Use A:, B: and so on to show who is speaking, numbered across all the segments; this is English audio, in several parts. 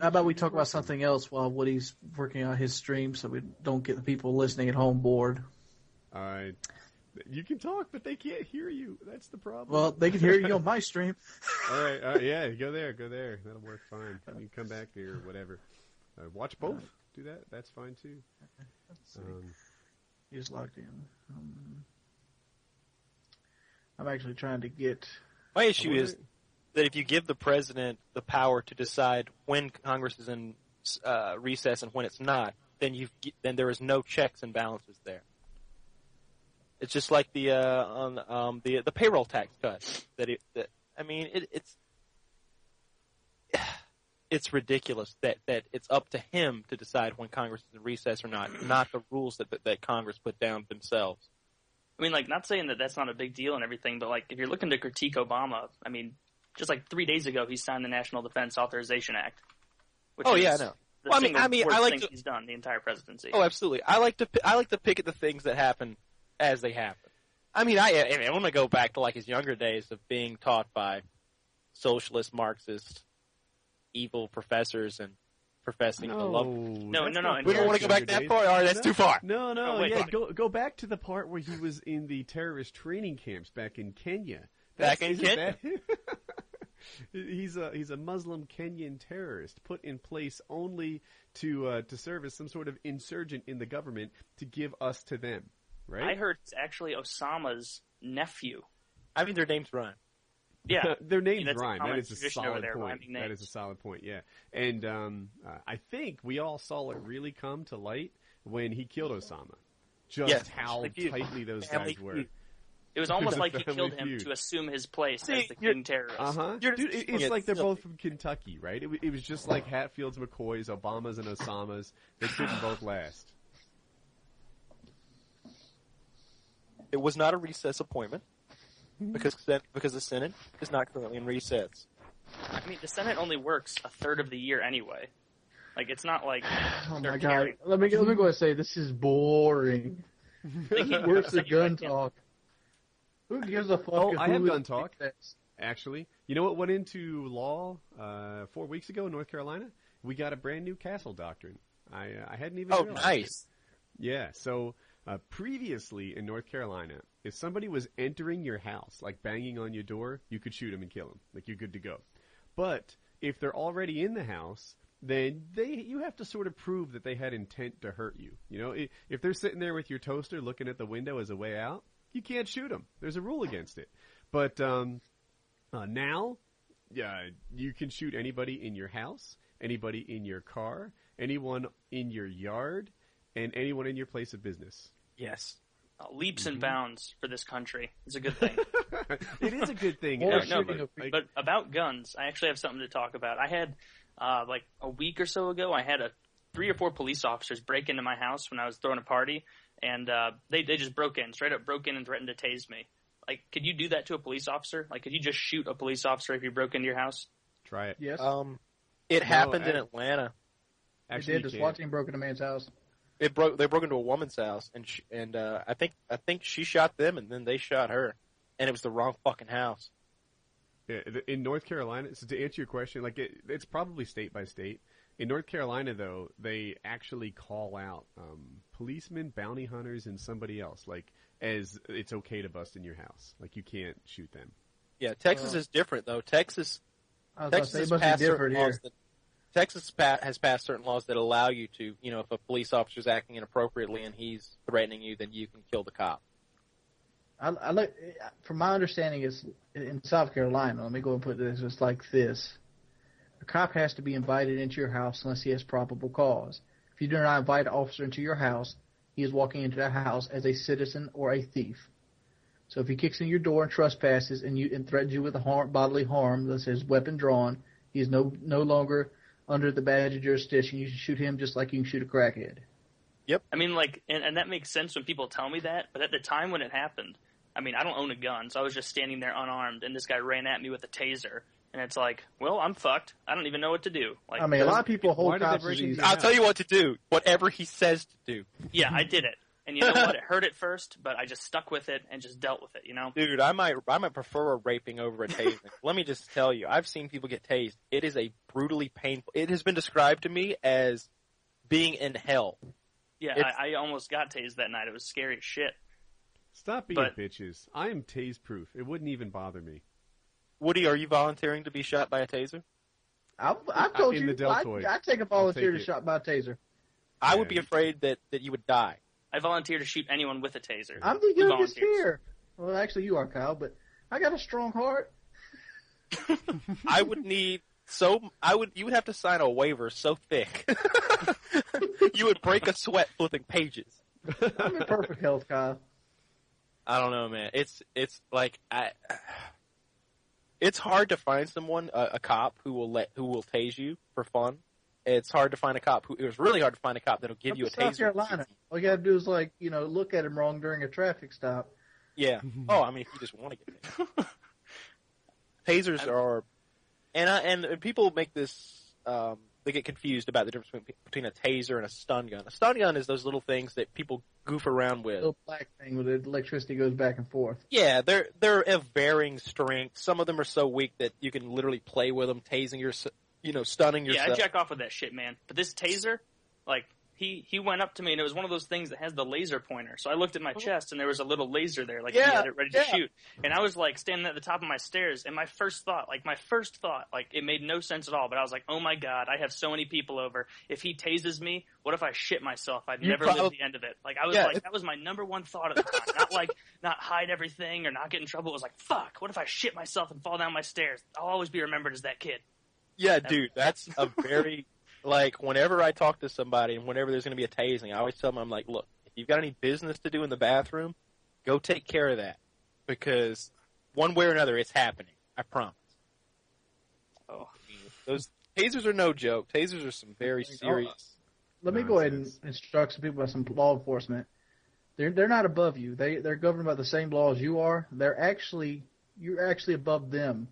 A: How about we talk about something else while Woody's working on his stream, so we don't get the people listening at home bored.
B: Uh, you can talk, but they can't hear you. That's the problem.
A: Well, they can hear you on my stream.
B: All right, uh, yeah, go there, go there. That'll work fine. You can come back here, or whatever. Uh, watch both. Do that. That's fine too. Um,
A: He's logged in. Um, I'm actually trying to get.
C: My issue is that if you give the president the power to decide when Congress is in uh, recess and when it's not, then you then there is no checks and balances there. It's just like the uh, on um, the the payroll tax cut. That it, that, I mean, it, it's it's ridiculous that that it's up to him to decide when Congress is in recess or not, not the rules that that, that Congress put down themselves.
D: I mean, like, not saying that that's not a big deal and everything, but like, if you're looking to critique Obama, I mean, just like three days ago, he signed the National Defense Authorization Act. Which
C: Oh,
D: is
C: yeah, I know.
D: The
C: Well, I mean- I mean, I like to-
D: he's done the entire presidency.
C: Oh, absolutely. I like to I like to pick at the things that happen as they happen. I mean, I I, I want to go back to like his younger days of being taught by socialist, Marxist, evil professors and professing to love.
D: No, no, no,
C: We don't want to go back
B: younger
C: that
B: days.
C: far. All right, that's
B: No.
C: too far.
B: No, no,
D: Oh, wait,
B: yeah, go go back to the part where he was in the terrorist training camps back in Kenya.
C: Back in Kenya?
B: he's a he's a Muslim Kenyan terrorist put in place only to uh, to serve as some sort of insurgent in the government to give us to them, right?
D: I heard it's actually Osama's nephew.
C: I mean, their names rhyme.
D: Yeah.
B: Their names
D: that's a
B: rhyme. That is a solid
D: there,
B: point. That is a solid point. Yeah, and um, uh, I think we all saw it really come to light when he killed Osama. Just
C: Yes,
B: how tightly those
C: Family
B: guys were.
C: Feud.
D: It was almost like he
B: family
D: killed him
B: feud.
D: to assume his place
C: See,
D: as the king terrorist.
B: Uh huh. Dude,
C: just
B: it- it's like they're
C: silly.
B: both from Kentucky, right? It, it was just like Hatfields, McCoys, Obamas, and Osamas. They couldn't both last.
C: It was not a recess appointment because because the Senate is not currently in recess.
D: I mean, the Senate only works a third of the year anyway. Like, it's not like
A: Oh my god!
D: carrying-
A: Let me let me go and say this is boring.
D: they keep
A: Where's the gun
D: right now.
A: talk? Who gives a fuck?
B: Oh, I have
A: who
B: gun
A: is-
B: talk. Actually, you know what went into law uh, four weeks ago in North Carolina? We got a brand new castle doctrine. I uh, I hadn't even.
C: Oh,
B: realized
C: nice.
B: it. Yeah. So uh, previously in North Carolina, if somebody was entering your house, like banging on your door, you could shoot them and kill them. Like you're good to go. But if they're already in the house, then they you have to sort of prove that they had intent to hurt you. You know, if they're sitting there with your toaster looking at the window as a way out, you can't shoot them. There's a rule against it. But um, uh, now, yeah, you can shoot anybody in your house, anybody in your car, anyone in your yard, and anyone in your place of business.
C: Yes.
D: uh, leaps
B: Mm-hmm.
D: and bounds for this country. It's a good thing.
B: it is a good thing.
A: More
B: actually.
A: shooting of
B: Like-
D: But about guns, I actually have something to talk about. I had uh, like a week or so ago, I had a three or four police officers break into my house when I was throwing a party, and uh, they they just broke in, straight up broke in and threatened to tase me. Like, could you do that to a police officer? Like, could you just shoot a police officer if you broke into your house?
B: Try it.
A: Yes,
C: Um, it happened in Atlanta.
B: Actually,
A: he
B: you
A: did. The. SWAT team broke into a man's house.
C: It broke. They broke into a woman's house, and sh and uh, I think I think she shot them, and then they shot her, and it was the wrong fucking house.
B: Yeah, in North Carolina, so to answer your question, like it, it's probably state by state. In North Carolina, though, they actually call out um, policemen, bounty hunters, and somebody else, like as it's okay to bust in your house. Like you can't shoot them.
C: Yeah, Texas
A: Oh.
C: is different though. Texas
A: I was about to
C: Texas has passed certain
A: different
C: laws that Texas pa- has passed certain laws that allow you to, you know, if a police officer is acting inappropriately and he's threatening you, then you can kill the cop.
A: I, I look, from my understanding, is in South Carolina. Let me go and put this. It's like this: a cop has to be invited into your house unless he has probable cause. If you do not invite an officer into your house, he is walking into that house as a citizen or a thief. So if he kicks in your door and trespasses and you and threatens you with a harm, bodily harm, that says weapon drawn, he is no no longer under the badge of jurisdiction. You should shoot him just like you can shoot a crackhead. Yep.
D: I mean, like, and, and that makes sense when people tell me that, but at the time when it happened, I mean, I don't own a gun, so I was just standing there unarmed, and this guy ran at me with a taser, and it's like, well, I'm fucked. I don't even know what to do. Like,
A: I mean, a lot of people
B: why
A: hold
B: did
A: cops
B: break
A: as
B: into
A: easy.
B: your
C: I'll tell you what to do. Whatever he says to do.
D: yeah, I did it, And you know what? It hurt at first, but I just stuck with it and just dealt with it. You know.
C: Dude, I might I might prefer a raping over a tasing. Let me just tell you, I've seen people get tased. It is a brutally painful. It has been described to me as being in hell.
D: Yeah, I, I almost got tased that night. It was scary as shit.
B: Stop being
D: But-
B: bitches. I am tase proof. It wouldn't even bother me.
C: Woody, are you volunteering to be shot by a taser?
A: I've, I've told
B: In
A: you,
B: the Deltoid.
A: I, I take a volunteer
B: take
A: to
B: it.
A: shot by a taser.
C: I
B: Yeah.
C: would be afraid that that you would die.
D: I volunteer to shoot anyone with a taser.
A: I'm the
D: Who
A: youngest
D: volunteers?
A: here. Well, actually, you are, Kyle, but I got a strong heart.
C: I would need so I would you would have to sign a waiver so thick. you would break a sweat flipping pages.
A: I'm in perfect health, Kyle.
C: I don't know, man. It's it's like I. It's hard to find someone a, a cop who will let who will tase you for fun. It's hard to find a cop who. It was really hard to find a cop that'll give
A: Up
C: you a
A: in South
C: taser.
A: Carolina. All you gotta do is like, you know, look at him wrong during a traffic stop.
C: Yeah. Oh, I mean, if you just want to get it. Tasers are, and I, and people make this. Um, they get confused about the difference between, between a taser and a stun gun. A stun gun is those little things that people goof around with.
A: Little black thing where the electricity goes back and forth.
C: Yeah, they're they're of varying strength. Some of them are so weak that you can literally play with them, tasing your, you know, stunning yourself.
D: Yeah, I
C: yourself.
D: jack off with that shit, man. But this taser, like he he went up to me and it was one of those things that has the laser pointer. So I looked at my oh. chest and there was a little laser there, like he
C: Yeah,
D: had it ready to shoot. And I was like standing at the top of my stairs, and my first thought, like my first thought, like it made no sense at all. But I was like, oh my god, I have so many people over. If he tases me, what if I shit myself? I'd never
C: prob-
D: live the end of it. Like I was
C: Yeah,
D: like, that was my number one thought at the time. not like not hide everything or not get in trouble. It was like, fuck, what if I shit myself and fall down my stairs? I'll always be remembered as that kid.
C: Yeah, dude, that's a very like whenever I talk to somebody and whenever there's going to be a tasing, I always tell them I'm like, look, if you've got any business to do in the bathroom, go take care of that because one way or another, it's happening. I promise.
D: Oh.
C: Those tasers are no joke. Tasers are some very serious.
A: Let me go ahead and instruct some people about some law enforcement. They're they're not above you. They they're governed by the same laws you are. They're actually you're actually above them.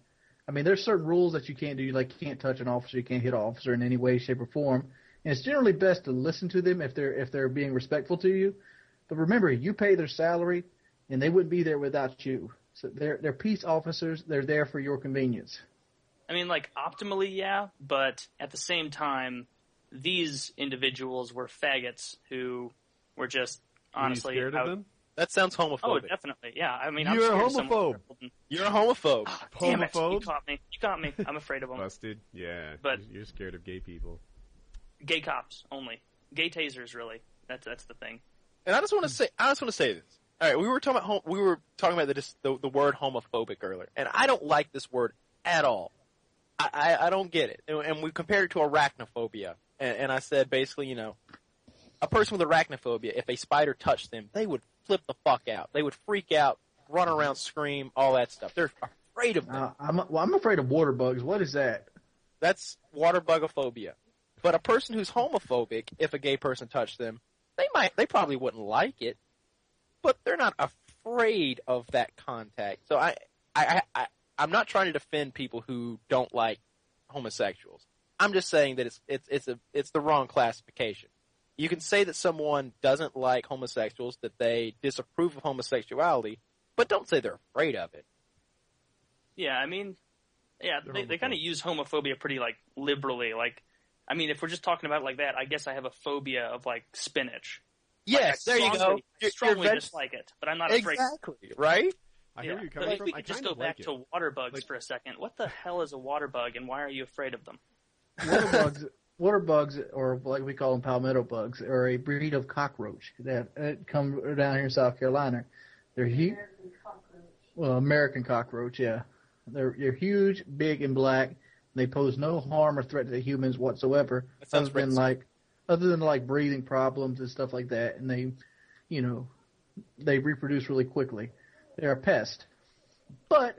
A: I mean, there's certain rules that you can't do. Like you can't touch an officer, you can't hit an officer in any way, shape, or form. And it's generally best to listen to them if they're if they're being respectful to you. But remember, you pay their salary, and they wouldn't be there without you. So they're they're peace officers. They're there for your convenience.
D: I mean, like optimally, yeah, but at the same time, these individuals were faggots who were just
B: Were you
D: honestly
B: scared
D: out-
B: of them?
C: That sounds homophobic.
D: Oh, definitely, yeah. I mean,
B: You're a
D: I'm scared of someone-
B: homophobe.
C: You're a homophobe.
D: Ah, damn it! You
B: Homophobe?
D: caught me. You caught me. I'm afraid of them.
B: Busted. Yeah.
D: But-
B: you're, you're scared of gay people.
D: Gay cops only. Gay tasers, really. That's that's the thing.
C: And I just want to say, I just want to say this. All right, we were talking about hom- we were talking about the, dis- the the word homophobic earlier, and I don't like this word at all. I I, I don't get it, and, and we compared it to arachnophobia, and, and I said basically, you know, a person with arachnophobia, if a spider touched them, they would flip the fuck out. They would freak out, run around, scream, all that stuff. They're afraid of them.
A: Uh, I'm well, I'm afraid of water bugs. What is that?
C: That's water bugophobia. But a person who's homophobic, if a gay person touched them, they might, they probably wouldn't like it, but they're not afraid of that contact. So I, I, I, I'm not trying to defend people who don't like homosexuals. I'm just saying that it's, it's, it's a, it's the wrong classification. You can say that someone doesn't like homosexuals, that they disapprove of homosexuality, but don't say they're afraid of it.
D: Yeah, I mean, yeah,
B: They're
D: they, they kind of use homophobia pretty like liberally. Like, I mean, if we're just talking about it like that, I guess I have a phobia of like spinach. Like,
C: Yes,
D: I
C: there you go.
D: I
C: You're- you're
D: strongly
C: veg-
D: dislike it, but I'm not afraid.
C: Exactly, right?
B: I
D: yeah.
B: hear you're coming
D: if
B: from.
D: we
B: I
D: could just go
B: of
D: back
B: like
D: to water bugs
B: Like-
D: for a second. What the hell is a water bug, and why are you afraid of them?
A: Water bugs, water bugs, or like we call them palmetto bugs, are a breed of cockroach that uh, come down here in South Carolina. They're huge. Well, American cockroach, yeah. They're they're huge, big, and black. They pose no harm or threat to the humans whatsoever,
C: That sounds
A: other than like, other than like breathing problems and stuff like that. And they, you know, they reproduce really quickly. They're a pest. But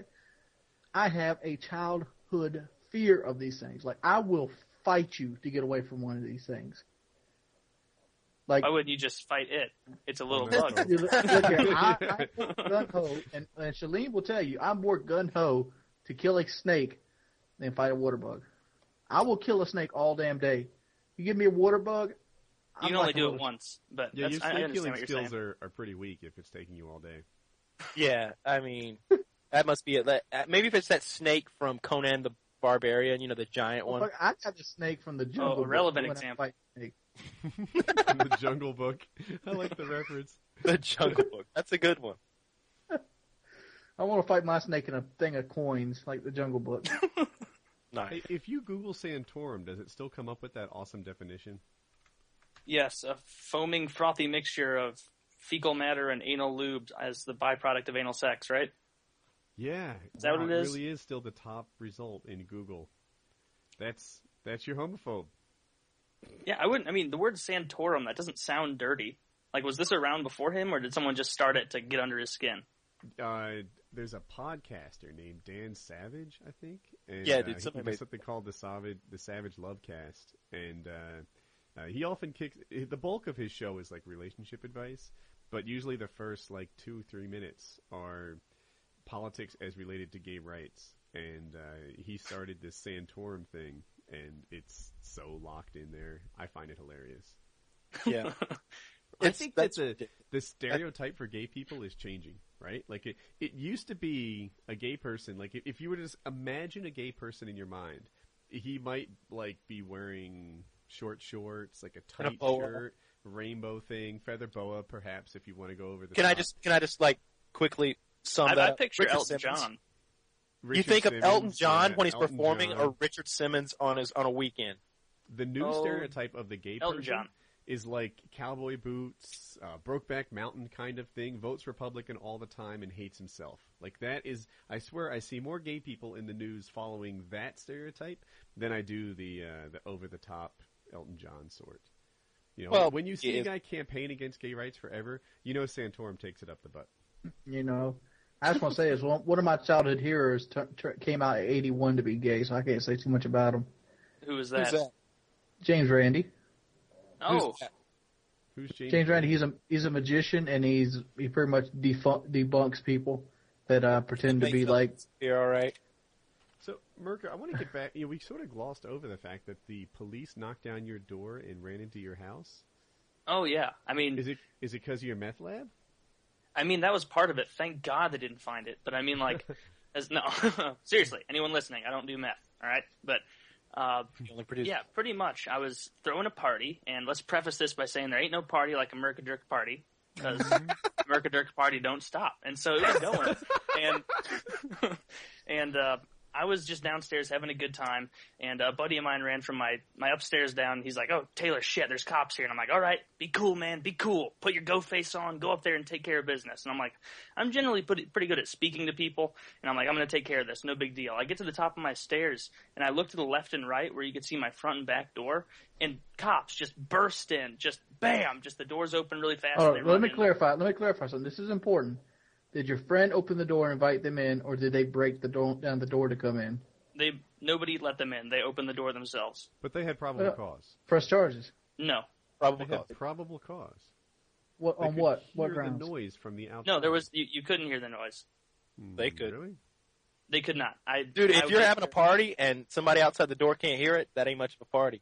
A: I have a childhood fear of these things. Like I will fight you to get away from one of these things. Like
D: Why wouldn't you just fight it? It's a little
B: Oh,
D: bug.
A: look, look here, I, I'm gun ho, and, and Shalene will tell you, I'm more gun ho to kill a snake than fight a water bug. I will kill a snake all damn day. You give me a water bug, I'm
D: can only
A: like
D: do it once, but
B: Yeah,
D: that's,
B: your
D: I
B: snake killing
D: what you're
B: skills are, are pretty weak if it's taking you all day.
C: Yeah, I mean, that must be it. Maybe if it's that snake from Conan the Barbarian, you know, the giant
A: Well,
C: one.
A: fuck, I got the snake from the oh, jungle.
D: Oh,
A: Book
D: relevant
A: I
D: example.
A: fight snake.
B: the Jungle Book. I like the reference.
C: The Jungle Book. That's a good one.
A: I want to fight my snake in a thing of coins, like the Jungle Book.
C: Nice.
B: Hey, if you Google Santorum, does it still come up with that awesome definition?
D: Yes, a foaming, frothy mixture of fecal matter and anal lube as the byproduct of anal sex, right?
B: Yeah.
D: Is that
B: wow,
D: what it is?
B: really is still the top result in Google. That's that's your homophobe.
D: Yeah, I wouldn't. I mean, the word Santorum that doesn't sound dirty. Like, was this around before him, or did someone just start it to get under his skin?
B: Uh, there's a podcaster named Dan Savage, I think. And,
C: Yeah,
B: uh,
C: dude,
B: he
C: somebody
B: does
C: made-
B: something called the Savage the Savage Lovecast, and uh, uh, he often kicks. The bulk of his show is like relationship advice, but usually the first like two three minutes are politics as related to gay rights. And uh, he started this Santorum thing, and it's so locked in there. I find it hilarious.
C: Yeah.
B: I
C: It's-
B: think that
C: that's
B: the the stereotype for gay people is changing, right? Like it, it used to be a gay person. Like if- if you were to just imagine a gay person in your mind, he might like be wearing short shorts, like a
C: And a
B: tight shirt, rainbow thing, feather boa, perhaps if you want to go over the.
C: Can I just can I just like quickly sum
D: I,
C: that
D: I
C: up?
D: picture
C: Richard
D: Elton
C: Simmons.
D: John.
C: you
B: Richard
C: think of Elton John
B: yeah,
C: when he's
B: Elton
C: performing,
B: John.
C: or Richard Simmons on his on a weekend?
B: the new
D: Oh,
B: stereotype of the gay
D: Elton
B: person
D: John.
B: is like cowboy boots, uh, Brokeback Mountain kind of thing. Votes Republican all the time and hates himself. Like that is, I swear, I see more gay people in the news following that stereotype than I do the uh, the over the top Elton John sort. You know,
C: Well,
B: when you see a guy campaign against gay rights forever, you know Santorum takes it up the butt.
A: You know, I just want to say is one, one of my childhood heroes t- t- came out at 81 to be gay, so I can't say too much about him.
D: Who was
C: Who's
D: that?
C: that?
A: James Randi.
D: Oh,
C: Who's that?
B: Who's James?
A: James Randi, he's a he's a magician, and he's he pretty much defun- debunks people that uh, pretend to be
C: Makes
A: like.
C: You're all right.
B: So, Merker, I want to get back. You know, we sort of glossed over the fact that the police knocked down your door and ran into your house.
D: oh yeah. I mean,
B: Is it is it because of your meth lab?
D: I mean that was part of it. Thank God they didn't find it. But I mean, like, as no, seriously, anyone listening, I don't do meth. All right, but uh, yeah, pretty much. I was throwing a party, and let's preface this by saying there ain't no party like a Mercadirk party because Mercadirk party don't stop, and so it was going, and and uh, I was just downstairs having a good time, and a buddy of mine ran from my my upstairs down. He's like, "Oh, Taylor, shit, there's cops here," and I'm like, "All right, be cool, man, be cool. Put your go face on, go up there and take care of business." And I'm like, I'm generally pretty pretty good at speaking to people, and I'm like, I'm gonna take care of this, no big deal. I get to the top of my stairs, and I look to the left and right where you could see my front and back door, and cops just burst in, just bam, just the doors open really fast.
A: Oh,
D: and they
A: let me
D: in.
A: clarify. Let me clarify something. This is important. Did your friend open the door and invite them in, or did they break the door down the door to come in?
D: They nobody let them in. They opened the door themselves.
B: But they had probable
A: Uh,
B: cause.
A: Press charges.
D: No,
B: They
C: Probably.
B: had probable cause.
A: What
B: They
A: on
B: could
A: what? What
B: hear
A: grounds?
B: the noise from the outside.
D: no, there was you, you couldn't hear the noise.
B: Hmm,
C: They could.
B: Really?
D: They could not. I
C: Dude,
D: I
C: if you're
D: like-
C: having a party and somebody outside the door can't hear it, that ain't much of a party.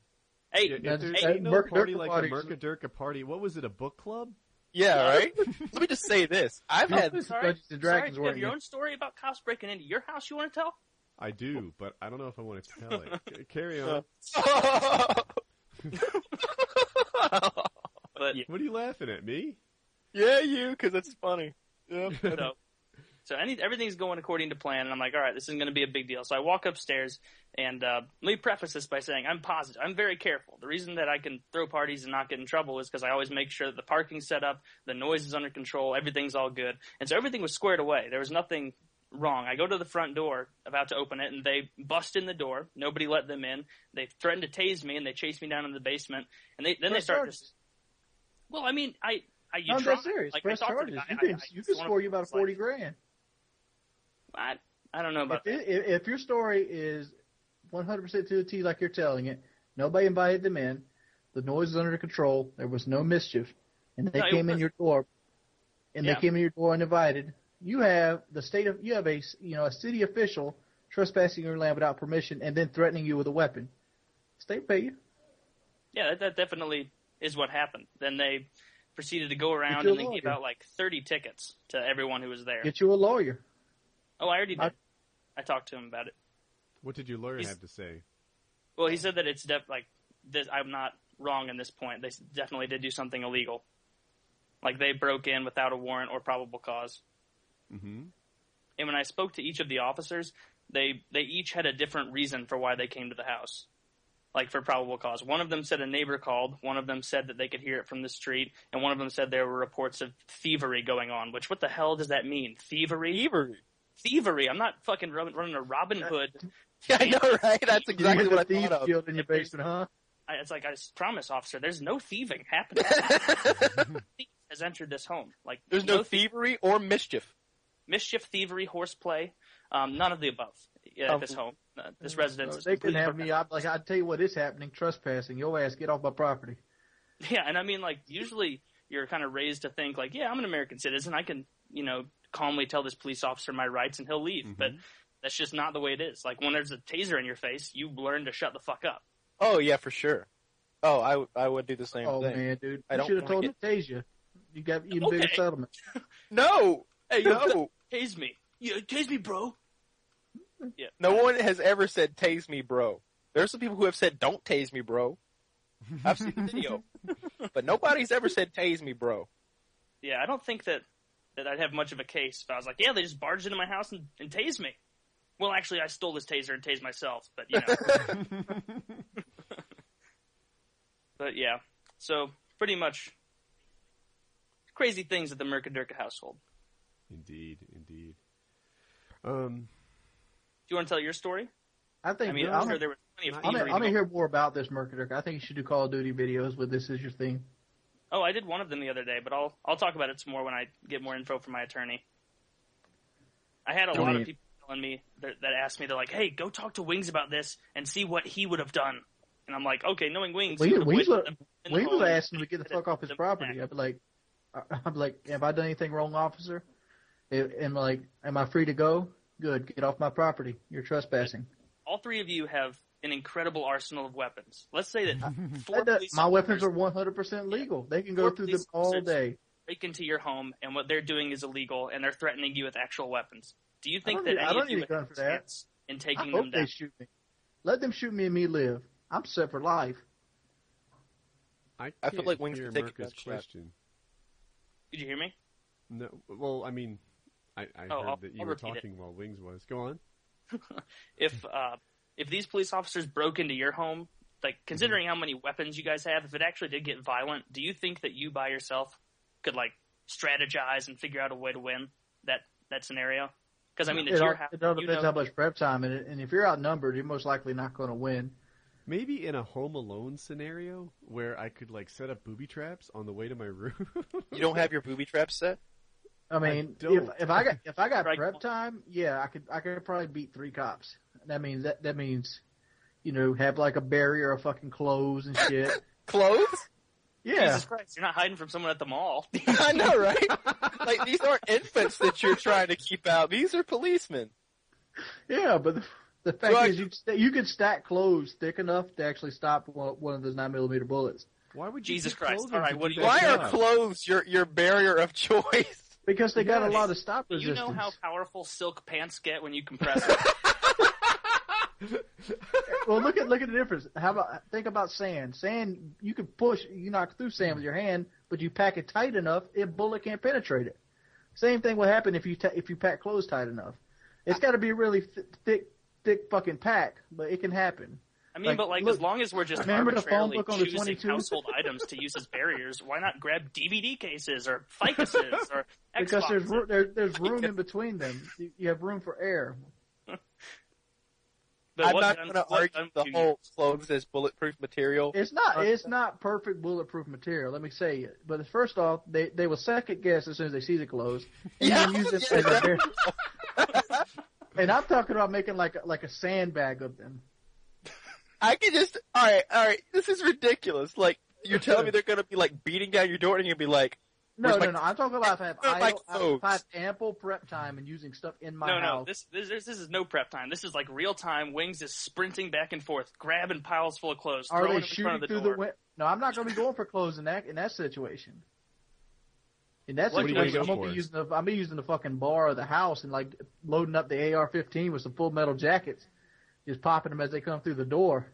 D: hey,
B: Yeah, if
A: That's-
B: there's
A: hey,
B: ain't no
A: Merc-
B: party
A: Dirk
B: like
A: parties-
B: a MurkaDurkah party. What was it? A book club?
C: Yeah, right? Let me just say this. I've had
A: is Dungeons and Dragons
D: sorry, you have
A: weren't
D: your own story about cops breaking into your house. You want to tell?
B: I do, but I don't know if I want to tell it. C- Carry on.
D: Uh, but
B: What are you laughing at? Me?
C: yeah, you, because it's funny. Yep.
D: so, so any, everything's going according to plan, and I'm like, all right, this isn't going to be a big deal. So I walk upstairs, and uh, let me preface this by saying I'm positive. I'm very careful. The reason that I can throw parties and not get in trouble is because I always make sure that the parking's set up, the noise is under control, everything's all good, and so everything was squared away. There was nothing wrong. I go to the front door, about to open it, and they bust in the door. Nobody let them in. They threatened to tase me, and they chase me down in the basement, and they then they start.
A: charges.
D: To, well, I mean, I. I you
A: I'm
D: try.
A: serious.
D: Like,
A: Press
D: talked to the
A: charges.
D: guy,
A: You
D: I-
A: can
D: I-
A: you can score you about forty grand.
D: I, I don't know about
A: If,
D: that.
A: it, if, your story is 100% to the T like you're telling it, nobody invited them in, the noise is under control, there was no mischief, and they
D: No,
A: came in your door, and
D: Yeah.
A: they came in your door uninvited, you have the state of you have a you know a city official trespassing your land without permission and then threatening you with a weapon. State pay you.
D: Yeah, that, that definitely is what happened. Then they proceeded to go around and they gave out like 30 tickets to everyone who was there.
A: Get you a lawyer.
D: Oh, I already did.
A: I-
D: I talked to him about it.
B: What did your lawyer
D: He's-
B: have to say?
D: Well, he said that it's def- like this. I'm not wrong in this point. They definitely did do something illegal. Like they broke in without a warrant or probable cause.
B: Mm-hmm.
D: And when I spoke to each of the officers, they they each had a different reason for why they came to the house. Like for probable cause. One of them said a neighbor called, one of them said that they could hear it from the street, and one of them said there were reports of thievery going on, which what the hell does that mean? Thievery?
C: Thievery.
D: Thievery. I'm not fucking run- running a Robin Hood.
C: Yeah, I know, right? That's exactly
A: you
C: what I
A: get a
C: thought
A: thief
C: of.
A: guild in your basement, huh?
D: I, it's like I s- promise, officer, there's no thieving happening. Thief has entered this home. Like
C: There's no
D: thie-
C: thievery or mischief.
D: mischief, thievery, horseplay, um, none of the above
C: Oh.
D: at this home. Uh, this residence.
A: So
D: is
A: they couldn't have me. I, like I tell you what is happening: trespassing. Your ass, get off my property.
D: Yeah, and I mean, like, usually you're kind of raised to think, like, yeah, I'm an American citizen. I can, you know, calmly tell this police officer my rights and he'll leave.
B: Mhm.
D: But that's just not the way it is. Like, when there's a taser in your face, you learn to shut the fuck up.
C: Oh yeah, for sure. Oh, I, w- I would do the same
A: Oh
C: thing.
A: man, dude,
C: I
A: you should have told
C: it.
A: him to tase you. You got even bigger
D: Okay.
A: settlement.
C: No,
D: Hey,
C: no,
D: tase me. Yeah, tase me, bro. Yeah.
C: no one has ever said "tase me, bro." There's some people who have said "don't tase me, bro." I've seen the video, but nobody's ever said "tase me, bro."
D: Yeah, I don't think that, that I'd have much of a case if I was like, yeah, they just barged into my house and, and tased me. Well, actually, I stole this taser and tased myself, but, you know. but, yeah. So, pretty much crazy things at the MurkaDurkah household.
B: Indeed, indeed. Um,
D: Do you want to tell your story?
A: I think
D: I mean,
A: I'm,
D: I'm sure there was plenty of
B: I'm
A: I'm,
D: thievery.
A: I'm
D: to
A: gonna hear more about this Mercadurk. I think you should do Call of Duty videos with this as your theme.
D: Oh, I did one of them the other day, but I'll I'll talk about it some more when I get more info from my attorney. I had a
A: Don't
D: lot of people telling me that, that asked me, they're like, "Hey, go talk to Wings about this and see what he would have done." And I'm like, "Okay, knowing Wings,
A: Wings- Wings
D: waited
A: would-
D: them in the
A: We was asking him to get the fuck off his property.
D: back.
A: I'd be like, be like, have I done anything wrong, officer? And like, am I free to go? Good, get off my property. You're trespassing.
D: All three of you have an incredible arsenal of weapons. Let's say that four
A: does- my weapons are 100% legal. They can go through them all day.
D: break into your home, and what they're doing is illegal, and they're threatening you with actual weapons. Do you
A: I
D: think
A: don't
D: that
A: need- I
D: any
A: don't
D: of you
A: need a gun
D: have
A: for
D: a
A: that.
D: chance in
A: I
D: taking
A: hope
D: them
A: they
D: down?
A: shoot me. Let them shoot me and me live. I'm set for life.
B: I,
C: I feel like Wings
B: hear
C: could take a
B: question.
D: Did you hear me?
B: No, well, I mean, I, I
D: Oh,
B: heard
D: I'll-
B: that you
D: I'll
B: were
D: repeat it.
B: talking while Wings was. Go on.
D: if uh, if these police officers broke into your home, like mm-hmm. considering how many weapons you guys have, if it actually did get violent, do you think that you by yourself could like strategize and figure out a way to win that that scenario? Because I mean, it's
A: it all,
D: your house.
A: it all
D: you
A: depends
D: know-
A: how much prep time, and, and if you're outnumbered, you're most likely not going to win.
B: Maybe in a Home Alone scenario where I could like set up booby traps on the way to my room.
C: You don't have your booby trap set?
A: I mean, if if I got if I got prep time, yeah, I could I could probably beat three cops. That means that that means, you know, have like a barrier of fucking clothes and shit.
C: Clothes?
A: Yeah,
D: Jesus Christ, you're not hiding from someone at the mall.
C: I know, right? Like these aren't infants that you're trying to keep out. These are policemen.
A: yeah, but the, the fact
C: Right.
A: is, you st- you could stack clothes thick enough to actually stop one, one of those nine millimeter bullets.
B: Why would you
D: Jesus Christ. All right, what
B: do
D: do you-
C: Why are clothes your your barrier of choice?
A: Because they got a lot of stop
D: you know how powerful silk pants get when you compress them.
A: well, look at look at the difference. How about think about sand? Sand you can push, you knock through sand with your hand, but you pack it tight enough, a bullet can't penetrate it. Same thing will happen if you ta- if you pack clothes tight enough. It's got to be a really th- thick thick fucking pack, but it can happen.
D: I mean,
A: Like,
D: but like
A: look,
D: as long as we're just
A: remember the phone
D: arbitrarily
A: book on
D: choosing
A: 22?
D: household items to use as barriers, why not grab DVD cases or ficuses or Xbox?
A: Because there's there's room in between them. You, you have room for air.
D: But
C: I'm not going to
D: what
C: argue the whole clothes as bulletproof material.
A: It's not it's not perfect bulletproof material. Let me say it. But first off, they they will second guess as soon as they see the clothes, and
C: Yeah.
A: use it as a barrier. And I'm talking about making like a, like a sandbag of them.
C: I can just all right, all right. This is ridiculous. Like you're telling me they're going to be like beating down your door, and you're going to be like,
A: No, no,
C: my-
A: no. I'm talking about if I have,
C: Where's my
A: idle, if? I have ample prep time and using stuff in my
D: no, no,
A: house.
D: this, this this this is no prep time. This is like real time. Wings is sprinting back and forth, grabbing piles full of clothes,
A: Are
D: throwing
A: they
D: them in front
A: shooting
D: of the
A: through
D: door.
A: the window? No, I'm not going to be going for clothes in that in that situation. In that
D: What
A: situation, I'm gonna be using the I'm gonna be using the fucking bar of the house and like loading up the AR-15 with some full metal jackets, just popping them as they come through the door.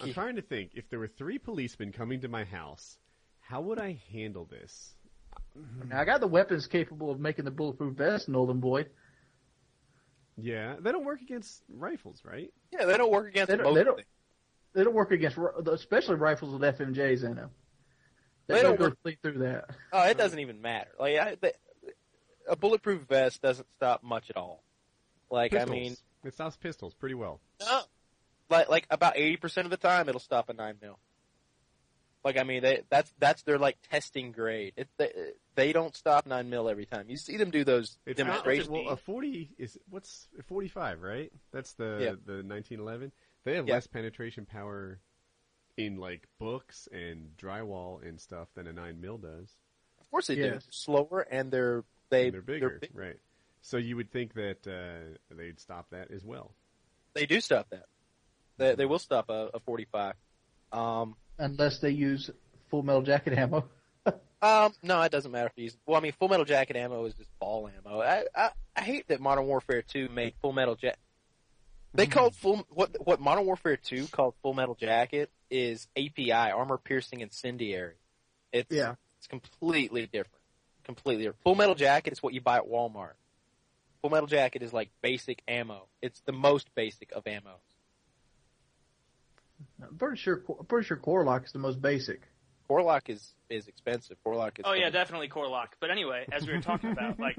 B: I'm trying to think. If there were three policemen coming to my house, how would I handle this?
A: Now, I got the weapons capable of making the bulletproof vest, Nolan Boyd.
B: Yeah, they don't work against rifles, right?
C: Yeah, they don't work against
A: They don't-
C: most
A: they don't- They don't work against, especially rifles with FMJs in them. They,
C: They
A: don't
C: don't
A: go
C: work-
A: through that.
C: Oh, it doesn't even matter. Like I, the, a bulletproof vest doesn't stop much at all. Like
B: Pistols.
C: I mean,
B: it stops pistols pretty well.
C: no, like like about eighty percent of the time it'll stop a nine mil. Like I mean, they, that's that's their like testing grade. It, they, they don't stop nine mil every time. You see them do those
B: It's not,
C: demonstrations.
B: well, a forty is what's forty-five, right? That's the
C: Yeah.
B: the 1911. They have
C: Yeah.
B: less penetration power in like books and drywall and stuff than a nine mil does.
C: of course they do.
A: Yes.
C: Slower and they're they
B: And they're bigger,
C: big-
B: right? So you would think that uh, they'd stop that as well.
C: they do stop that. They they will stop a, a forty five. Um,
A: Unless they use full metal jacket ammo.
C: Um, no, it doesn't matter if you use. Well, I mean, Full Metal Jacket ammo is just ball ammo. I I, I hate that Modern Warfare 2 made Full Metal Jacket. They called full what what Modern Warfare 2 called Full Metal Jacket is API, armor piercing incendiary. It's
A: Yeah.
C: it's completely different. Completely different. Full Metal Jacket is what you buy at Walmart. Full Metal Jacket is like basic ammo. It's the most basic of ammo.
A: I'm pretty sure, I'm pretty sure Corlock is the most basic.
C: Corlock is is expensive. Corlock is
D: Oh yeah, definitely core lock. But anyway, as we were talking about, like,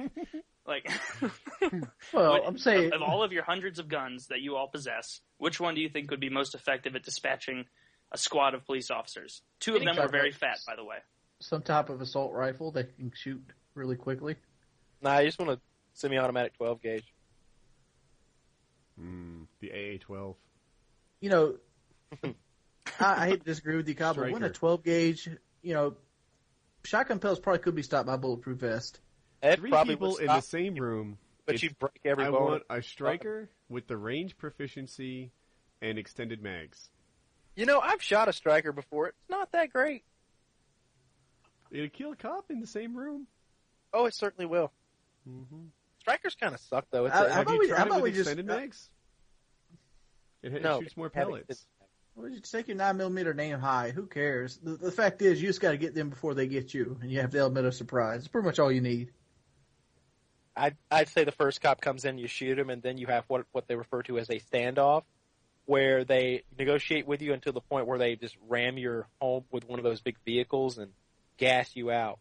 D: like,
A: Well,
D: what-
A: I'm saying
D: of all of your hundreds of guns that you all possess, which one do you think would be most effective at dispatching a squad of police officers? Two of
A: Any
D: them
A: are
D: very
A: of-
D: fat, by the way.
A: some type of assault rifle that can shoot really quickly.
C: Nah, I just want a semi-automatic 12 gauge.
B: Mm, the AA-12.
A: You know, I, I hate to disagree with you, Kyle, but when a 12 gauge, you know, shotgun pells probably could be stopped by a bulletproof vest.
C: It
B: Three
C: probably
B: people in the
C: stop,
B: same room.
C: but you'd break every
B: I
C: bone.
B: want a striker with the range proficiency and extended mags.
C: You know, I've shot a striker before. It's not that great.
B: It'd kill a cop in the same room.
C: Oh, it certainly will.
B: Mm-hmm.
C: Strikers kind of suck though. It's
A: I-
C: a-
A: How
B: Have
A: about
B: you
A: we-
B: tried it with
A: we just-
B: extended
A: uh,
B: mags? It, it
C: no,
B: shoots more
C: have it-
B: pellets.
A: Well, you take your nine millimeter name high. Who cares? The, the fact is, you just got to get them before they get you, and you have the element of surprise. It's pretty much all you need.
C: I'd, I'd say the first cop comes in, you shoot him, and then you have what what they refer to as a standoff, where they negotiate with you until the point where they just ram your home with one of those big vehicles and gas you out.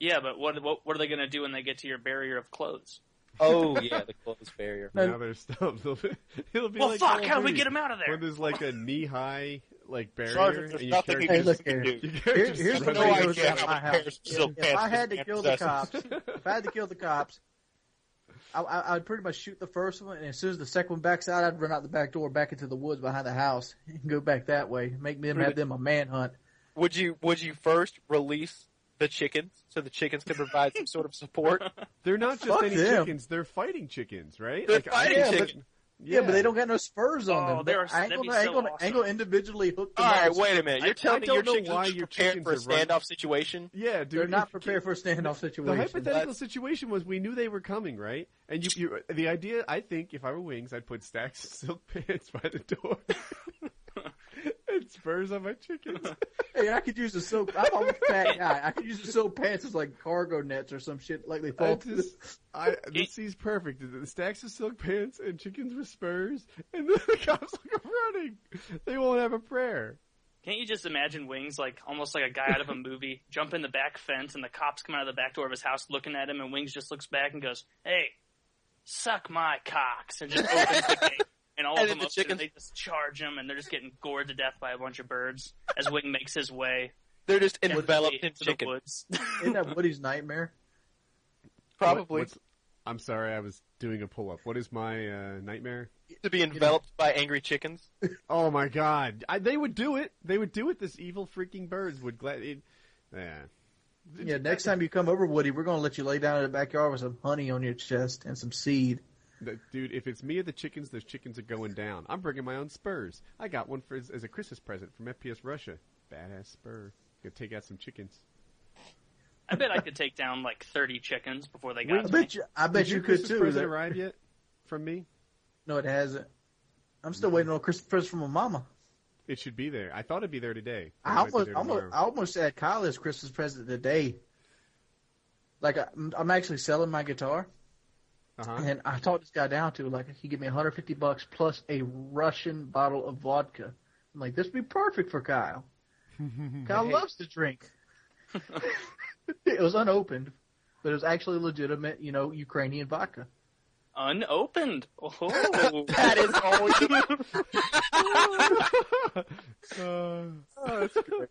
D: Yeah, but what what, what are they going to do when they get to your barrier of clothes?
C: Oh yeah, the clothes barrier.
A: No.
B: Now there's stuff. It'll be, it'll be
D: Well,
B: like
D: fuck!
B: Call
D: How do we get them out of there?
B: When there's like a knee high like barrier,
C: Sergeant, there's
B: and you
C: nothing
B: carry-
C: you
A: Hey,
C: can
A: look
C: do.
A: here.
B: you
A: Here, here's the
C: no
A: way
B: away.
A: I
C: idea
A: was at my
C: to
A: house.
C: pair
A: If,
C: steel
A: if I had to kill the cops, if I had to kill the cops, I, I, I'd pretty much shoot the first one, and as soon as the second one backs out, I'd run out the back door, back into the woods behind the house, and go back that way. Make them have them a manhunt.
C: Would you would you first release the chickens so the chickens can provide some sort of support?
B: They're not just
A: Fuck
B: any
A: them.
B: chickens; they're fighting chickens, right?
C: They're
B: like,
C: fighting
B: don't-
C: chickens.
A: Yeah, but they don't got no spurs on
D: Oh,
A: them.
D: they are-
A: I ain't
D: that'd be
A: gonna,
D: so
A: gonna,
D: awesome.
A: ain't gonna individually hook them
C: All right,
A: up.
C: wait a minute. You're telling
B: I
C: me
B: don't
C: your
B: know
C: chickens
B: why
C: are
B: your
C: prepared for a
B: chickens are running-
C: standoff situation?
B: Yeah, dude.
A: They're not prepared for a standoff situation.
B: The hypothetical
C: That's-
B: situation was we knew they were coming, right? And you, you, the idea, I think, if I were wings, I'd put stacks of silk pants by the door and spurs on my chickens.
A: Hey, I could use the silk. I'm a fat guy. I could use the silk pants as like cargo nets or some shit. Like they
B: I
A: fall. through the-
B: just, I, this seems perfect. The stacks of silk pants and chickens with spurs, and then the cops look running. They won't have a prayer.
D: Can't you just imagine Wings like almost like a guy out of a movie, jump in the back fence, and the cops come out of the back door of his house looking at him, and Wings just looks back and goes, "Hey, suck my cocks," and just opens the gate, and all
C: And
D: of
C: then
D: them
C: the
D: up there,
C: chickens-
D: they just charge him, and they're just getting gored to death by a bunch of birds as Wing makes his way
C: They're just enveloped in
D: into the
C: chicken.
D: woods.
A: Isn't that Woody's nightmare?
C: Probably.
B: What- I'm sorry, I was doing a pull up. What is my uh, nightmare?
C: To be enveloped by angry chickens.
B: Oh my god, I, they would do it. They would do it. This evil freaking birds would glad. It, yeah.
A: Yeah, next time you come over, Woody, we're gonna let you lay down in the backyard with some honey on your chest and some seed.
B: The- Dude, if it's me or the chickens, those chickens are going down. I'm bringing my own spurs. I got one for as, as a Christmas present from FPS Russia. Badass spur. Gonna take out some chickens.
D: I bet I could take down like 30 chickens before they
A: I
D: got to me.
A: you, I bet
B: Did
A: you
B: your
A: could
B: Christmas
A: too.
B: present
A: That-
B: arrive yet? From me?
A: No, it hasn't. I'm still waiting on a Christmas present from my mama.
B: It should be there. I thought it'd be there today.
A: I
B: It
A: almost,
B: there
A: almost. I almost had Kyle his Christmas present today. Like I, I'm actually selling my guitar,
B: Uh-huh.
A: and I talked this guy down to like he give me 150 bucks plus a Russian bottle of vodka. I'm like, this would be perfect for Kyle. Kyle loves to drink. it was unopened, but it was actually legitimate, you know, Ukrainian vodka.
D: Unopened. Oh.
C: That is always
B: Uh,
C: oh, that's great.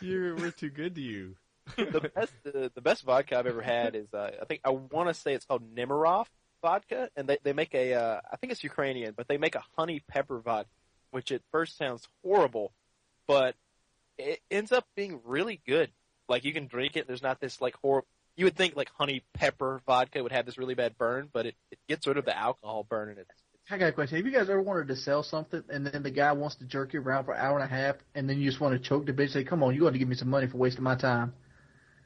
B: you're, we're too good to you.
C: The best the, the best vodka I've ever had is uh, I think I want to say it's called Nemirov vodka, and they they make a uh, I think it's Ukrainian, but they make a honey pepper vodka, which at first sounds horrible, but it ends up being really good. Like you can drink it. There's not this like horrible. You would think like honey pepper vodka would have this really bad burn, but it, it gets rid of the alcohol burn in it.
A: I got a question. Have you guys ever wanted to sell something and then the guy wants to jerk you around for an hour and a half and then you just want to choke the bitch say, come on, you got to give me some money for wasting my time.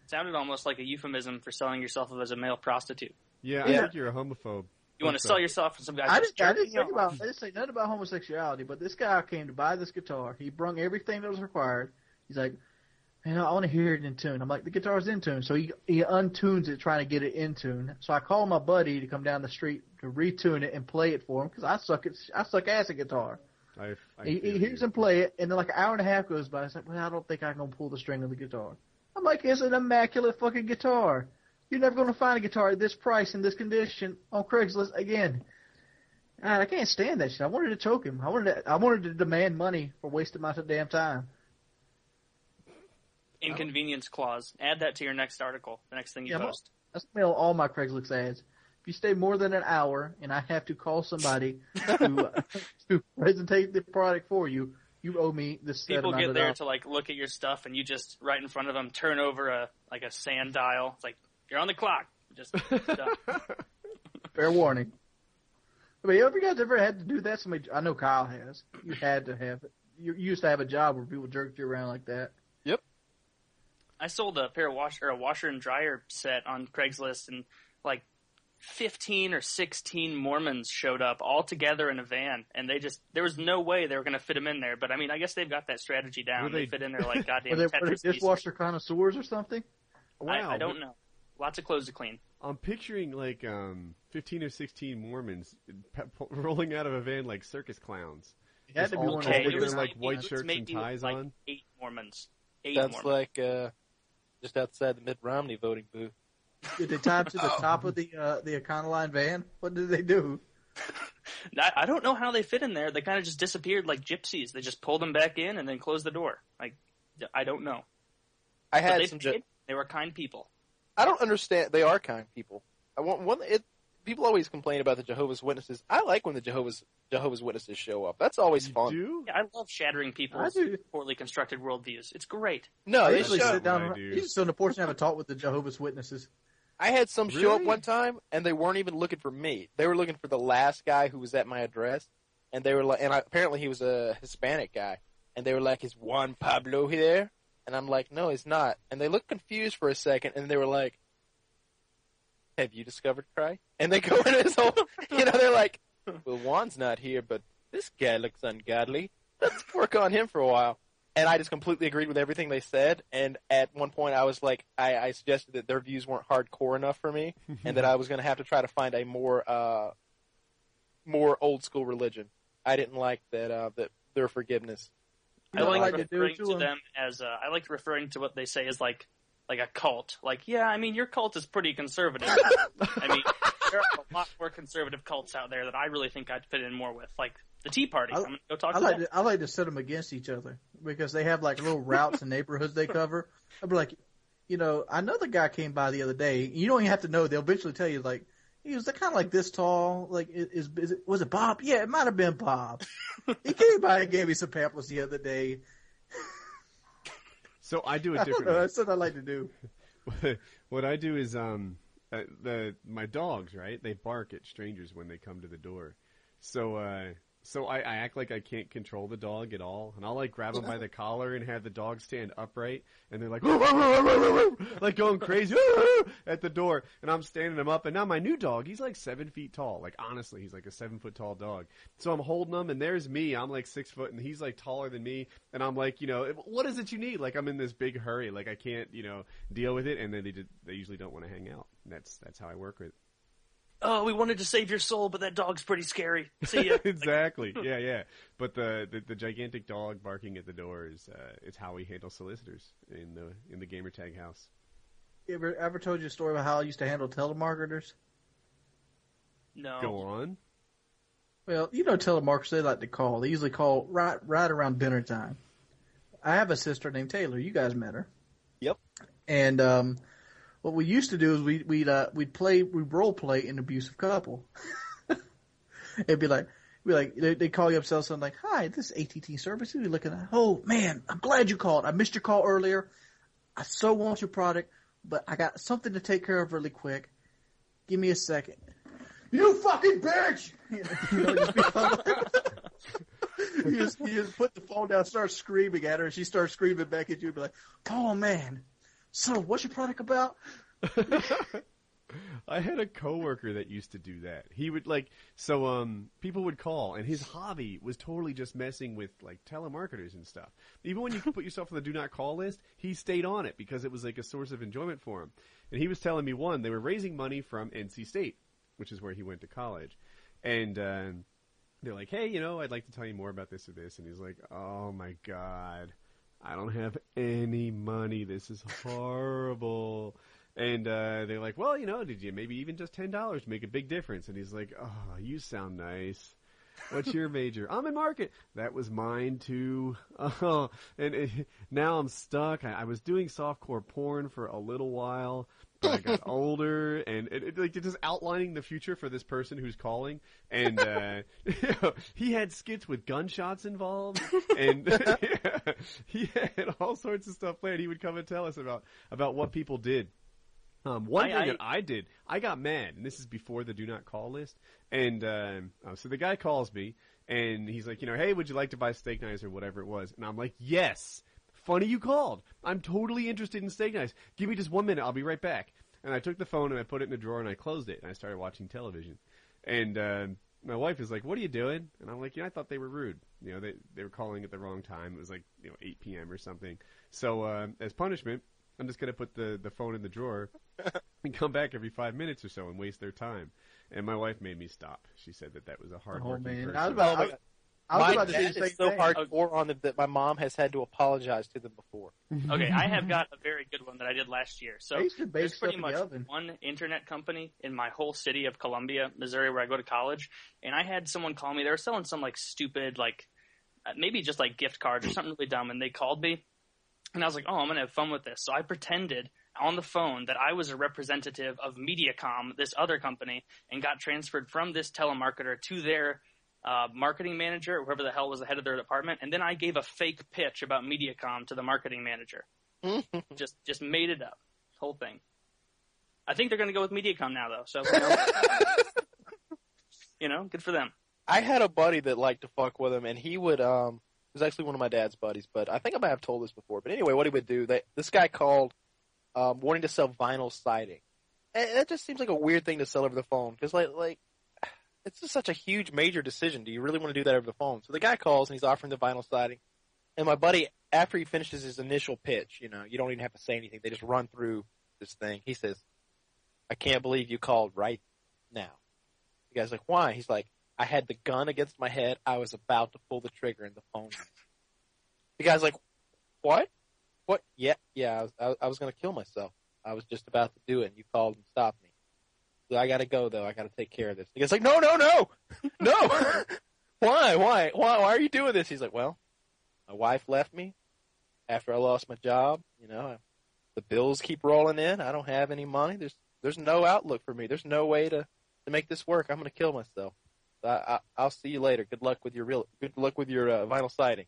D: Sounded almost like a euphemism for selling yourself as a male prostitute.
B: Yeah, I
A: Yeah.
B: think you're a homophobe.
D: You want to sell yourself to some guy
A: I
D: just
A: didn't, I didn't think
D: off.
A: about, I didn't say nothing about homosexuality, but this guy came to buy this guitar. He brung everything that was required. He's like, man, I want to hear it in tune. I'm like, the guitar's in tune. So he, he untunes it trying to get it in tune. So I called my buddy to come down the street to retune it and play it for him because I suck it, I suck ass at guitar.
B: I, I
A: He, he hears him play it, and then like an hour and a half goes by. It's like, well, I don't think I can pull the string of the guitar. I'm like, it's an immaculate fucking guitar. You're never going to find a guitar at this price in this condition on Craigslist again. God, I can't stand that shit. I wanted to choke him. I wanted to, I wanted to demand money for wasting my damn time.
D: Inconvenience clause. Add that to your next article. The next thing you
A: Yeah,
D: post.
A: That's mail all my Craigslist ads. If you stay more than an hour and I have to call somebody to, uh, to presentate the product for you, you owe me this set
D: People get there to like look at your stuff, and you just right in front of them turn over a like a sand dial. It's like you're on the clock. Just.
A: Fair warning. I mean, have you guys ever had to do that? Somebody, I know Kyle has. You had to have it. You, you used to have a job where people jerked you around like that. Yep.
D: I sold a pair of wash or a washer and dryer set on Craigslist, and like fifteen or sixteen Mormons showed up all together in a van, and they just there was no way they were going to fit them in there. But I mean, I guess they've got that strategy down.
B: Were
D: They,
B: they-
D: fit in there like
A: Were
D: goddamn
A: they, were
D: Tetris
A: they
D: pieces.
A: dishwasher connoisseurs or something?
B: wow,
D: I, I don't know. Lots of clothes to clean.
B: I'm picturing like um 15 or 16 Mormons pe- po- rolling out of a van like circus clowns.
A: It had to be
B: all
A: one of those.
B: it like white
D: it
B: shirts and ties
D: like
B: on.
D: Eight Mormons. Eight
C: That's
D: Mormons.
C: like uh, just outside the Mitt Romney voting booth.
A: Did they tie them to the top of the uh, the Econoline van? What did they do?
D: I, I don't know how they fit in there. They kind of just disappeared like gypsies. They just pulled them back in and then closed the door. Like I don't know.
C: I had
D: they
C: some.
D: paid. They were kind people.
C: I don't understand. They are kind people. I want one. It, people always complain about the Jehovah's Witnesses. I like when the Jehovah's Jehovah's Witnesses show up. That's always
B: You
C: fun.
B: do?
D: Yeah, I love shattering people's poorly constructed worldviews. It's great.
C: No,
A: I
C: they
A: usually
C: show.
A: sit down. And-
B: do.
A: You just sit on the porch and have a talk with the Jehovah's Witnesses.
C: I had some show up one time, and they weren't even looking for me. They were looking for the last guy who was at my address, and they were like, and I, apparently he was a Hispanic guy, and they were like, "Is Juan Pablo here?" And I'm like, "No, he's not." And they looked confused for a second, and they were like, "Have you discovered Christ?" And they go into his whole, you know, they're like, "Well, Juan's not here, but this guy looks ungodly. Let's work on him for a while." And I just completely agreed with everything they said. And at one point, I was like, I, I suggested that their views weren't hardcore enough for me, and that I was going to have to try to find a more, uh, more old school religion. I didn't like that, uh, that their forgiveness.
D: I like
A: like to do
D: referring
A: to
D: to
A: them?
D: them as uh, I like referring to what they say as like like a cult. Like, yeah, I mean your cult is pretty conservative. I mean, there are a lot more conservative cults out there that I really think I'd fit in more with, like the Tea Party.
A: I-
D: I'm gonna go talk
A: I
D: to
A: like
D: them.
A: to, I like to set them against each other because they have like little routes and neighborhoods they cover. I'd be like, you know, I know the guy came by the other day. You don't even have to know. They'll eventually tell you like, He was kind of like this tall. Like, is, is it, was it Bob? Yeah, it might have been Bob. he came by and gave me some pamphlets the other day.
B: So I do it differently.
A: That's what I like to do.
B: what I do is um uh, the my dogs right they bark at strangers when they come to the door, so uh so I, I act like I can't control the dog at all, and I'll like grab him by the collar and have the dog stand upright, and they're like like going crazy at the door, and I'm standing him up, and now my new dog he's like seven feet tall, like honestly he's like a seven foot tall dog, so I'm holding him, and there's me, I'm like six foot, and he's like taller than me, and I'm like you know what is it you need? Like I'm in this big hurry, like I can't you know deal with it, and then they did, they usually don't want to hang out. That's that's how I work with.
D: Oh, we wanted to save your soul, but that dog's pretty scary. See ya.
B: exactly. Yeah, yeah. But the, the the gigantic dog barking at the door is uh, is how we handle solicitors in the in the gamer tag house.
A: You ever ever told you a story about how I used to handle telemarketers?
D: no.
B: Go on.
A: Well, you know telemarketers they like to call. They usually call right right around dinner time. I have a sister named Taylor. You guys met her.
C: Yep.
A: And um, what we used to do is we we'd uh, we'd play we'd role play an abusive couple. It'd be like be like they call you up, sell something like, "Hi, this is ATT service. Who are looking at? Oh man, I'm glad you called. I missed your call earlier. I so want your product, but I got something to take care of really quick. Give me a second. You fucking bitch! You know, just you just you just put the phone down, start screaming at her, and she starts screaming back at you, and be like, "Come on, man. So, what's your product about?"
B: I had a coworker that used to do that. He would like so um people would call and his hobby was totally just messing with like telemarketers and stuff. Even when you put yourself on the do not call list, he stayed on it because it was like a source of enjoyment for him. And he was telling me one, they were raising money from NC State, which is where he went to college. And uh, they're like, "Hey, you know, I'd like to tell you more about this or this." And he's like, "Oh my god. I don't have any money. This is horrible." And uh, they're like, well, you know, did you maybe even just ten dollars make a big difference? And he's like, oh, you sound nice. What's your major? I'm in market. That was mine too. Oh, and it, now I'm stuck. I, I was doing softcore porn for a little while, I got older, and it, it, like just outlining the future for this person who's calling. And uh, he had skits with gunshots involved, and he had all sorts of stuff planned. He would come and tell us about about what people did. Um, one
D: I-
B: thing
D: I-
B: that I did, I got mad, and this is before the do not call list. And um, uh, so the guy calls me, and he's like, you know, hey, would you like to buy steak knives or whatever it was? And I'm like, yes. Funny you called. I'm totally interested in steak knives. Give me just one minute. I'll be right back. And I took the phone and I put it in a drawer and I closed it and I started watching television. And uh, my wife is like, "What are you doing?" And I'm like, "Yeah, I thought they were rude. You know, they they were calling at the wrong time. It was like you know 8 p.m. or something. So uh, as punishment, I'm just gonna put the the phone in the drawer and come back every five minutes or so and waste their time. And my wife made me stop. She said that that was a hard
A: Oh
B: working
A: man,
B: person.
A: I was about, I,
C: God.
A: I was
C: my
A: about to say
C: dad
A: the
C: is so
A: thing.
C: hardcore on them that my mom has had to apologize to them before.
D: Okay, I have got a very good one that I did last year. So
A: I used to bake
D: there's pretty
A: in
D: much
A: the
D: one internet company in my whole city of Columbia, Missouri, where I go to college, and I had someone call me. They were selling some like stupid, like uh, maybe just like gift cards or something really dumb, and they called me, and I was like, "Oh, I'm gonna have fun with this." So I pretended on the phone that I was a representative of MediaCom, this other company, and got transferred from this telemarketer to their uh, marketing manager, whoever the hell was the head of their department, and then I gave a fake pitch about MediaCom to the marketing manager. just just made it up, whole thing. I think they're going to go with MediaCom now, though. So, you know, you know, good for them.
C: I had a buddy that liked to fuck with him, and he would. um It was actually one of my dad's buddies, but I think I might have told this before. But anyway, what he would do, that this guy called, um, wanting to sell vinyl siding, and that just seems like a weird thing to sell over the phone because, like, like it's just such a huge, major decision. Do you really want to do that over the phone? So the guy calls and he's offering the vinyl siding, and my buddy, after he finishes his initial pitch, you know, you don't even have to say anything; they just run through this thing. He says, "I can't believe you called right now." The guy's like, "Why?" He's like. I had the gun against my head. I was about to pull the trigger and the phone. The guy's like, "What? What? Yeah, yeah. I was, I, I was going to kill myself. I was just about to do it, and you called and stopped me. I got to go though. I got to take care of this." Guy's like, "No, no, no, no. why? Why? Why? Why are you doing this?" He's like, "Well, my wife left me after I lost my job. You know, the bills keep rolling in. I don't have any money. There's there's no outlook for me. There's no way to to make this work, I'm to kill myself. I, I, I'll see you later. Good luck with your real. Good luck with your uh, vinyl siding.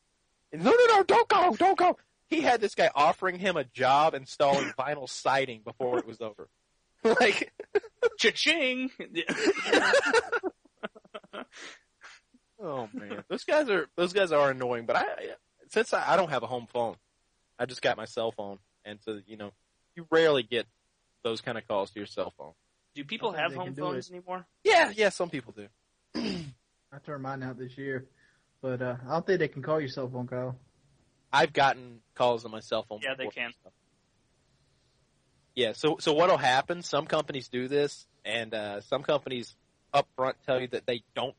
C: And, no, no, no! Don't go! Don't go! He had this guy offering him a job installing vinyl siding before it was over. like,
D: Cha-ching!
C: oh man, those guys are those guys are annoying. But I, since I, I don't have a home phone, I just got my cell phone, and so you know, you rarely get those kind of calls to your cell phone.
D: Do people have home phones anymore?
C: Yeah, yeah, some people do.
A: I turned mine out this year, but uh, I don't think they can call your cell phone, Kyle.
C: I've gotten calls on my cell phone.
D: Yeah, they can.
C: Yeah, so so what'll happen? Some companies do this, and uh, some companies up front tell you that they don't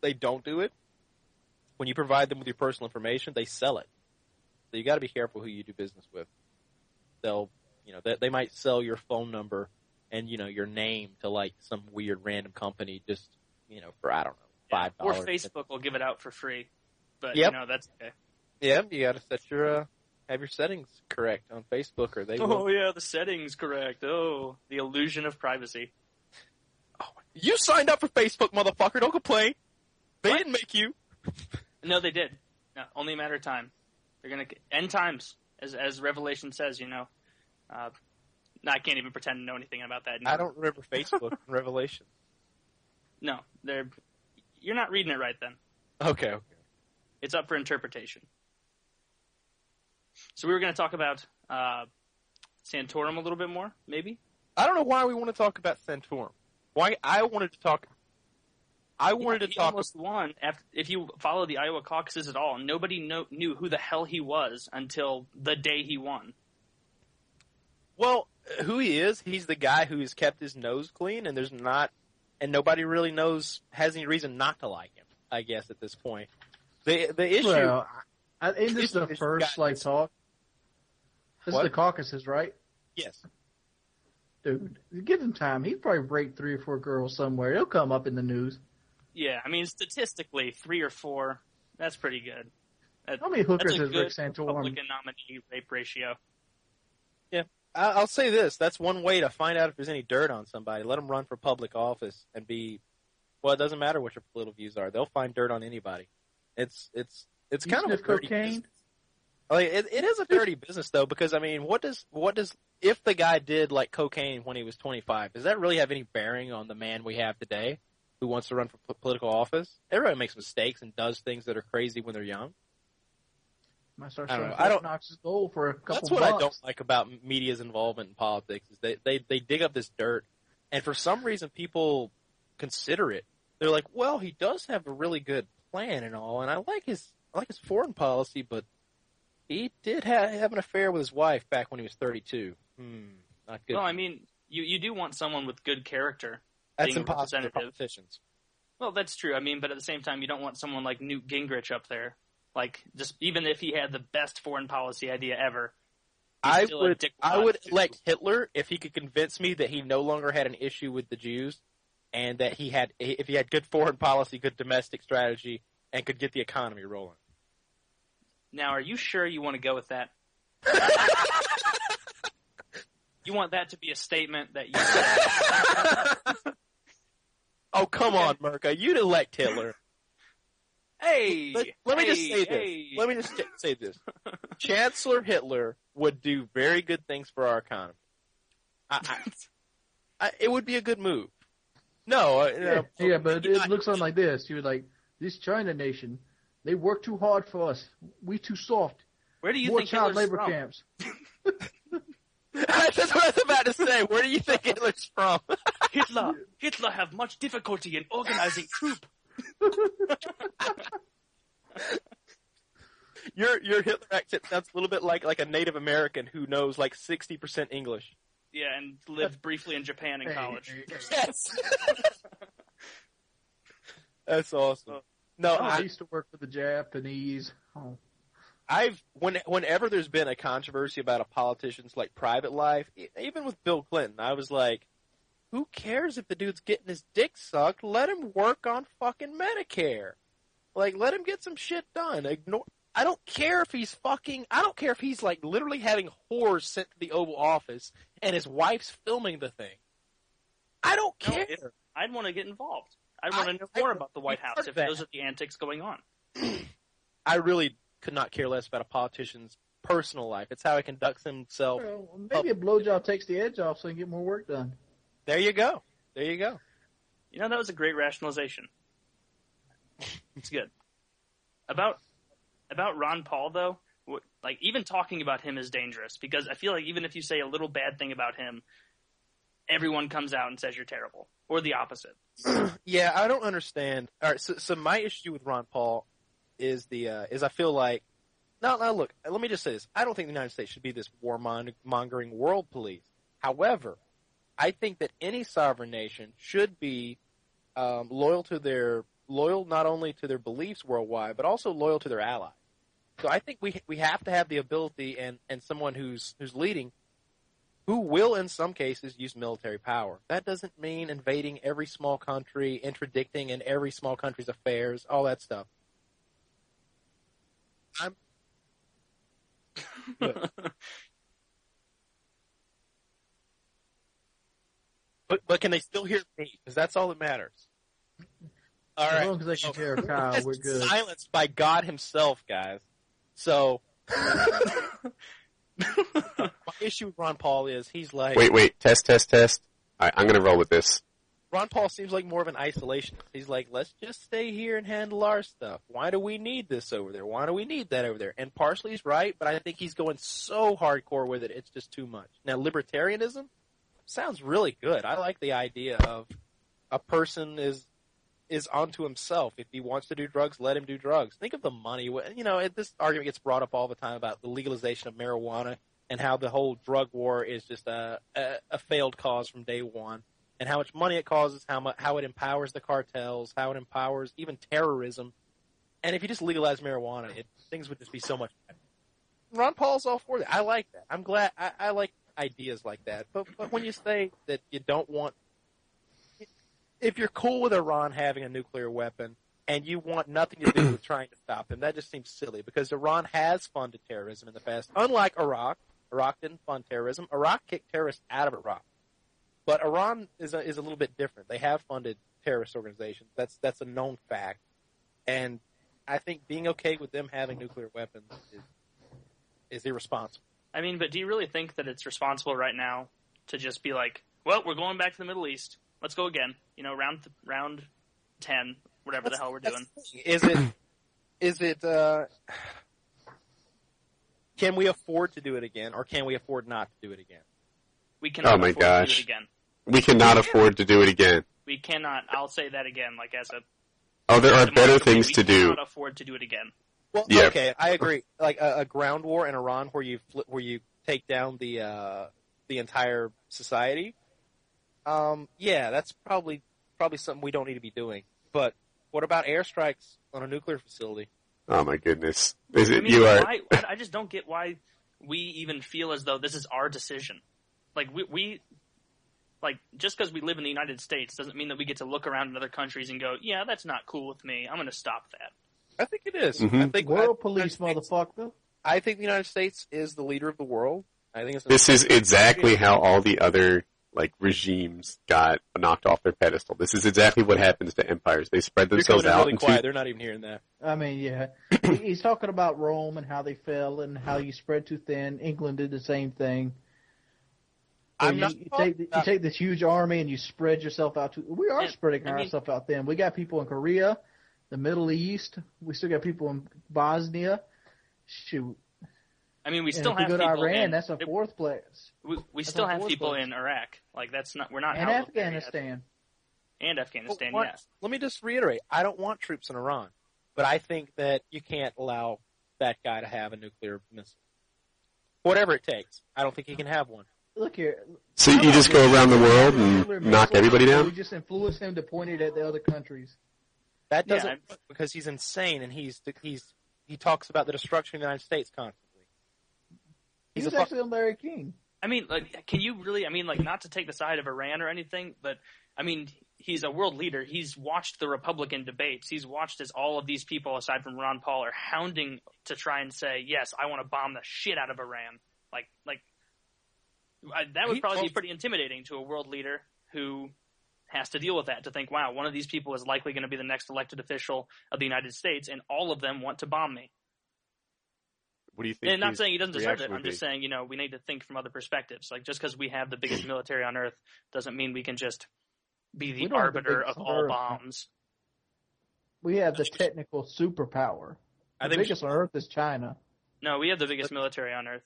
C: they don't do it. When you provide them with your personal information, they sell it. So you got to be careful who you do business with. They'll, you know, they, they might sell your phone number and you know your name to like some weird random company just you know for I don't know five dollars. Or.
D: Facebook will give it out for free. But
C: Yep.
D: you know that's okay.
C: Yeah, you got to set your uh, have your settings correct on Facebook, or they will.
D: Oh yeah, the settings correct. Oh, the illusion of privacy.
C: Oh, You signed up for Facebook, motherfucker. Don't complain. They
D: What?
C: didn't make you.
D: No, they did. No, only a matter of time. They're gonna end times, as as Revelation says. You know, uh, no, I can't even pretend to know anything about that.
C: I don't remember Facebook in Revelation.
D: No, they're. You're not reading it right. Then
C: Okay, okay.
D: it's up for interpretation. So we were going to talk about uh, Santorum a little bit more, maybe.
C: I don't know why we want to talk about Santorum. Why I wanted to talk. I wanted
D: Yeah,
C: to
D: he
C: talk.
D: almost won. After, if you follow the Iowa caucuses at all, nobody know, knew who the hell he was until the day he won.
C: Well, who he is? He's the guy who's kept his nose clean, and there's not, and nobody really knows has any reason not to like him. I guess at this point, the the issue.
A: Well, I, isn't this the first like talk? This
C: What?
A: is the caucuses, right?
C: yes.
A: Dude, give him time. He'd probably break three or four girls somewhere. He'll come up in the news.
D: Yeah, I mean statistically, three or four, that's pretty good. That,
A: How many hookers
D: that's a
A: has Rick
D: good
A: Santorum?
D: Republican nominee rape ratio. Yeah.
C: I- I'll say this: that's one way to find out if there's any dirt on somebody. Let them run for public office and be. Well, it doesn't matter what your political views are; they'll find dirt on anybody. It's it's it's
A: You
C: kind of a dirty
A: cocaine?
C: business. Like it, it is a dirty business though, because I mean, what does what does if the guy did like cocaine when he was 25? Does that really have any bearing on the man we have today who wants to run for p- political office? Everybody makes mistakes and does things that are crazy when they're young.
A: Might start
C: I don't know. I don't-
A: Knox's gold for a couple
C: That's what
A: bucks.
C: I don't like about media's involvement in politics is they, they they dig up this dirt, and for some reason people consider it. They're like, well, he does have a really good plan and all, and I like his I like his foreign policy, but he did ha- have an affair with his wife back when he was 32. Hmm, not good.
D: Well, I mean, you you do want someone with good character.
C: That's
D: being
C: impossible for politicians.
D: Well, that's true. I mean, but at the same time, you don't want someone like Newt Gingrich up there. Like, just even if he had the best foreign policy idea ever,
C: I would I would elect Hitler if he could convince me that he no longer had an issue with the Jews, and that he had if he had good foreign policy, good domestic strategy, and could get the economy rolling.
D: Now, are you sure you want to go with that? you want that to be a statement that you
C: oh come on, Murka, you'd elect Hitler.
D: Hey,
C: Let, let me just
D: hey,
C: say this.
D: hey.
C: Let me just say this. Chancellor Hitler would do very good things for our economy. I, I, I, it would be a good move. No, uh,
A: Yeah,
C: uh,
A: yeah, but it
C: not-
A: looks something like this. You're like, this China nation, they work too hard for us. We too soft.
D: Where do you
A: More
D: think
A: child
D: Hitler's
A: labor
D: from?
A: camps.
C: That's what I was about to say. Where do you think Hitler's from?
D: Hitler, Hitler have much difficulty in organizing troop.
C: Your your Hitler accent sounds a little bit like like a Native American who knows like sixty percent English.
D: Yeah, and lived briefly in Japan in college.
A: hey, hey.
C: Yes. That's awesome. No,
A: Oh, I
C: I,
A: used to work for the Japanese. Oh,
C: I've when whenever there's been a controversy about a politician's like private life, even with Bill Clinton, I was like, who cares if the dude's getting his dick sucked? Let him work on fucking Medicare. Like, let him get some shit done. Ignore. I don't care if he's fucking. I don't care if he's like literally having whores sent to the Oval Office and his wife's filming the thing. I don't
D: No,
C: care.
D: I'd want to get involved. I'd want to know
C: I
D: more
C: would
D: about the White House if
C: that.
D: those are the antics going on.
C: I really could not care less about a politician's personal life. It's how he conducts himself.
A: Well, maybe a blowjob takes the edge off so he can get more work done.
C: There you go. There you go.
D: You know, that was a great rationalization. It's good. About about Ron Paul though, wh- like even talking about him is dangerous because I feel like even if you say a little bad thing about him, everyone comes out and says you're terrible, or the opposite.
C: Yeah, I don't understand. All right, so so my issue with Ron Paul is the uh, is I feel like now no. Look, let me just say this. I don't think the United States should be this warmongering world police. However, I think that any sovereign nation should be um, loyal to their loyal not only to their beliefs worldwide, but also loyal to their allies. So I think we we have to have the ability and and someone who's who's leading who will in some cases use military power. That doesn't mean invading every small country, interdicting in every small country's affairs, all that stuff. I'm but but can they still hear me? Because that's all that matters. All
A: As long as they can hear Kyle, we're good.
C: Silenced by God Himself, guys. So my issue with Ron Paul is he's like
B: Wait, wait. Test, test, test. Right, I'm going to roll with this.
C: Ron Paul seems like more of an isolationist. He's like, let's just stay here and handle our stuff. Why do we need this over there? Why do we need that over there? And partially he's right, but I think he's going so hardcore with it, it's just too much. Now, libertarianism sounds really good. I like the idea of a person is is onto himself. If he wants to do drugs, let him do drugs. Think of the money. You know, it- this argument gets brought up all the time about the legalization of marijuana and how the whole drug war is just a, a, a failed cause from day one and how much money it causes, how much, how it empowers the cartels, how it empowers even terrorism. And if you just legalize marijuana, it, things would just be so much better. Ron Paul's all for that. I like that. I'm glad. I, I like ideas like that. But but when you say that you don't want, if you're cool with Iran having a nuclear weapon and you want nothing to do with trying to stop him, that just seems silly because Iran has funded terrorism in the past. Unlike Iraq, Iraq didn't fund terrorism. Iraq kicked terrorists out of Iraq. But Iran is a, is a little bit different. They have funded terrorist organizations. That's that's a known fact, and I think being okay with them having nuclear weapons is is irresponsible.
D: I mean, but do you really think that it's responsible right now to just be like, well, we're going back to the Middle East. Let's go again. You know, round th- round ten, whatever the hell we're doing.
C: Is it is it uh, can we afford to do it again, or can we afford not to do it again?
D: We cannot
B: Oh my
D: afford to
B: gosh.
D: do it again.
B: We cannot afford to do it again.
D: We cannot. I'll say that again, like as a.
B: Oh, there are better things
D: we
B: to do.
D: We cannot afford to do it again.
C: Well,
B: Yeah.
C: okay, I agree. Like a, a ground war in Iran, where you flip, where you take down the uh, the entire society. Um, yeah, that's probably probably something we don't need to be doing. But what about airstrikes on a nuclear facility?
B: Oh my goodness. Is
D: I mean,
B: you are,
D: why, I I just don't get why we even feel as though this is our decision. Like we, we like just because we live in the United States doesn't mean that we get to look around in other countries and go, yeah, that's not cool with me. I'm going to stop that.
C: I think it is.
B: Mhm.
C: I think
A: World
C: I,
A: police, motherfucker.
C: I think the United States is the leader of the world. I think it's
B: this is exactly how all the other, like, regimes got knocked off their pedestal. This is exactly what happens to empires. They spread themselves
C: coming in
B: out
C: really
B: into,
C: quiet. They're not even hearing that.
A: I mean, yeah. He's talking about Rome and how they fell and how you spread too thin. England did the same thing. Where
C: I'm
A: you,
C: not
A: you
C: talking
A: take you take this huge army and you spread yourself out. To, we are
D: And-
A: spreading
D: I mean-
A: ourselves out thin. We got people in Korea, the Middle East. We still got people in Bosnia. Shoot,
D: I mean, we
A: and
D: still
A: if
D: have
A: go to
D: people
A: Iran,
D: in,
A: that's a fourth place,
D: we, we still have people
A: place.
D: in Iraq. Like that's not we're not
A: and
D: out of there yet.
A: Afghanistan.
D: and Afghanistan.
C: Well, what-
D: yes,
C: Let me just reiterate. I don't want troops in Iran, but I think that you can't allow that guy to have a nuclear missile. Whatever it takes. I don't think he can have one.
A: Look here.
B: so you just go around the world and knock
A: missile,
B: everybody
A: We
B: down?
A: just influence him to point it at the other countries.
C: That doesn't work because he's insane and he's he's he talks about the destruction of the United States constantly.
A: He
C: He's
A: was
C: a fuck-
A: actually on Larry King.
D: I mean, like, can you really? I mean, like, not to take the side of Iran or anything, but I mean, he's a world leader. He's watched the Republican debates. He's watched as all of these people, aside from Ron Paul, are hounding to try and say, "Yes, I want to bomb the shit out of Iran." Like, like I, that would
C: He
D: probably be pretty intimidating to a world leader who has to deal with that to think, wow, one of these people is likely going to be the next elected official of the United States, and all of them want to bomb me.
B: What do you think?
D: And not saying he doesn't deserve it. I'm
B: would be?
D: just saying, you know, we need to think from other perspectives. Like just because we have the biggest military on Earth doesn't mean we can just be the
A: don't the
D: arbiter of all
A: Earth.
D: bombs.
A: We have the technical superpower.
C: I
A: The
C: think we
A: biggest
C: should-
A: on Earth is China.
D: No, we have the biggest military on Earth.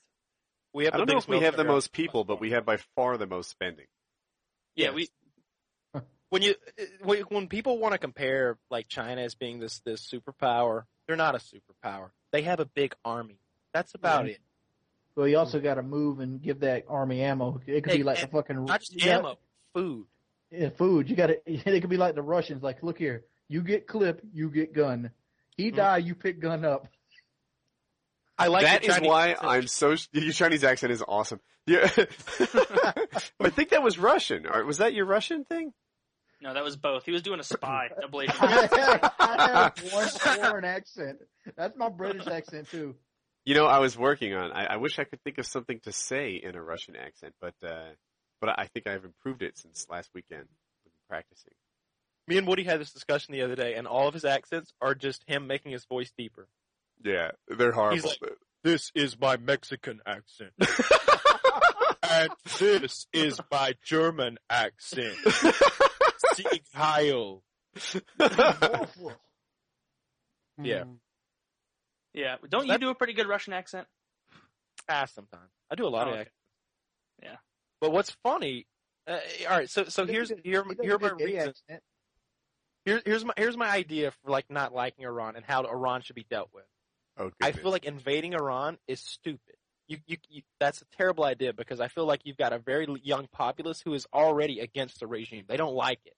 C: we have
B: I
C: the
B: don't know if we have the most people, but we have by far the most spending.
D: Yeah,
C: Yes.
D: we
C: when you when, when people want to compare like China as being this this superpower, they're not a superpower. They have a big army. That's about
A: Yeah.
C: it.
A: Well, you also got to move and give that army ammo. It could
C: Hey,
A: be like the fucking
C: Not just
A: you got-
C: ammo, food.
A: yeah, food. You got to. It could be like the Russians. Like, look here, you get clip, you get gun. He
C: Mhm.
A: die, you pick gun up.
C: I like
B: that
C: your
B: is
C: Chinese
B: why
C: accent.
B: I'm so. Your Chinese accent is awesome. Yeah, I think that was Russian. Or was that your Russian thing?
D: no, that was both. He was doing a spy double agent.
A: I have, I have one foreign accent. That's my British accent too.
B: You know, I was working on. I, I wish I could think of something to say in a Russian accent, but uh, but I think I've improved it since last weekend. I've been practicing.
C: Me and Woody had this discussion the other day, and all of his accents are just him making his voice deeper.
B: Yeah, they're horrible.
C: like- This is my Mexican accent. and this is my German accent. Sieg Heil. Yeah.
D: Yeah, don't you do a pretty good Russian accent?
C: Ah, sometimes. I do a lot
D: Oh,
C: of
D: okay.
C: accents.
D: Yeah.
C: But what's funny, uh, all right, so, so here's,
A: does a good-
C: here,
A: he
C: here my
A: good gay
C: reasons.
A: accent.
C: Here's, here's my, here's my idea for like not liking Iran and how Iran should be dealt with.
B: oh,
C: I feel like invading Iran is stupid. You, you, you, that's a terrible idea because I feel like you've got a very young populace who is already against the regime. They don't like it.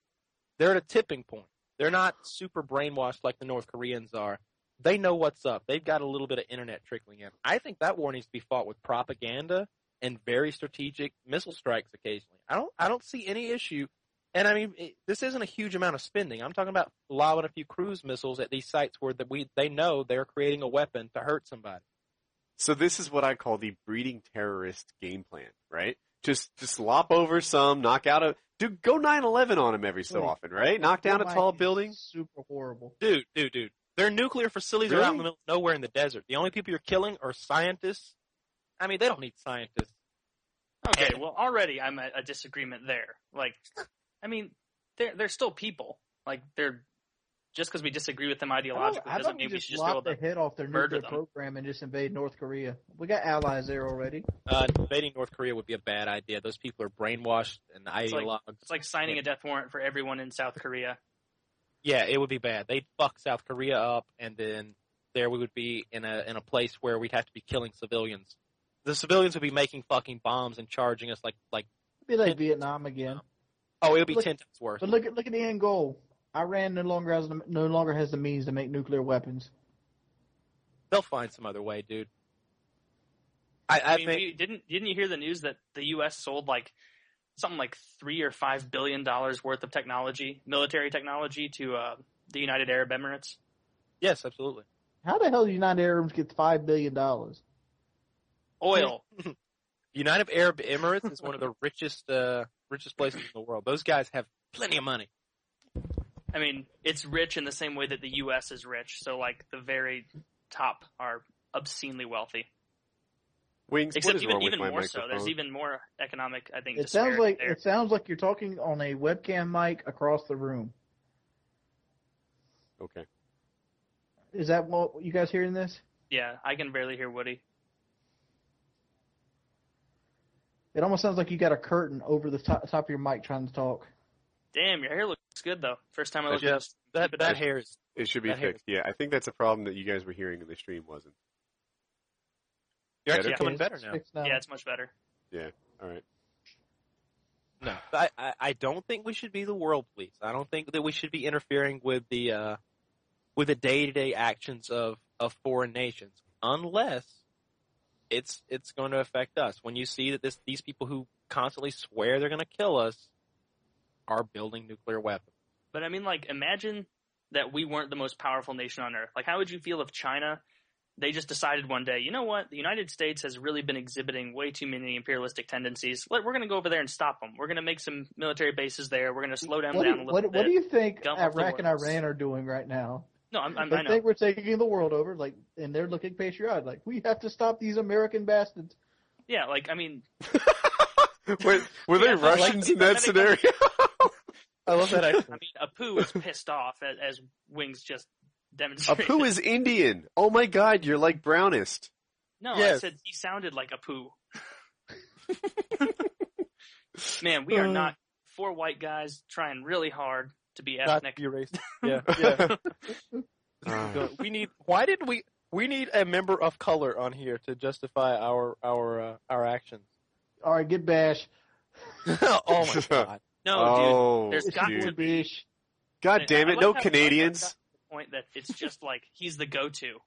C: They're at a tipping point. They're not super brainwashed like the North Koreans are. They know what's up. They've got a little bit of internet trickling in. I think that war needs to be fought with propaganda and very strategic missile strikes occasionally. I don't, I don't see any issue. And I mean, it, this isn't a huge amount of spending. I'm talking about lobbing a few cruise missiles at these sites where the, we, they know they're creating a weapon to hurt somebody.
B: So this is what I call the breeding terrorist game plan, right? Just just lop over some, knock out a do go 9/11 on them every so often, right? Knock down a tall building.
A: Super horrible.
C: Dude, dude, dude. Their nuclear facilities are out in the middle of nowhere in the desert. The only people you're killing are scientists. I mean, they don't need scientists.
D: Okay,
C: And-
D: well, already I'm at a disagreement there. Like, I mean, they're they're still people. Like, they're just because we disagree with them
A: How
D: ideologically
A: about, how
D: doesn't
A: about
D: mean we
A: just
D: should just go
A: lop the head off their nuclear
D: them.
A: program and just invade North Korea? We got allies there already.
C: Uh, invading North Korea would be a bad idea. Those people are brainwashed and
D: It's like- It's like signing a death warrant for everyone in South Korea.
C: Yeah, it would be bad. They'd fuck South Korea up, and then there we would be in a in a place where we'd have to be killing civilians. The civilians would be making fucking bombs and charging us like like
A: It'd be like Vietnam again.
C: oh, it would be
A: Look-
C: ten times worse.
A: But look at look at the end goal. Iran no longer has the, no longer has the means to make nuclear weapons.
C: They'll find some other way, dude. I, I,
D: I mean,
C: think
D: we, didn't didn't you hear the news that the U.S. sold like something like three or five billion dollars worth of technology, military technology, to uh, the United Arab Emirates?
C: yes, absolutely.
A: How the hell did United Arabs get five billion dollars?
D: Oil.
C: United Arab Emirates is one of the richest uh, richest places in the world. Those guys have plenty of money.
D: I mean, it's rich in the same way that the U.S. is rich. So, like, the very top are obscenely wealthy.
B: Wings.
D: Except even even
B: my
D: more so. There's even more economic, I think.
A: It sounds like
D: there.
A: it sounds like you're talking on a webcam mic across the room.
B: Okay.
A: Is that what you guys hearing this?
D: Yeah, I can barely hear Woody.
A: It almost sounds like you got a curtain over the top, top of your mic trying to talk.
D: Damn, your hair looks good though. First time I looked
C: Yeah,
D: at this.
C: That
D: Keep
C: that hair is
B: It should be
C: That hair-
B: fixed. Yeah, I think that's a problem that you guys were hearing in the stream wasn't.
C: You're
B: Better?
C: actually coming better now.
A: now.
D: Yeah, it's much better. Yeah.
B: All right.
C: No, I, I I don't think we should be the world police. I don't think that we should be interfering with the uh, with the day to day actions of of foreign nations unless it's it's going to affect us. When you see that this these people who constantly swear they're going to kill us are building nuclear weapons.
D: But I mean, like, imagine that we weren't the most powerful nation on earth. Like, how would you feel if China they just decided one day, you know what? The United States has really been exhibiting way too many imperialistic tendencies. We're going to go over there and stop them. We're going to make some military bases there. We're going to slow them
A: What,
D: down
A: do,
D: a little
A: what,
D: bit.
A: what do you think
D: Gum up the
A: Iraq and. Iran are doing right now?
D: no, I'm, I'm,
A: They
D: I know.
A: think we're taking the world over, like, and they're looking patriotic. Like, we have to stop these American bastards.
D: Yeah, like I mean,
B: were, were they
D: Yeah, but like-
B: Russians in that scenario?
C: I love that.
D: I
C: accent.
D: mean, Apu is pissed off as, as Wings just demonstrated.
B: Apu is Indian. Oh my god, you're like brownest.
D: No, I said he sounded like Apu. Man, we are
B: Uh.
D: not four white guys trying really hard to be ethnic.
C: to be racist. Yeah, yeah.
B: Ah.
C: we need. Why did we? We need a member of color on here to justify our our uh, our actions.
A: All right, get bash.
C: oh my god!
D: No,
B: oh,
D: dude, there's
A: It's
D: got
B: dude.
D: to be.
B: God damn it, no
D: how-
B: Canadians.
D: I like how the point that it's just like he's the go-to.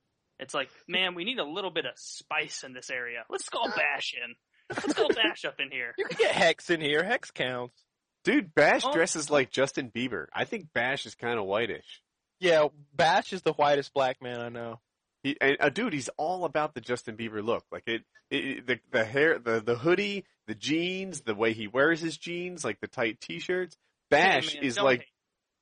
D: It's like, man, we need a little bit of spice in this area. Let's call Bash in. Let's call Bash up in here.
C: You can get Hex in here. Hex counts.
B: Dude, Bash
D: Oh.
B: dresses like Justin Bieber. I think Bash is kind of whitish.
C: Yeah, Bash is the whitest black man I know.
B: He, and, uh, dude, he's all about the Justin Bieber look. Like it, it, the the hair, the the hoodie, the jeans, the way he wears his jeans, like the tight t-shirts. Bash
D: Hey, man,
B: is
D: don't
B: like,
D: hate.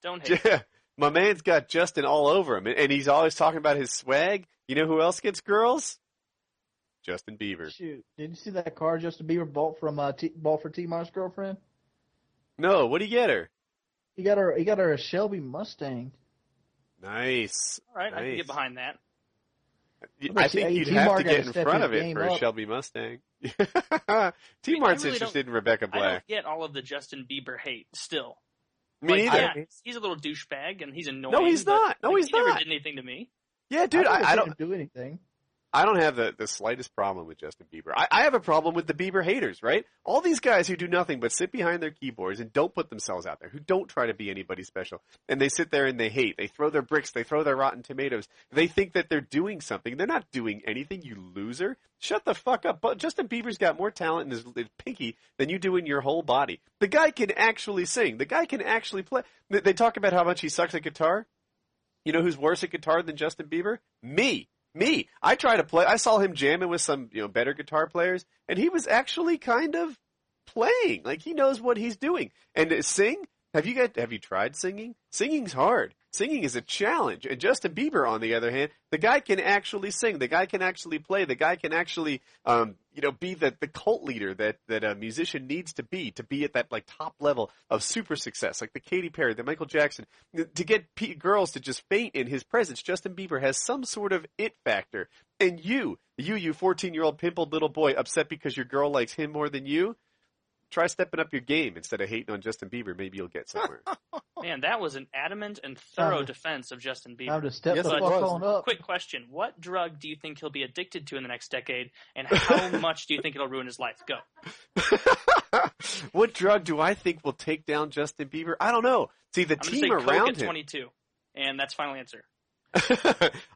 D: don't hate.
B: yeah, my man's got Justin all over him, and, and he's always talking about his swag. You know who else gets girls? Justin Bieber.
A: Shoot, did you see that car Justin Bieber bought from uh, T- bought for T Mar's girlfriend?
B: No, what do you get her?
A: He got her. He got her a Shelby Mustang.
B: Nice.
D: All right, I can get behind that.
B: I think you'd
A: T-Mart
B: have to get in front of it
A: game
B: for a
A: up.
B: Shelby Mustang. T
D: I
B: Mart's
D: really
B: interested in Rebecca
D: I
B: Black.
D: don't get all of the Justin Bieber hate still.
B: Me
D: Like,
B: neither.
D: yeah, he's- he's a little douchebag and he's annoying.
B: No, he's not. No,
D: like,
B: he's
D: he never did anything to me.
B: Yeah, dude,
A: I've
B: I, I don't.
A: do anything.
B: I don't have the, the slightest problem with Justin Bieber. I, I have a problem with the Bieber haters, right? All these guys who do nothing but sit behind their keyboards and don't put themselves out there, who don't try to be anybody special. And they sit there and they hate. They throw their bricks, they throw their rotten tomatoes. They think that they're doing something. They're not doing anything, you loser. Shut the fuck up. But Justin Bieber's got more talent in his, his pinky than you do in your whole body. The guy can actually sing. The guy can actually play. They, they talk about how much he sucks at guitar. You know who's worse at guitar than Justin Bieber? Me. Me. I try to play. I saw him jamming with some, you know, better guitar players, and he was actually kind of playing. Like he knows what he's doing. And sing. Have you got? Have you tried singing? Singing's hard. Singing is a challenge. And Justin Bieber, on the other hand, the guy can actually sing. The guy can actually play. The guy can actually, um, you know, be the the cult leader that that a musician needs to be to be at that like top level of super success, like the Katy Perry, the Michael Jackson to get p- girls to just faint in his presence, Justin Bieber has some sort of it factor. And you, you, you 14 year old pimpled little boy upset because your girl likes him more than you, try stepping up your game instead of hating on Justin Bieber. Maybe you'll get somewhere.
D: Man, that was an adamant and thorough defense of Justin Bieber.
A: Time to step
C: Yes,
A: the fuck on up.
D: Quick question: What drug do you think he'll be addicted to in the next decade, and how much do you think it'll ruin his life? Go.
B: what drug do I think will take down Justin Bieber? I don't know. See, the
D: I'm
B: team
D: say Coke
B: around
D: at
B: him.
D: 22, and that's final answer.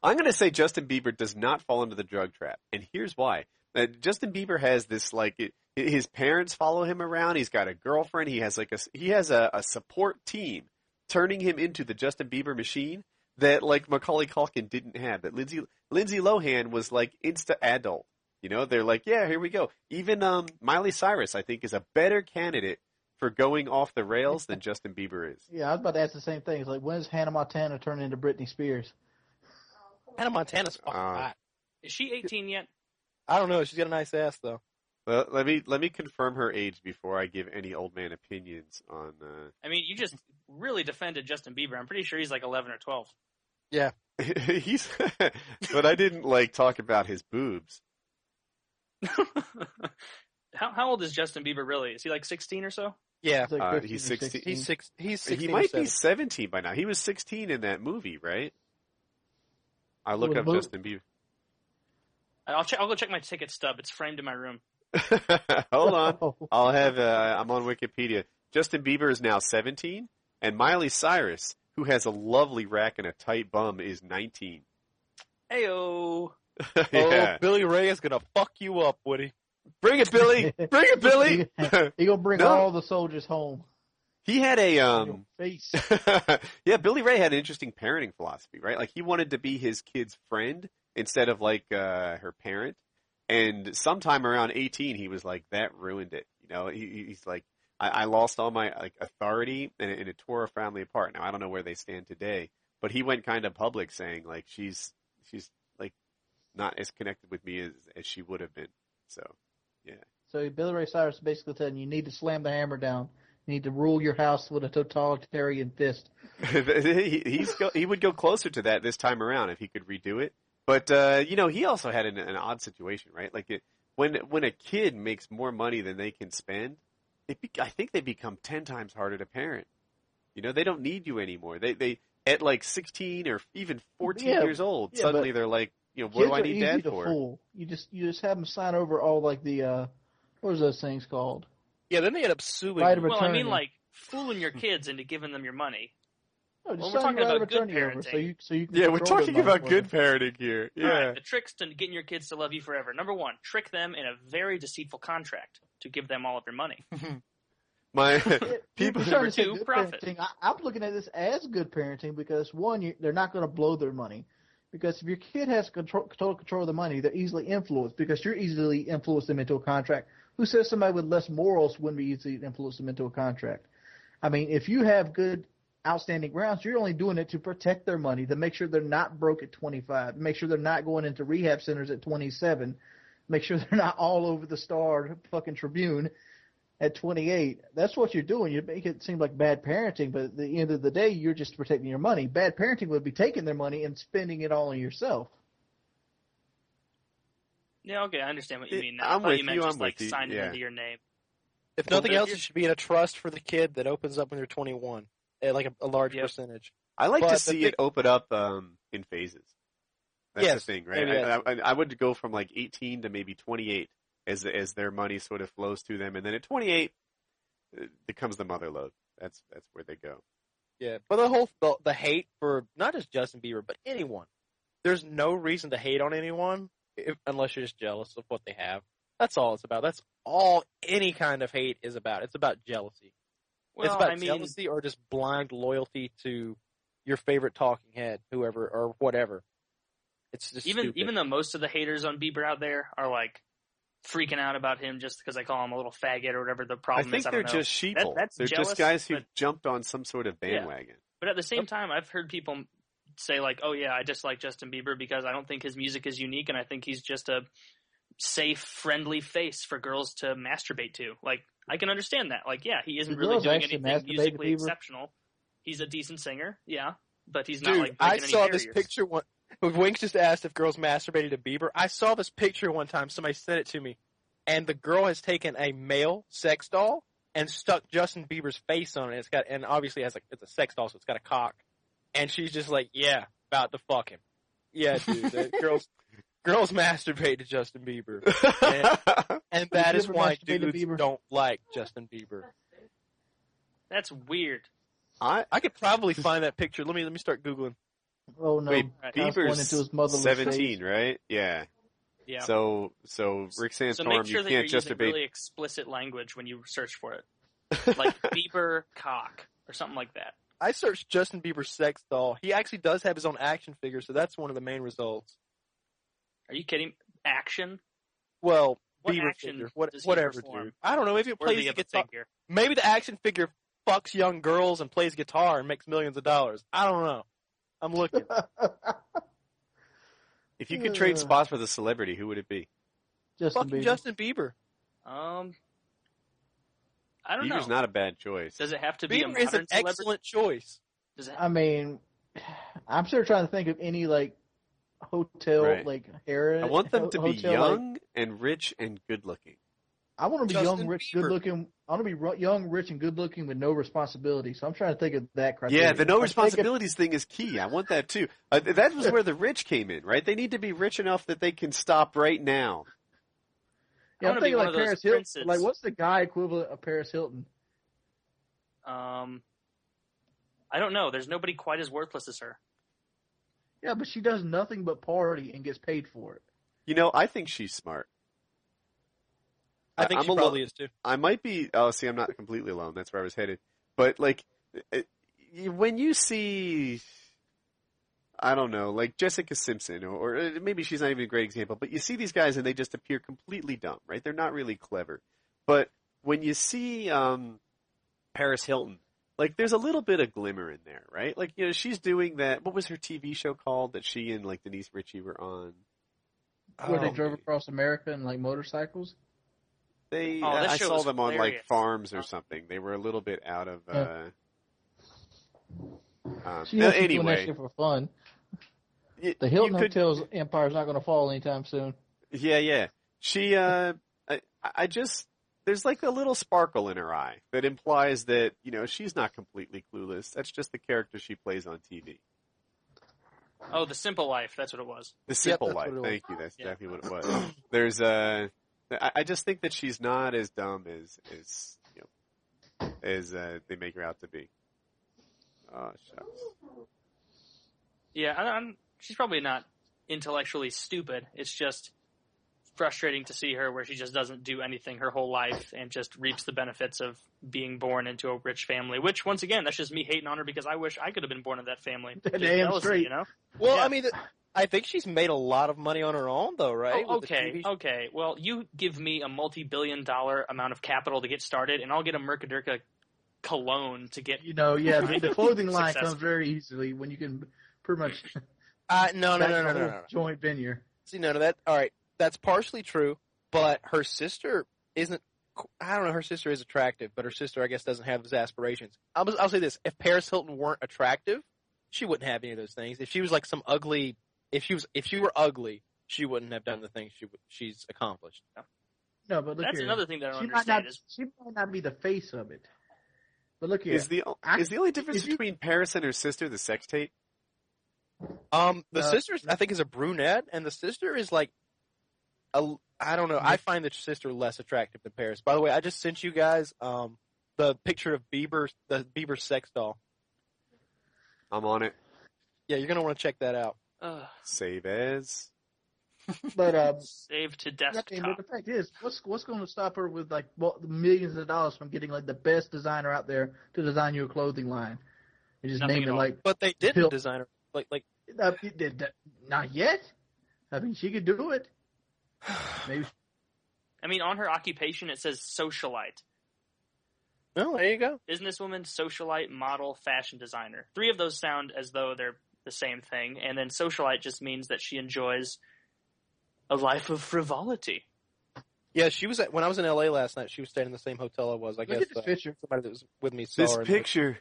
B: I'm going to say Justin Bieber does not fall into the drug trap, and here's why. Uh, Justin Bieber has this like it, his parents follow him around. He's got a girlfriend. He has like a he has a, a support team turning him into the Justin Bieber machine that like Macaulay Culkin didn't have. That Lindsay Lindsay Lohan was like insta adult. You know, they're like, yeah, here we go. Even um, Miley Cyrus, I think, is a better candidate for going off the rails than Justin Bieber is.
A: Yeah, I was about to ask the same thing. It's like, when is Hannah Montana turning into Britney Spears?
C: Hannah Montana's fucking
B: Uh,
C: hot.
D: Is she 18 yet?
C: I don't know. She's got a nice ass though.
B: Well, let me let me confirm her age before I give any old man opinions on. Uh,
D: I mean, you just really defended Justin Bieber. I'm pretty sure he's like 11 or 12.
B: Yeah, he's, but I didn't like talk about his boobs.
D: how how old is Justin Bieber really? Is he like 16 or so?
C: Yeah,
A: It's like
B: Uh, he's 16.
A: 16.
C: he's six. He's 16
B: he
C: or
B: might be
C: 17.
B: 17 by now. He was 16 in that movie, right? I look
A: With
B: up
A: boob-
B: Justin Bieber.
D: I'll check. I'll go check my ticket stub. It's framed in my room.
B: Hold on,
A: Oh,
B: I'll have. Uh, I'm on Wikipedia. Justin Bieber is now 17, and Miley Cyrus, who has a lovely rack and a tight bum, is 19.
D: Heyo.
B: yeah,
C: Oh, Billy Ray is gonna fuck you up, Woody.
B: bring it, Billy. Bring it, Billy.
A: he gonna bring
B: No.
A: all the soldiers home.
B: he had a um.
A: face.
B: yeah, Billy Ray had an interesting parenting philosophy, right? Like he wanted to be his kid's friend instead of like uh, her parent. And sometime around 18, he was like, that ruined it. You know, he, he's like, I, I lost all my like authority and, it- and it tore our family apart. Now I don't know where they stand today, but he went kind of public saying like she's she's like not as connected with me as as she would have been. So yeah,
A: So Billy Ray Cyrus basically you, you need to slam the hammer down. You need to rule your house with a totalitarian fist.
B: he, he's go, he would go closer to that this time around if he could redo it. But uh, you know, he also had an, an odd situation, right? Like it, when when a kid makes more money than they can spend, it be, I think they become ten times harder to parent. You know, they don't need you anymore. They they at like sixteen or even fourteen
A: Yeah,
B: years old,
A: yeah,
B: suddenly they're like, you know, what do I need
A: easy
B: dad
A: to
B: for?
A: fool. You just you just have them sign over all like the uh, what was those things called?
C: Yeah, then they end up suing.
A: Right of
C: you.
D: Well, I mean, like fooling your kids into giving them your money.
A: No, just
D: Well, we're talking about good
A: attorney over so
D: parenting.
A: you so you
B: Yeah, we're talking about
A: for
B: good parenting here. Yeah.
D: right, the tricks to getting your kids to love you forever. Number one, trick them in a very deceitful contract to give them all of your money.
B: My people
A: you're trying to
D: two,
A: good
D: profit.
A: parenting. I, I'm looking at this as good parenting because one, you, they're not going to blow their money. Because if your kid has control, total control of the money, they're easily influenced because you're easily influenced them into a contract. Who says somebody with less morals wouldn't be easily influenced them into a contract? I mean, if you have good, outstanding grounds, you're only doing it to protect their money, to make sure they're not broke at 25, make sure they're not going into rehab centers at 27, make sure they're not all over the Star fucking Tribune at 28. That's what you're doing. You make it seem like bad parenting, but at the end of the day, you're just protecting your money. Bad parenting would be taking their money and spending it all on yourself.
D: Yeah, okay, I understand what you mean. Now. I
B: I'm
D: thought
B: with
D: you meant
B: you,
D: just
B: I'm
D: like signing
B: yeah.
D: into your name.
C: If nothing
D: there-
C: else, it should be in a trust for the kid that opens up when they're 21, eh, like a, a large
D: Yep.
C: percentage.
B: I like
C: But
B: to see
C: thing-
B: it open up um, in phases. That's
C: Yes,
B: the thing, right?
C: maybe
B: I, I, I would go from like 18 to maybe 28 as as their money sort of flows to them, and then at 28 it becomes the mother load. That's that's where they go.
C: Yeah, but the whole the, the hate for not just Justin Bieber, but anyone. There's no reason to hate on anyone if, unless you're just jealous of what they have. That's all it's about. That's all any kind of hate is about. It's about jealousy.
D: Well,
C: it's about
D: I mean,
C: jealousy or just blind loyalty to your favorite talking head, whoever or whatever. It's just
D: even
C: stupid.
D: even though most of the haters on Bieber out there are like freaking out about him just because I call him a little faggot or whatever the
B: I
D: problem
B: think
D: is. I think
B: they're
D: don't know.
B: just sheeple.
D: that's
B: they're
D: jealous,
B: just guys who
D: but-
B: jumped on some sort of
D: Yeah.
B: bandwagon.
D: But at the same time, I've heard people say like, "Oh yeah, I dislike Justin Bieber because I don't think his music is unique, and I think he's just a safe, friendly face for girls to masturbate to." Like, I can understand that. Like, yeah, he isn't really doing anything musically
A: Bieber?
D: exceptional. He's a decent singer, yeah, but he's not
C: Dude,
D: like
C: I
D: breaking any
C: saw this
D: barriers.
C: picture one. Wings just asked if girls masturbated to Bieber. I saw this picture one time. Somebody sent it to me, and the girl has taken a male sex doll and stuck Justin Bieber's face on it. It's got and obviously has like it's a sex doll, so it's got a cock. And she's just like, "Yeah, about to fuck him." Yeah, dude. the girls, girls masturbate to Justin Bieber, and that
A: you
C: is
A: ever
C: why
A: masturbate
C: dudes
A: Bieber?
C: don't like Justin Bieber.
D: That's weird.
B: I
C: I could probably find that picture. Let me let me start googling.
A: Oh no,
B: wait,
D: Right.
B: Bieber's
A: into his motherless
B: 17,
A: face.
B: right? Yeah.
D: Yeah.
B: So so Rick
D: So
B: Santorum,
D: make sure
B: you
D: that
B: can't just
D: using
B: debate.
D: really explicit language when you search for it, like Bieber cock or something like that.
C: I searched Justin Bieber sex doll. He actually does have his own action figure, so that's one of the main results.
D: Are you kidding? Action
C: Well,
D: What
C: Bieber
D: action
C: figure, what,
D: does
C: whatever,
D: perform?
C: dude. I don't know. Maybe it plays the guitar.
D: figure.
C: Maybe the action figure fucks young girls and plays guitar and makes millions of dollars. I don't know. I'm looking.
B: If you could trade spots with a celebrity, who would it be?
A: Justin
C: Fucking
A: Bieber.
C: Justin Bieber.
D: Um, I don't
B: Bieber's
D: know.
B: not a bad choice.
D: Does it have to be a
C: Bieber
D: modern
C: is an
D: celebrity?
C: excellent choice.
D: Does it,
A: I mean, I'm still trying to think of any like hotel
B: Right.
A: like Harris.
B: I want them to be young
A: Like,
B: and rich and good looking.
A: I want to be
C: Justin
A: young, rich,
C: Bieber.
A: good looking. I want to be ru- young, rich, and good looking with no responsibility. So I'm trying to think of that criteria.
B: Yeah, the no
A: I'm thinking-
B: responsibilities thing is key. I want that too. Uh, that was where the rich came in, right? They need to be rich enough that they can stop right now.
D: I
A: Yeah, I'm thinking like
D: of those
A: Paris Hilton. Like, what's the guy equivalent of Paris Hilton?
D: um, I don't know. There's nobody quite as worthless as her.
A: Yeah, but she does nothing but party and gets paid for it.
B: You know, I think she's smart.
C: I think
B: I'm
C: she
B: a
C: probably
B: lo-
C: is too.
B: I might be. Oh, see, I'm not completely alone. That's where I was headed. But like, it, when you see, I don't know, like Jessica Simpson, or, or maybe she's not even a great example, but you see these guys and they just appear completely dumb, right? They're not really clever. But when you see um, Paris Hilton, like there's a little bit of glimmer in there, right? Like you know, she's doing that. What was her TV show called that she and like Denise Ritchie were on?
A: Where they
B: Oh,
A: drove across America in like motorcycles.
B: They,
D: Oh, that
B: I saw
D: was
B: them on like farms or something. They were a little bit out of. Uh, um,
A: She knows
B: uh,
A: she's doing
B: anyway,
A: for fun.
B: y-
A: The Hilton
B: you could-
A: Hotel's empire's not going to fall anytime soon.
B: Yeah, yeah. She, uh, I, I just, there's like a little sparkle in her eye that implies that, you know, she's not completely clueless. That's just the character she plays on TV.
D: Oh, the simple life. That's what it was.
B: The simple
A: that's
B: life.
A: what it was.
B: Thank you. That's
D: Yeah.
B: exactly what it was. There's, uh, I, I just think that she's not as dumb as, as, you know, as, uh, they make her out to be. Oh, shucks.
D: Yeah, I, I'm, she's probably not intellectually stupid. It's just frustrating to see her where she just doesn't do anything her whole life and just reaps the benefits of being born into a rich family. Which, once again, that's just me hating on her because I wish I could have been born in that family. Just
A: Damn
D: jealousy,
A: straight.
D: you know.
C: Well,
D: Yeah.
C: I mean, th- I think she's made a lot of money on her own, though, right?
D: Oh, okay, okay. Well, you give me a multi-billion-dollar amount of capital to get started, and I'll get a MurkaDurkah cologne to get.
A: You know, yeah, the, the clothing line comes very easily when you can pretty much
C: Uh, no, no,
A: back
C: no, no, no, no, no.
A: joint venue.
C: See, none of that all right. That's partially true, but her sister isn't. I don't know. Her sister is attractive, but her sister, I guess, doesn't have those aspirations. I'll, I'll say this: if Paris Hilton weren't attractive, she wouldn't have any of those things. If she was like some ugly, if she was, if she were ugly, she wouldn't have done the things she she's accomplished.
A: No, but look
D: That's
A: here.
D: another thing that I don't
A: she might
D: understand
A: not.
D: is
A: She might not be the face of it. But look here.
B: Is the, is the only difference
A: if you-
B: between Paris and her sister the sex tape?
C: Um, the
A: Uh,
C: sister, I think, is a brunette, and the sister is like, a, I don't know. I find the sister less attractive than Paris. By the way, I just sent you guys um the picture of Bieber, the Bieber sex doll.
B: I'm on it.
C: Yeah, you're gonna want to check that out.
D: uh,
B: Save as.
A: but um,
D: save to
A: I mean, but
D: desktop.
A: the fact is, what's what's going to stop her with like well, millions of dollars from getting like the best designer out there to design your clothing line? And just
D: Nothing
A: name it
D: all.
A: like
C: But they didn't
A: Hill-
C: design her like like.
A: uh, did- not yet. I mean, she could do it. Maybe
D: I mean, on her occupation it says socialite.
C: Oh, there you go.
D: businesswoman, socialite, model, fashion designer. Three of those sound as though they're the same thing, and then socialite just means that she enjoys a life of frivolity.
C: Yeah, she was at when I was in L.A. last night. She was staying in the same hotel I was. I
A: look
C: guess
A: at this
C: uh,
A: picture.
C: somebody that was with me saw
B: This
C: her. and-
B: picture,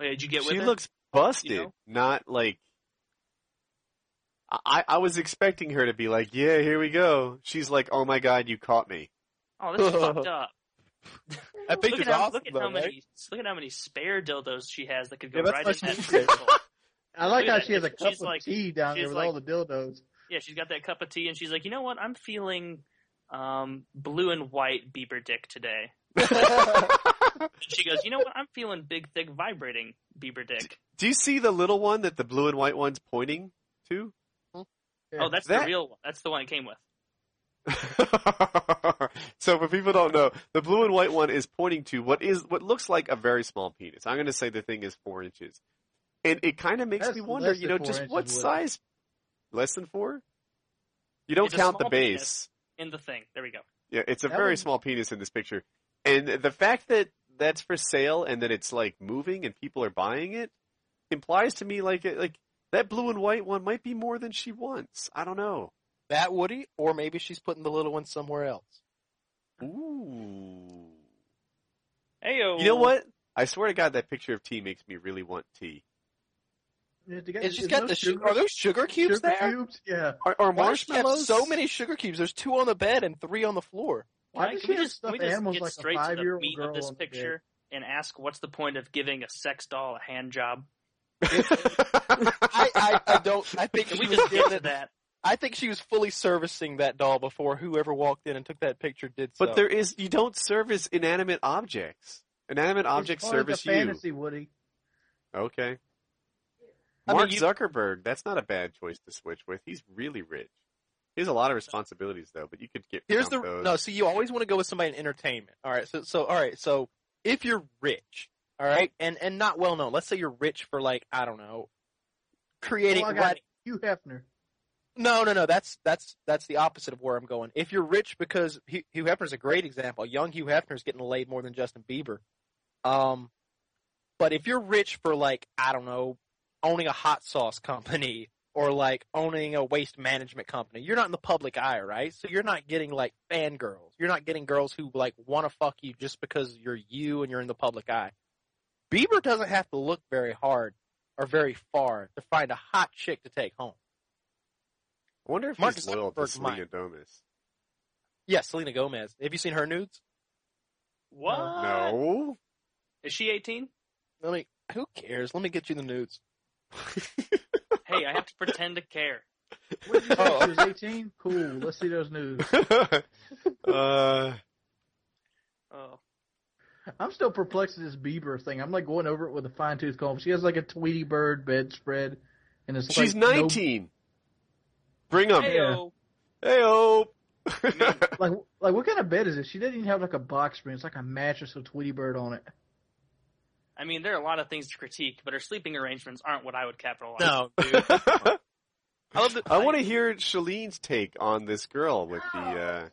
D: Oh, yeah, did you get with
B: she
D: her?
B: looks busted.
D: You know?
B: Not like. I, I was expecting her to be like, yeah, here we go. She's like, oh my god, you caught me.
D: oh, this is fucked up.
C: That
D: Look
C: picture's
D: at how,
C: awesome,
D: look at
C: though,
D: how
C: right?
D: many look at how many spare dildos she has that could go
C: Yeah,
D: right
C: why
D: in that
C: she's there.
A: I like how
D: at
A: she has a cup
D: She's
A: of
D: like-
A: tea down there with
D: like-
A: all the dildos.
D: Yeah, she's got that cup of tea, and she's like, you know what? I'm feeling um, blue and white Bieber dick today. She goes, you know what? I'm feeling big, thick, vibrating Bieber dick.
B: Do you see the little one that the blue and white one's pointing to?
D: Oh, that's
B: That-
D: the real one. That's the one it came with.
B: so for people don't know, the blue and white one is pointing to what is what looks like a very small penis. I'm going to say the thing is four inches, and it kind of makes
A: That's
B: me wonder, you know, just what
A: Woody.
B: size? Less than four? You don't
D: It's
B: count the base.
D: In the thing. There we go.
B: Yeah, it's a
A: That
B: very
A: would-
B: small penis in this picture, and the fact that that's for sale and that it's like moving and people are buying it implies to me like it, like that blue and white one might be more than she wants. I don't know.
C: that Woody, or maybe she's putting the little one somewhere else.
B: Ooh.
D: Heyo.
B: You know what? I swear to God, that picture of tea makes me really want tea.
A: Yeah, they got-
C: And she's
A: there's
C: got the sugar.
A: sugar-
C: Are those sugar cubes
A: sugar
C: there?
A: cubes? Yeah.
B: Are, are
C: Why have
B: marshmallows
C: so many sugar cubes? There's two on the bed and three on the floor.
A: Why
D: Can,
A: does
D: can
A: she
D: we just, can we just get
A: like
D: straight to the meat of this
A: on the
D: picture and ask what's the point of giving a sex doll a hand job?
C: I, I, I don't. I think she
D: we
C: was
D: just get
C: giving
D: to
C: it.
D: that?
C: I think she was fully servicing that doll before whoever walked in and took that picture did so.
B: but there is you don't service inanimate objects. Inanimate objects
A: It's part of
B: service
A: the
B: you.
A: fantasy, Woody.
B: Okay.
C: I mean,
B: Mark
C: you-
B: Zuckerberg, that's not a bad choice to switch with. He's really rich. He has a lot of responsibilities though, but you could get
C: Here's the
B: count those.
C: no. So you always want to go with somebody in entertainment. All right. So so all right. So if you're rich, all right, and and not well known. Let's say you're rich for like I don't know, creating
A: Oh, I. Hugh Hefner.
C: No, no, no. That's that's that's the opposite of where I'm going. If you're rich because Hugh, Hugh Hefner's a great example. Young Hugh Hefner's getting laid more than Justin Bieber. Um, but if you're rich for like I don't know, owning a hot sauce company or like owning a waste management company, you're not in the public eye, right? So you're not getting like fangirls. You're not getting girls who like want to fuck you just because you're you and you're in the public eye. Bieber doesn't have to look very hard or very far to find a hot chick to take home.
B: I wonder if
C: Mark
B: he's loyal to
C: Zuckerberg
B: Selena
C: might.
B: Gomez.
C: Yeah, Selena Gomez. Have you seen her nudes?
D: What?
B: No.
D: Is she 18?
C: Let me. Who cares? Let me get you the nudes.
D: Hey, I have to pretend to care.
A: What did you?
C: Oh.
A: She was 18? Cool. Let's see those nudes.
B: uh,
D: Oh.
A: I'm still perplexed at this Bieber thing. I'm like going over it with a fine tooth comb. She has like a Tweety Bird bedspread, and it's
B: she's
A: like no-
B: 19. Bring him.
D: Heyo.
B: Hey-o.
A: like like what kind of bed is it? She doesn't even have like a box spring. It's like a mattress with Tweety Bird on it.
D: I mean, there are a lot of things to critique, but her sleeping arrangements aren't what I would capitalize.
C: No, dude. I love.
B: I want to hear Shalene's take on this girl with the uh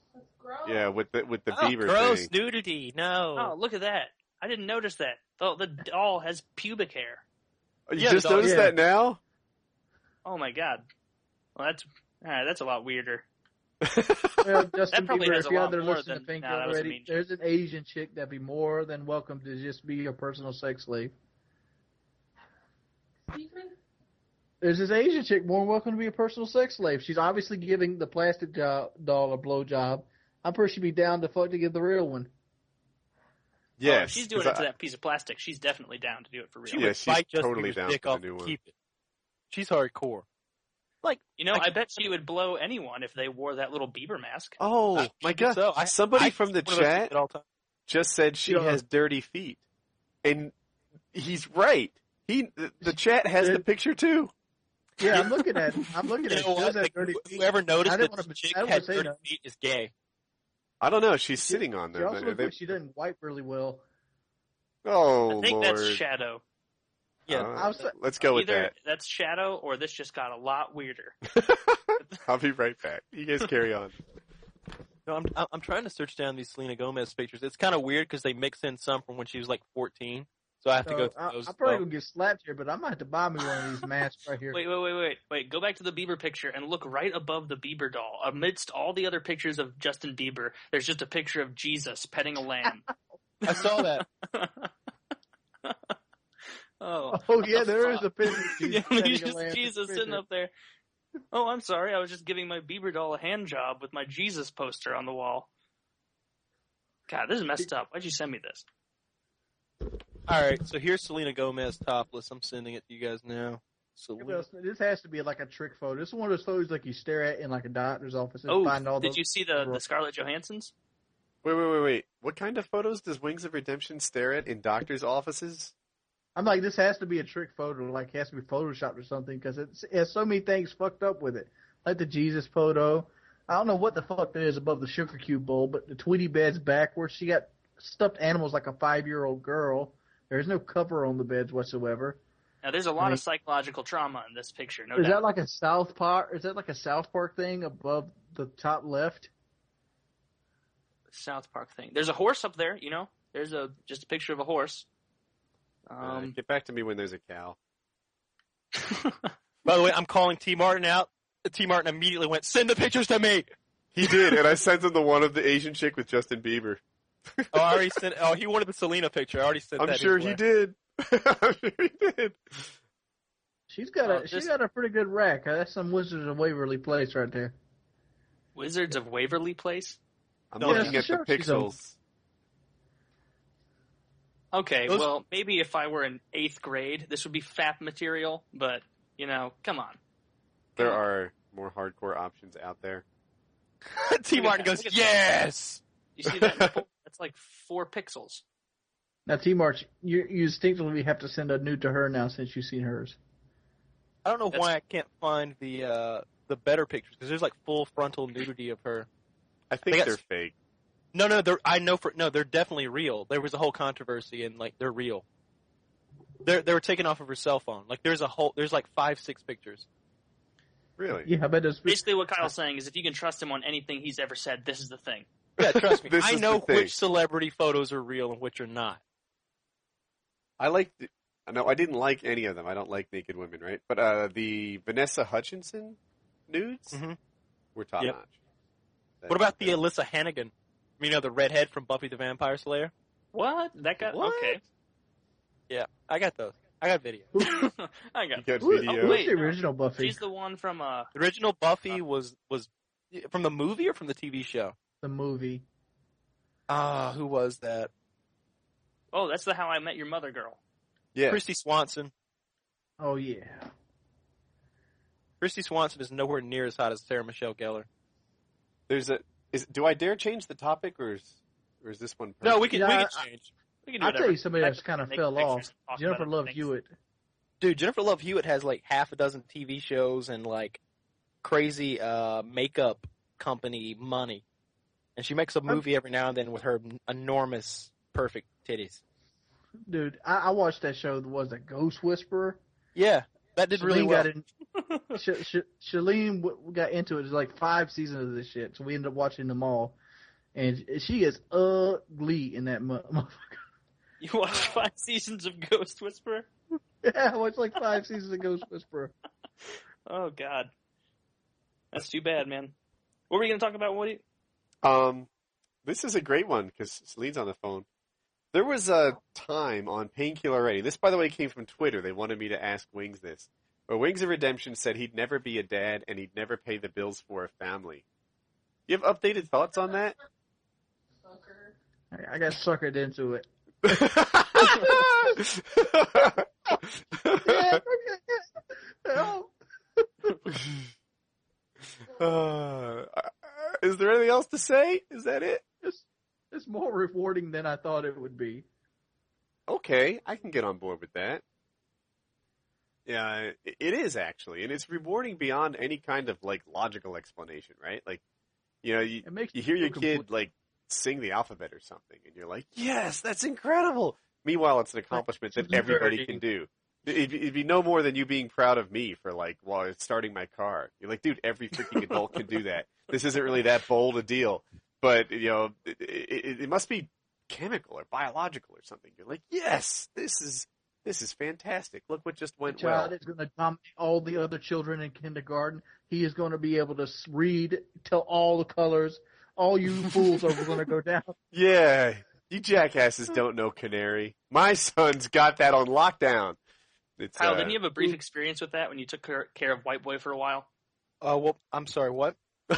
B: yeah with the with the
C: oh,
B: beaver
C: gross
B: thing.
C: nudity. No.
D: Oh, look at that. I didn't notice that. The, the doll has pubic hair.
B: You
C: Yeah,
B: just
C: the
B: noticed
A: yeah.
B: that now?
D: Oh my god. Well, that's alright. That's a lot weirder.
A: Well, Justin
D: probably
A: Bieber,
D: has
A: if
D: a
A: you're
D: lot
A: out there
D: more
A: listening to
D: than-
A: think
D: nah, that was a
A: already,
D: mean joke.
A: there's an Asian chick that'd be more than welcome to just be your personal sex slave. Stephen? There's this Asian chick more than welcome to be a personal sex slave. She's obviously giving the plastic job, doll a blow job. I'm pretty she'd be down to fuck to get the real one.
D: Oh,
B: Yes.
D: if she's doing it to
B: I-
D: that piece of plastic. She's definitely down to do it for real.
C: she
B: Yeah,
C: would
B: she's
C: bite Justin
B: totally down
C: dick
B: for the
C: off
B: new one.
C: keep it. She's hardcore. Like
D: You know,
C: I-
D: I, bet she would blow anyone if they wore that little Bieber mask.
B: Oh
C: I
B: my
C: think
B: god!
C: so. I-
B: Somebody
C: I
B: from the
C: one of those
B: chat
C: all times.
B: just said she
A: Yeah.
B: has dirty feet, and he's right. He the, the chat has the picture too.
A: Yeah, I'm looking at. I'm looking
C: You
A: at.
C: know
A: She
C: what?
A: does have
C: Like,
A: dirty
C: wh-
A: feet.
C: whoever noticed
A: I
C: that
A: didn't wanna-
C: chick
A: I didn't
C: had dirty
A: no.
C: feet is gay.
B: I don't know. She's sitting on
A: She also
B: They-
A: looks
B: they-
A: like she doesn't wipe really well.
B: oh lord.
D: I think
B: lord!
D: that's Shadow.
C: Yeah.
B: Uh,
A: was-
B: let's go with that.
D: that's Shadow or this just got a lot weirder.
B: I'll be right back. You guys carry on.
C: No, I'm I'm- I'm trying to search down these Selena Gomez pictures. It's kind of weird because they mix in some from when she was like 14, so I have to
A: So
C: go
A: I,
C: through those.
A: I'm probably
C: as well.
A: gonna get slapped here, but I might have to buy me one of these masks right here.
D: Wait, wait, wait, wait, wait. Go back to the Bieber picture and look right above the Bieber doll. Amidst all the other pictures of Justin Bieber, there's just a picture of Jesus petting a lamb.
C: I saw that.
D: oh,
A: Oh yeah, there is
D: fuck?
A: a picture. of Jesus
D: yeah,
A: petting
D: there's
A: a
D: just
A: lamb.
D: Jesus
A: Picture.
D: sitting up there. Oh, I'm sorry. I was just giving my Bieber doll a hand job with my Jesus poster on the wall. God, this is messed up. Why'd you send me this?
C: All right, so here's Selena Gomez topless. I'm sending it to you guys now. Selena.
A: This has to be like a trick photo. This is one of those photos like you stare at in like a doctor's office and
D: Oh,
A: find all
D: did
A: those.
D: you see the the Scarlett Johanssons?
B: Wait, wait, wait, wait. What kind of photos does Wings of Redemption stare at in doctors' offices?
A: I'm like, this has to be a trick photo. Like, it has to be photoshopped or something because it has so many things fucked up with it. Like the Jesus photo. I don't know what the fuck that is above the sugar cube bowl, but the Tweety bed's backwards. She got stuffed animals like a five year old girl. There's no cover on the beds whatsoever.
D: Now, there's a lot
A: I mean-
D: of psychological trauma in this picture, no
A: is
D: doubt.
A: that like a South Park? Is that like a South Park thing above the top left?
D: South Park thing. There's a horse up there, you know. There's a just a picture of a horse.
B: Uh,
D: Um,
B: get back to me when there's a cow.
C: By the way, I'm calling T Martin out. T Martin immediately went, "Send the pictures to me."
B: He did, and I sent him the one of the Asian chick with Justin Bieber.
C: Oh, I already sent. Oh, he wanted the Selena picture. I already sent that.
B: I'm
C: that.
B: sure he
C: way.
B: did. I'm sure he did.
A: She's got a uh,
D: this-
A: she's got a pretty good rack. Uh, that's some Wizards of Waverly Place right there.
D: Wizards of Waverly Place.
B: I'm
C: No,
B: looking
A: yeah,
B: at
A: sure,
B: the pixels.
D: Okay,
C: Those-
D: well, maybe if I were in eighth grade, this would be FAP material, but, you know, come on.
B: There are more hardcore options out there.
C: T
D: Look
C: Martin goes,
D: look that.
C: "Yes."
D: You see that nipple? That's like four pixels.
A: Now, T March, you you instinctively have to send a nude to her now since you've seen hers.
C: I don't know
D: That's-
C: why I can't find the uh the better pictures because there's like full frontal nudity of her.
B: I think
C: They got-
B: they're fake.
C: No, no, they're I know for no, they're definitely real. There was a whole controversy and like they're real. They're they were taken off of her cell phone. Like there's a whole there's like five six pictures.
B: Really?
A: Yeah, I bet it's
D: Basically, what Kyle's saying is if you can trust him on anything he's ever said, this is the thing.
C: Yeah, trust me. I know which celebrity photos are real and which are not.
B: I like. The, no, I didn't like any of them. I don't like naked women, right? But uh, the Vanessa Hutchinson nudes
C: Mhm.
B: were top
C: Yep.
B: notch.
C: What about the Alyson Hannigan? You know the redhead from Buffy the Vampire Slayer?
D: What? That guy?
C: What?
D: Okay.
C: Yeah, I got those. I got video.
D: I got
B: You got
A: Who-
B: video?
A: who's
D: wait,
A: the original Buffy?
D: She's the one from uh
C: The original Buffy was was from the movie or from the TV show?
A: The movie.
C: Ah, who was that?
D: oh, that's the How I Met Your Mother girl.
B: yeah.
C: Kristy Swanson.
A: Oh yeah.
C: Kristy Swanson is nowhere near as hot as Sarah Michelle Gellar.
B: There's a. Is do I dare change the topic or is or is this one?
C: No, we can
A: Yeah,
C: we
A: I-
C: can change.
D: We can do
A: I'll
D: whatever.
A: tell you somebody
D: I
A: that's kind of fell off. Jennifer Love
D: things.
A: Hewitt.
C: Dude, Jennifer Love Hewitt has like half a dozen TV shows and like crazy uh makeup company money. And she makes a movie every now and then with her enormous perfect titties.
A: Dude, I, I watched that show. Was it Ghost Whisperer?
C: Yeah, that did really well.
A: got in. Sh- Sh- Shalene w- got into it. It's like five seasons of this shit, so we ended up watching them all. And she is ugly in that mo- motherfucker.
D: You watched five seasons of Ghost Whisperer?
A: Yeah, I watched like five seasons of Ghost Whisperer.
D: Oh God, that's too bad, man. What were you going to talk about, Woody?
B: Um, this is a great one because Celine's on the phone. There was a time on Painkiller Already. This, by the way, came from Twitter. They wanted me to ask Wings this. But Wings of Redemption said he'd never be a dad and he'd never pay the bills for a family. Do You have updated thoughts on that?
A: I, I got suckered into it.
B: Uh, is there anything else to say? Is that it?
A: it's, it's more rewarding than I thought it would be.
B: Okay, I can get on board with that. Yeah, it is actually, and it's rewarding beyond any kind of like logical explanation, right? Like, you know, you, you hear your kid like sing the alphabet or something, and you're like, "Yes, that's incredible." Meanwhile, it's an accomplishment that everybody can do. It'd, it'd be no more than you being proud of me for like, while it's starting my car. You're like, dude, every freaking adult can do that. This isn't really that bold a deal, but you know, it, it, it must be chemical or biological or something. You're like, yes, this is this is fantastic. Look what just
A: The
B: went
A: child
B: well.
A: is going to dominate all the other children in kindergarten. He is going to be able to read, tell all the colors. All you fools are going to go down.
B: Yeah, you jackasses don't know canary. My son's got that on lockdown. It's,
D: Kyle,
B: uh,
D: didn't you have a brief experience with that when you took care, care of White Boy for a while?
C: Uh, well, I'm sorry, what?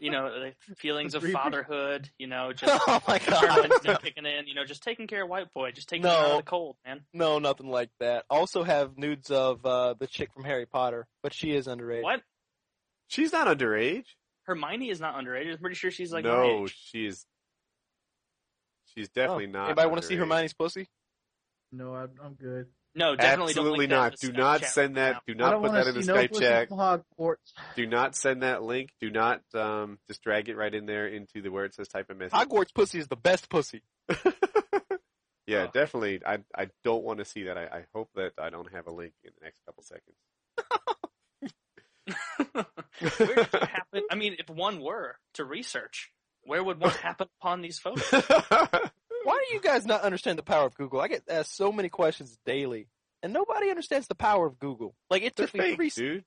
D: You know, the feelings of fatherhood. You know, just
C: oh my god.
D: kicking in. You know, just taking care of White Boy, just taking
C: No.
D: him out of the cold, man.
C: No, nothing like that. Also have nudes of uh, the chick from Harry Potter, but she is underage.
D: What?
B: She's not underage.
D: Hermione is not underage. I'm pretty sure she's like
B: no,
D: age.
B: she is. She's definitely
C: Oh,
B: not.
C: Anybody want to see. Hermione's pussy?
A: No, I'm, I'm good.
D: No, definitely
B: Absolutely
D: don't link
B: not.
D: that
B: Do not
D: Snapchat
B: send
D: right
B: that.
D: now.
B: Do
A: I
B: not
A: don't
B: put
A: want
B: that
A: to
B: in
A: see
B: the
A: no
B: Skype chat.
A: Hogwarts.
B: Do not send that link. Do not um, just drag it right in there into the where it says type a message.
C: Hogwarts pussy is the best pussy.
B: yeah,
D: Oh.
B: definitely. I I don't want to see that. I, I hope that I don't have a link in the next couple seconds.
D: where does it happen? I mean, if one were to research, where would one happen upon these photos?
C: Why do you guys not understand the power of Google? I get asked so many questions daily, and nobody understands the power of Google. Like it
B: They're
C: took me
B: fake,
C: three.
B: dude.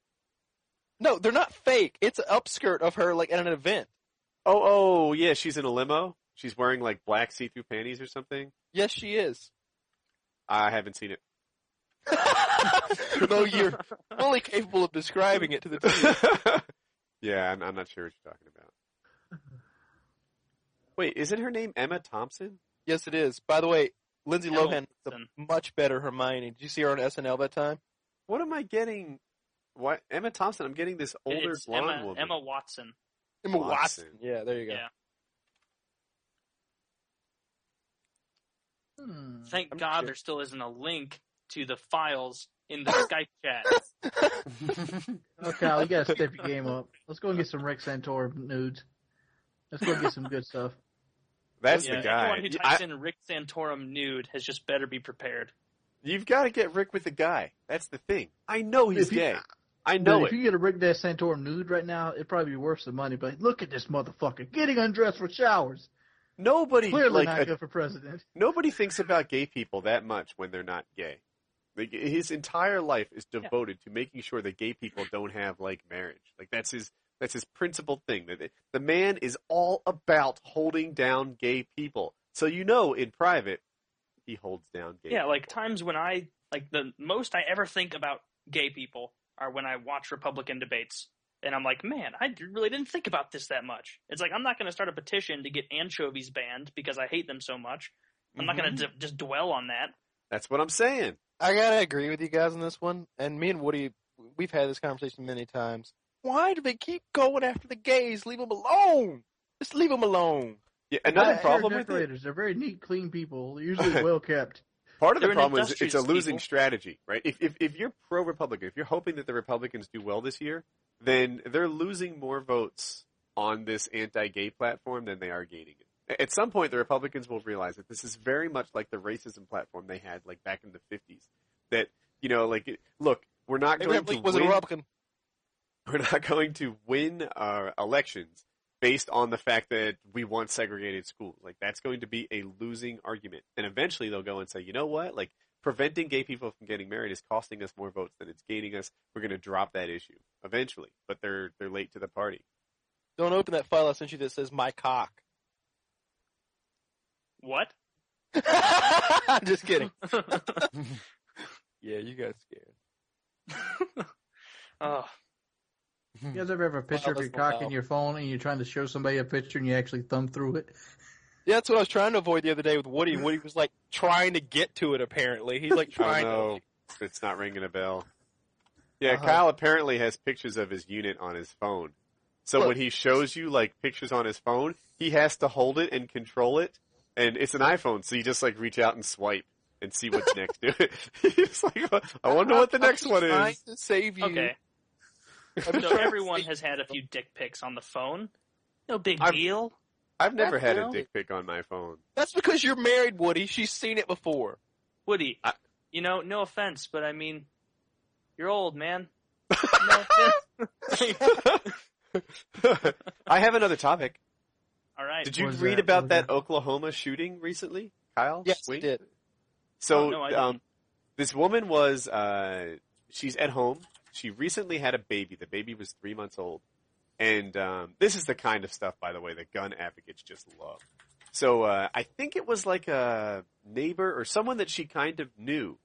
C: No, they're not fake. It's an upskirt of her, like at an event.
B: Oh, oh, yeah. She's in a limo. She's wearing like black see-through panties or something.
C: Yes, she is.
B: I haven't seen it.
C: no, you're only capable of describing it to the team.
B: yeah, I'm, I'm not sure what you're talking about. Wait, isn't her name Emma Thompson?
C: Yes, it is. By the way, Lindsay
D: Emma
C: Lohan, is a much better Hermione. Did you see her on SNL that time?
B: What am I getting? What Emma Thompson? I'm getting this older
D: it's
B: blonde
D: Emma,
B: woman.
D: Emma Watson.
C: Emma
B: Watson.
C: Watson. Yeah, there you go.
D: Yeah.
A: Hmm.
D: Thank
C: I'm
D: God
C: sure.
D: there still isn't a link to the files in the Skype chat.
A: Oh, Kyle, you got to step your game up. Let's go and get some Rick Santorum nudes. Let's go get some good stuff.
B: That's
D: yeah,
B: the guy.
D: Anyone who
B: I-
D: types in Rick Santorum nude has just better be prepared.
B: You've got to get Rick with the guy. That's the thing. I know he's
A: If you-
B: gay. I know it.
A: if you get a Rick Des Santorum nude right now, it'd probably be worth some money. But look at this motherfucker getting undressed for showers.
B: Nobody
A: Clearly
B: like
A: not
B: a-
A: good for president.
B: nobody thinks about gay people that much when they're not gay. Like, his entire life is devoted to making sure that gay people don't have like marriage. Like that's his that's his principal thing. That the man is all about holding down gay people. So you know, in private, he holds down gay.
D: Yeah, like times when I like the most I ever think about gay people are when I watch Republican debates. And I'm like, man, I really didn't think about this that much. It's like I'm not going to start a petition to get anchovies banned because I hate them so much. I'm not going to mm-hmm. d- just dwell on that.
B: That's what I'm saying.
C: I gotta agree with you guys on this one. And me and Woody, we've had this conversation many times. Why do they keep going after the gays? Leave them alone. Just leave them alone.
B: Yeah, another
A: Uh,
B: problem
A: air
B: with it.
A: decorators, They're very neat, clean people. They're usually well kept.
B: Part of the
D: They're an
B: problem is it's a losing
D: people.
B: strategy, right? If, if if you're pro Republican, if you're hoping that the Republicans do well this year, then they're losing more votes on this anti-gay platform than they are gaining it. At some point, the Republicans will realize that this is very much like the racism platform they had like back in the '50s. That you know, like, look, we're not going
C: Abraham
B: to
C: Lincoln was a. Republican.
B: We're not going to win our elections based on the fact that we want segregated schools. Like that's going to be a losing argument. And eventually they'll go and say, you know what? Like preventing gay people from getting married is costing us more votes than it's gaining us. We're going to drop that issue eventually. But they're they're late to the party.
C: Don't open that file I sent you that says my cock.
D: What?
C: I'm just kidding. yeah, you got scared.
D: oh,
A: You guys ever have a picture of your cock
C: wild.
A: in your phone and you're trying to show somebody a picture and you actually thumb through it?
C: Yeah, that's what I was trying to avoid the other day with Woody. Woody was like trying to get to it. Apparently, he's like
B: I
C: trying.
B: know it's not ringing a bell. Yeah,
C: Uh-huh.
B: Kyle apparently has pictures of his unit on his phone. So
C: Look.
B: when he shows you like pictures on his phone, he has to hold it and control it. And it's an iPhone, so you just like reach out and swipe and see what's next to it. He's like, I wonder what the
C: I'm
B: next
C: just
B: one is.
C: To save you.
D: okay.
C: I'm
D: So everyone has had a few dick pics on the phone. No big
B: I've-
D: deal.
B: I've never had a dick pic on my phone.
C: That's because you're married, Woody. She's seen it before.
D: Woody,
B: I-
D: you know, no offense, but I mean, you're old, man. No,
B: I have another topic.
D: all right.
B: Did you read
A: that?
B: about that
A: that?
B: Oklahoma shooting recently, Kyle?
C: Yes,
B: Wink?
C: I did.
B: So,
D: Oh, no, I
B: um, this woman was, uh, she's at home. She recently had a baby. The baby was three months old. And, um, this is the kind of stuff, by the way, that gun advocates just love. So, uh, I think it was like a neighbor or someone that she kind of knew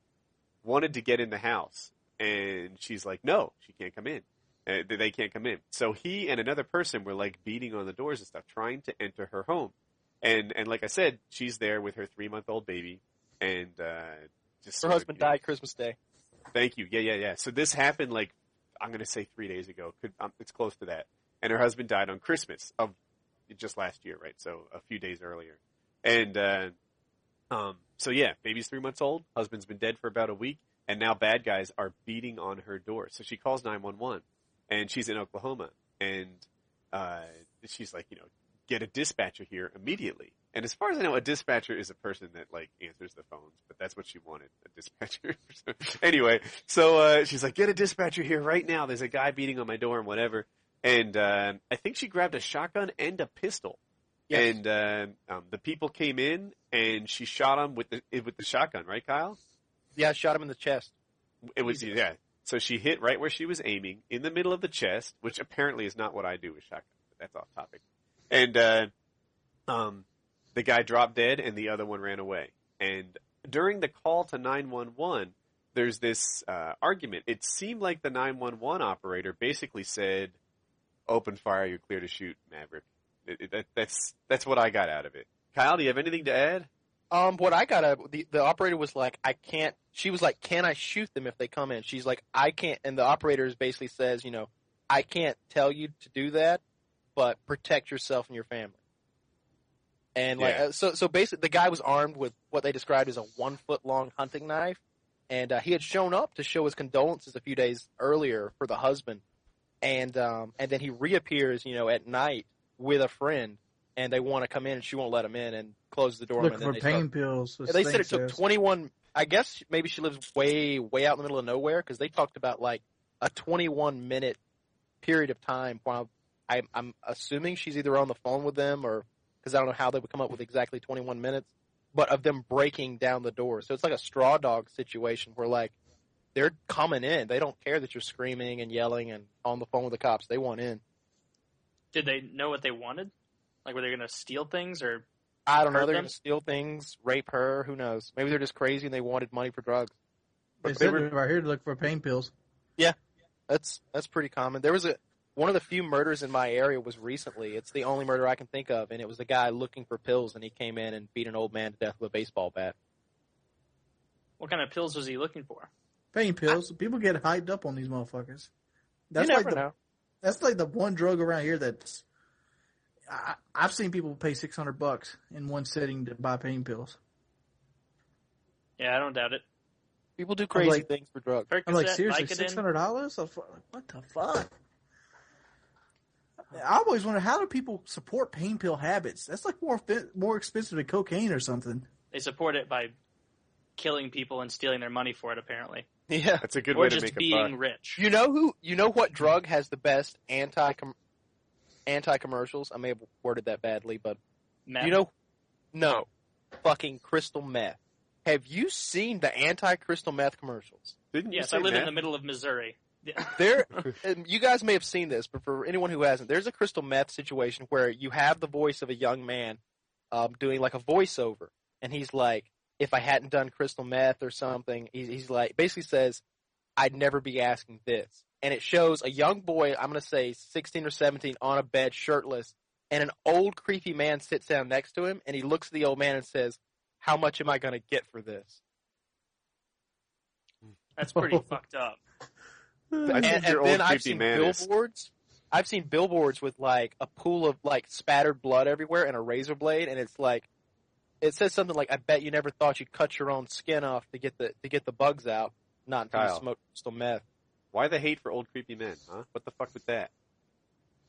B: wanted to get in the house. And she's like, no, she can't come in. Uh, they can't come in. So he and another person were like beating on the doors and stuff, trying to enter her home. And, and like I said, she's there with her three month old baby and, uh, just
C: Her
B: sort of,
C: husband
B: know,
C: died Christmas Day.
B: Thank you. Yeah, yeah, yeah. So this happened like I'm going to say three days ago. Could um, it's close to that. And her husband died on Christmas of just last year, right? So a few days earlier. And uh, um, so yeah, baby's three months old. Husband's been dead for about a week, and now bad guys are beating on her door. So she calls nine one one, and she's in Oklahoma, and uh, she's like, you know, get a dispatcher here immediately. And as far as I know, a dispatcher is a person that like answers the phones, but that's what she wanted, a dispatcher. anyway, so uh, she's like, get a dispatcher here right now. There's a guy beating on my door and whatever. And uh, I think she grabbed a shotgun and a pistol.
C: Yes.
B: And uh, um, the people came in, and she shot him with the with the shotgun, right, Kyle?
C: Yeah, shot him in the chest.
B: It was yeah. So she hit right where she was aiming, in the middle of the chest, which apparently is not what I do with shotguns. But that's off topic. And uh, um, the guy dropped dead, and the other one ran away. And during the call to nine one one, there's this uh, argument. It seemed like the nine one one operator basically said, "Open fire, you're clear to shoot, Maverick." It, it, that, that's that's what I got out of it. Kyle, do you have anything to add?
C: Um, what I got the the operator was like, I can't. She was like, can I shoot them if they come in? She's like, I can't. And the operator basically says, you know, I can't tell you to do that, but protect yourself and your family. And like,
B: Yeah.
C: uh, so so basically, the guy was armed with what they described as a one foot long hunting knife, and uh, he had shown up to show his condolences a few days earlier for the husband, and um, and then he reappears, you know, at night with a friend, and they want to come in, and she won't let them in, and closes the door. on them,
A: Looking
C: and
A: for
C: they
A: pain
C: start-
A: pills. this
C: they said it took 21. I guess maybe she lives way, way out in the middle of nowhere because they talked about like a 21 minute period of time while I, I'm assuming she's either on the phone with them or because I don't know how they would come up with exactly 21 minutes, but of them breaking down the door. So it's like a straw dog situation where like they're coming in. They don't care that you're screaming and yelling and on the phone with the cops. They want in.
D: Did they know what they wanted? Like, were they going to steal things or?
C: I don't know. They're going to steal things, rape her. Who knows? Maybe they're just crazy and they wanted money for drugs.
A: They
C: But they
A: said
C: were-
A: they're right here to look for pain pills.
C: Yeah, that's that's pretty common. There was a one of the few murders in my area was recently. It's the only murder I can think of, and it was a guy looking for pills, and he came in and beat an old man to death with a baseball bat.
D: What kind of pills was he looking for?
A: Pain pills. People get hyped up on these motherfuckers. That's
C: you
A: like
C: never
A: the
C: know.
A: that's like the one drug around here that's. I, I've seen people pay six hundred bucks in one sitting to buy pain pills.
D: Yeah, I don't doubt it.
C: People do crazy
A: like-
C: things for drugs.
A: I'm like seriously, six hundred dollars? What the fuck? I always wonder how do people support pain pill habits? That's like more more expensive than cocaine or something.
D: They support it by killing people and stealing their money for it, apparently,
C: Yeah.
B: That's a good
D: or
B: way to
D: just
B: make a
D: being
B: buck.
D: rich.
C: You know who? You know what drug has the best anti anti commercials? I may have worded that badly, but
D: Meth.
C: you know, no, fucking crystal meth. Have you seen the anti crystal meth commercials?
B: Didn't you
D: Yes,
B: say
D: I live in the middle of Missouri.
C: There, and you guys may have seen this, but for anyone who hasn't, there's a crystal meth situation where you have the voice of a young man um, doing like a voiceover, and he's like, "If I hadn't done crystal meth or something," he's, he's like, basically says, "I'd never be asking this." And it shows a young boy, I'm gonna say 16 or 17, on a bed, shirtless, and an old creepy man sits down next to him, and he looks at the old man and says, "How much am I gonna get for this?"
D: That's pretty fucked up.
B: I
C: and,
B: think
C: and
B: your
C: then I've seen
B: man is-
C: billboards. I've seen billboards with like a pool of like spattered blood everywhere and a razor blade, and it's like it says something like, "I bet you never thought you'd cut your own skin off to get the to get the bugs out, not until you smoke crystal meth."
B: Why the hate for old creepy men, huh? What the fuck with that?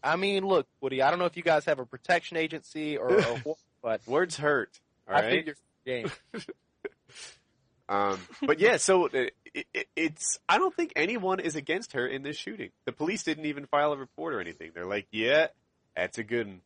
C: I mean, look, Woody, I don't know if you guys have a protection agency or, or what, but
B: Words hurt. All
C: I
B: right.
C: figure game.
B: Um, but yeah, so it, it, it's. I don't think anyone is against her in this shooting. The police didn't even file a report or anything. They're like, "Yeah, that's a good one."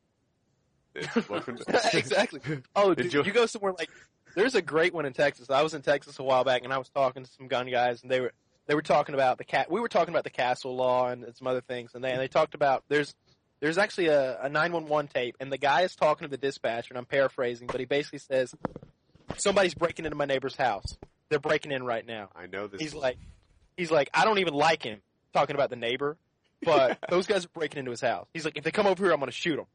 B: It's- welcome to-
C: exactly. Oh,
B: Did
C: dude,
B: you-
C: you go somewhere like there's a great one in Texas. I was in Texas a while back, and I was talking to some gun guys, and they were they were talking about the cat. We were talking about the castle law and some other things, and they and they talked about there's there's actually a, a 911 tape, and the guy is talking to the dispatcher, and I'm paraphrasing, but he basically says somebody's breaking into my neighbor's house. They're breaking in right now.
B: I know this.
C: He's like, he's like, I don't even like him talking about the neighbor, but those guys are breaking into his house. He's like, if they come over here, I'm going to shoot them.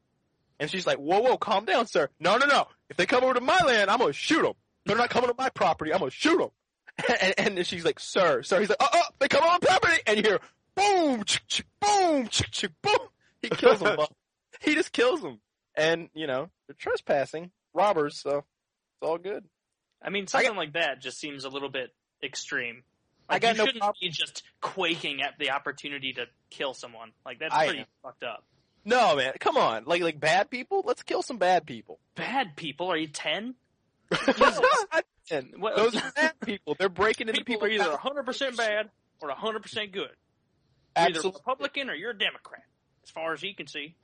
C: And she's like, whoa, whoa, calm down, sir. No, no, no. If they come over to my land, I'm going to shoot them. They're not coming to my property. I'm going to shoot them. And, and she's like, sir, sir. He's like, oh, oh, they come on property. And you hear, boom, chick, chick, boom, chick, chick, boom. He kills them. He just kills them. And, you know, they're trespassing, robbers, so it's all good.
D: I mean, something like that just seems a little bit extreme.
C: I
D: Like,
C: got
D: you
C: no
D: shouldn't
C: prob-
D: be just quaking at the opportunity to kill someone. Like that's
C: I
D: pretty
C: am.
D: fucked up.
C: No, man, come on. Like, like bad people? Let's kill some bad people.
D: Bad people? Are you ten?
C: And
D: What-
C: those are bad people. They're breaking into
D: People are either
C: houses.
D: 100% bad or 100% good. You're either. Republican or you're a Democrat, as far as he can see.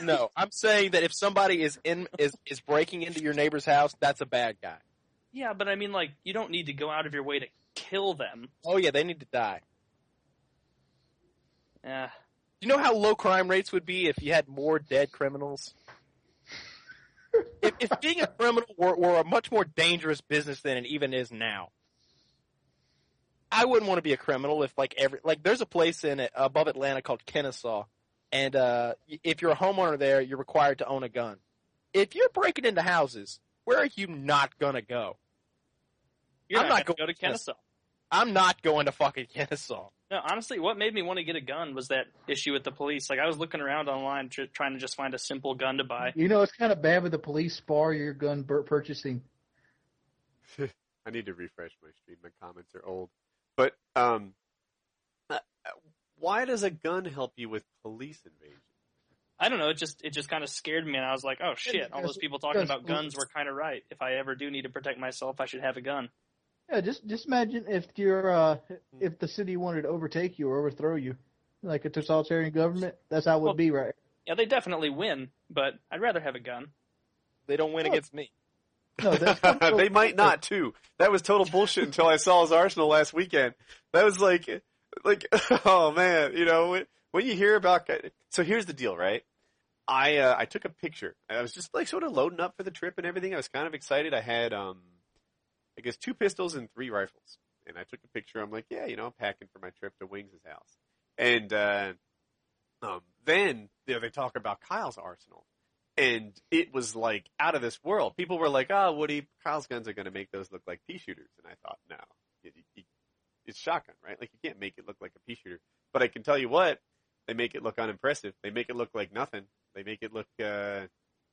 C: No, I'm saying that if somebody is in is is breaking into your neighbor's house, that's a bad guy.
D: Yeah, but I mean, like, you don't need to go out of your way to kill them.
C: Oh yeah, they need to die.
D: Yeah.
C: Do you know how low crime rates would be if you had more dead criminals? if, if being a criminal were, were a much more dangerous business than it even is now, I wouldn't want to be a criminal if like every like there's a place in above Atlanta called Kennesaw, and uh, if you're a homeowner there, you're required to own a gun. If you're breaking into houses, where are you not gonna go?
D: You're
C: I'm
D: not,
C: not
D: going to
C: going
D: go to
C: to
D: Kennesaw.
C: I'm not going to fucking Kennesaw.
D: No, honestly, what made me want to get a gun was that issue with the police. Like, I was looking around online tr- trying to just find a simple gun to buy.
A: You know, it's kind of bad with the police bar your gun bur- purchasing.
B: I need to refresh my stream. My comments are old. But um, uh, why does a gun help you with police invasion?
D: I don't know. It just it just kind of scared me, and I was like, oh shit! All those people talking about guns were kind of right. If I ever do need to protect myself, I should have a gun.
A: Yeah, just just imagine if you're uh if the city wanted to overtake you or overthrow you, like a totalitarian government. That's how it would
D: Well-
A: be, right?
D: Yeah, they definitely win, but I'd rather have a gun.
C: They don't win
A: Oh.
C: against me.
A: No, that's
B: they might not too. That was total bullshit until I saw his arsenal last weekend. That was like, like, oh man, you know, when, when you hear about, so here's the deal, right? I, uh, I took a picture. I was just like sort of loading up for the trip and everything. I was kind of excited. I had, um, I guess two pistols and three rifles. And I took a picture. I'm like, yeah, you know, I'm packing for my trip to Wings' house. And, uh, um, then, you know, they talk about Kyle's arsenal and it was like out of this world. People were like, "Oh, Woody, Kyle's guns are going to make those look like pea shooters," and I thought, no, it, it, it's shotgun, right? Like you can't make it look like a pea shooter. But I can tell you what, they make it look unimpressive. They make it look like nothing. They make it look, uh,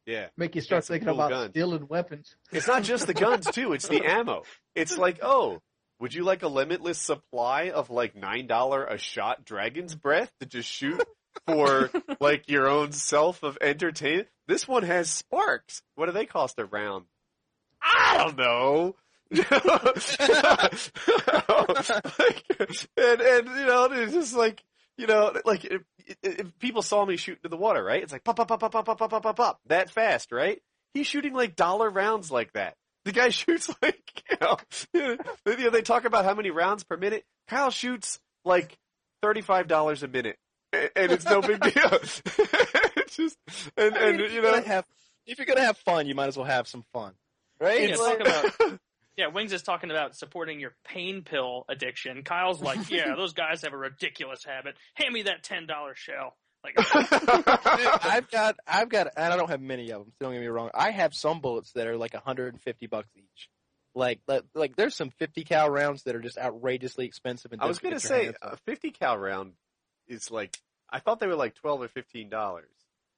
B: yeah.
A: make you start thinking
B: cool
A: about stealing weapons.
B: It's not just the guns too; it's the ammo. It's like, oh, would you like a limitless supply of like nine dollar a shot dragon's breath to just shoot for like your own self of entertainment? This one has sparks. What do they cost a round? I don't know. like, and and you know it's just like you know like if, if people saw me shoot into the water, right? It's like pop pop pop pop pop pop pop pop pop pop that fast, right? He's shooting like dollar rounds like that. The guy shoots like you know, you know they talk about how many rounds per minute. Kyle shoots like thirty five dollars a minute, and it's no big deal. it's just and
C: I mean,
B: and
C: if
B: you
C: you're
B: know
C: gonna have, if you're gonna have fun, you might as well have some fun, right?
D: Yeah,
B: it's
D: talk about yeah. Wings is talking about supporting your pain pill addiction. Kyle's like, yeah, those guys have a ridiculous habit. Hand me that ten dollar shell. Like,
C: I've got, I've got, and I don't have many of them. So don't get me wrong. I have some bullets that are like 150 bucks each. Like, like, like there's some 50 cal rounds that are just outrageously expensive. And
B: I was gonna
C: to get your
B: say a fifty cal round is like I thought they were like twelve or fifteen dollars.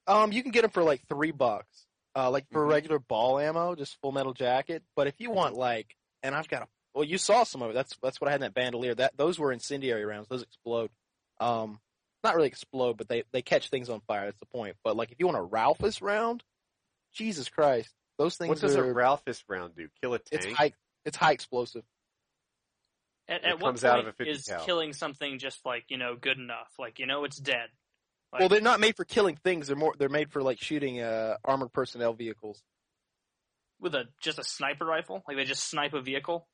C: Um, you can get them for like three bucks. Uh, like for
B: Mhm.
C: regular ball ammo, just full metal jacket. But if you want like, and I've got a, well, you saw some of it. That's that's what I had in that bandolier. That those were incendiary rounds. Those explode. Um, not really explode, but they they catch things on fire. That's the point. But like if you want a Raufoss round, Jesus Christ, those things
B: What does a
C: are.
B: Raufoss round do? Kill a tank?
C: it's high. It's high explosive.
D: at,
B: It
D: at what
B: comes out
D: point
B: of a 50
D: is
B: cal.
D: killing something just like you know good enough? Like you know it's dead. Like,
C: well, they're not made for killing things. They're more. They're made for like shooting uh, armored personnel vehicles.
D: with a just a sniper rifle. Like they just snipe a vehicle.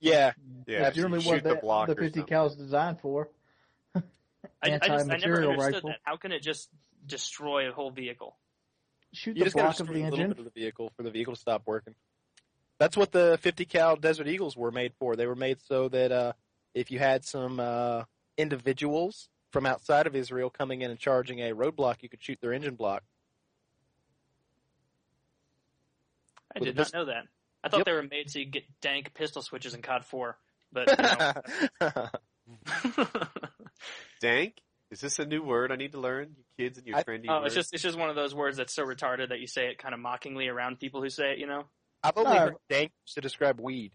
C: Yeah,
B: yeah,
A: That's
B: you
A: generally
B: shoot
A: what
B: the
A: the,
B: block
A: the 50
B: something.
A: cal is designed for.
D: I, I just I never
A: Anti-material
D: understood
A: rifle.
D: that. How can it just destroy a whole vehicle?
A: Shoot
C: you
A: the
C: just got
A: block of the
C: destroy a little
A: engine.
C: bit of the vehicle for the vehicle to stop working. That's what the 50 cal Desert Eagles were made for. They were made so that uh, if you had some uh, individuals from outside of Israel coming in and charging a roadblock, you could shoot their engine block.
D: I did not know that. I thought
C: Yep.
D: they were made so you get dank pistol switches in COD 4. But you know.
B: Dank? Is this a new word I need to learn? You kids and your
C: I-
B: trendy
D: oh,
B: words.
D: it's just it's just one of those words that's so retarded that you say it kind of mockingly around people who say it. You know.
C: I've only
A: Uh,
C: heard dank to describe weed.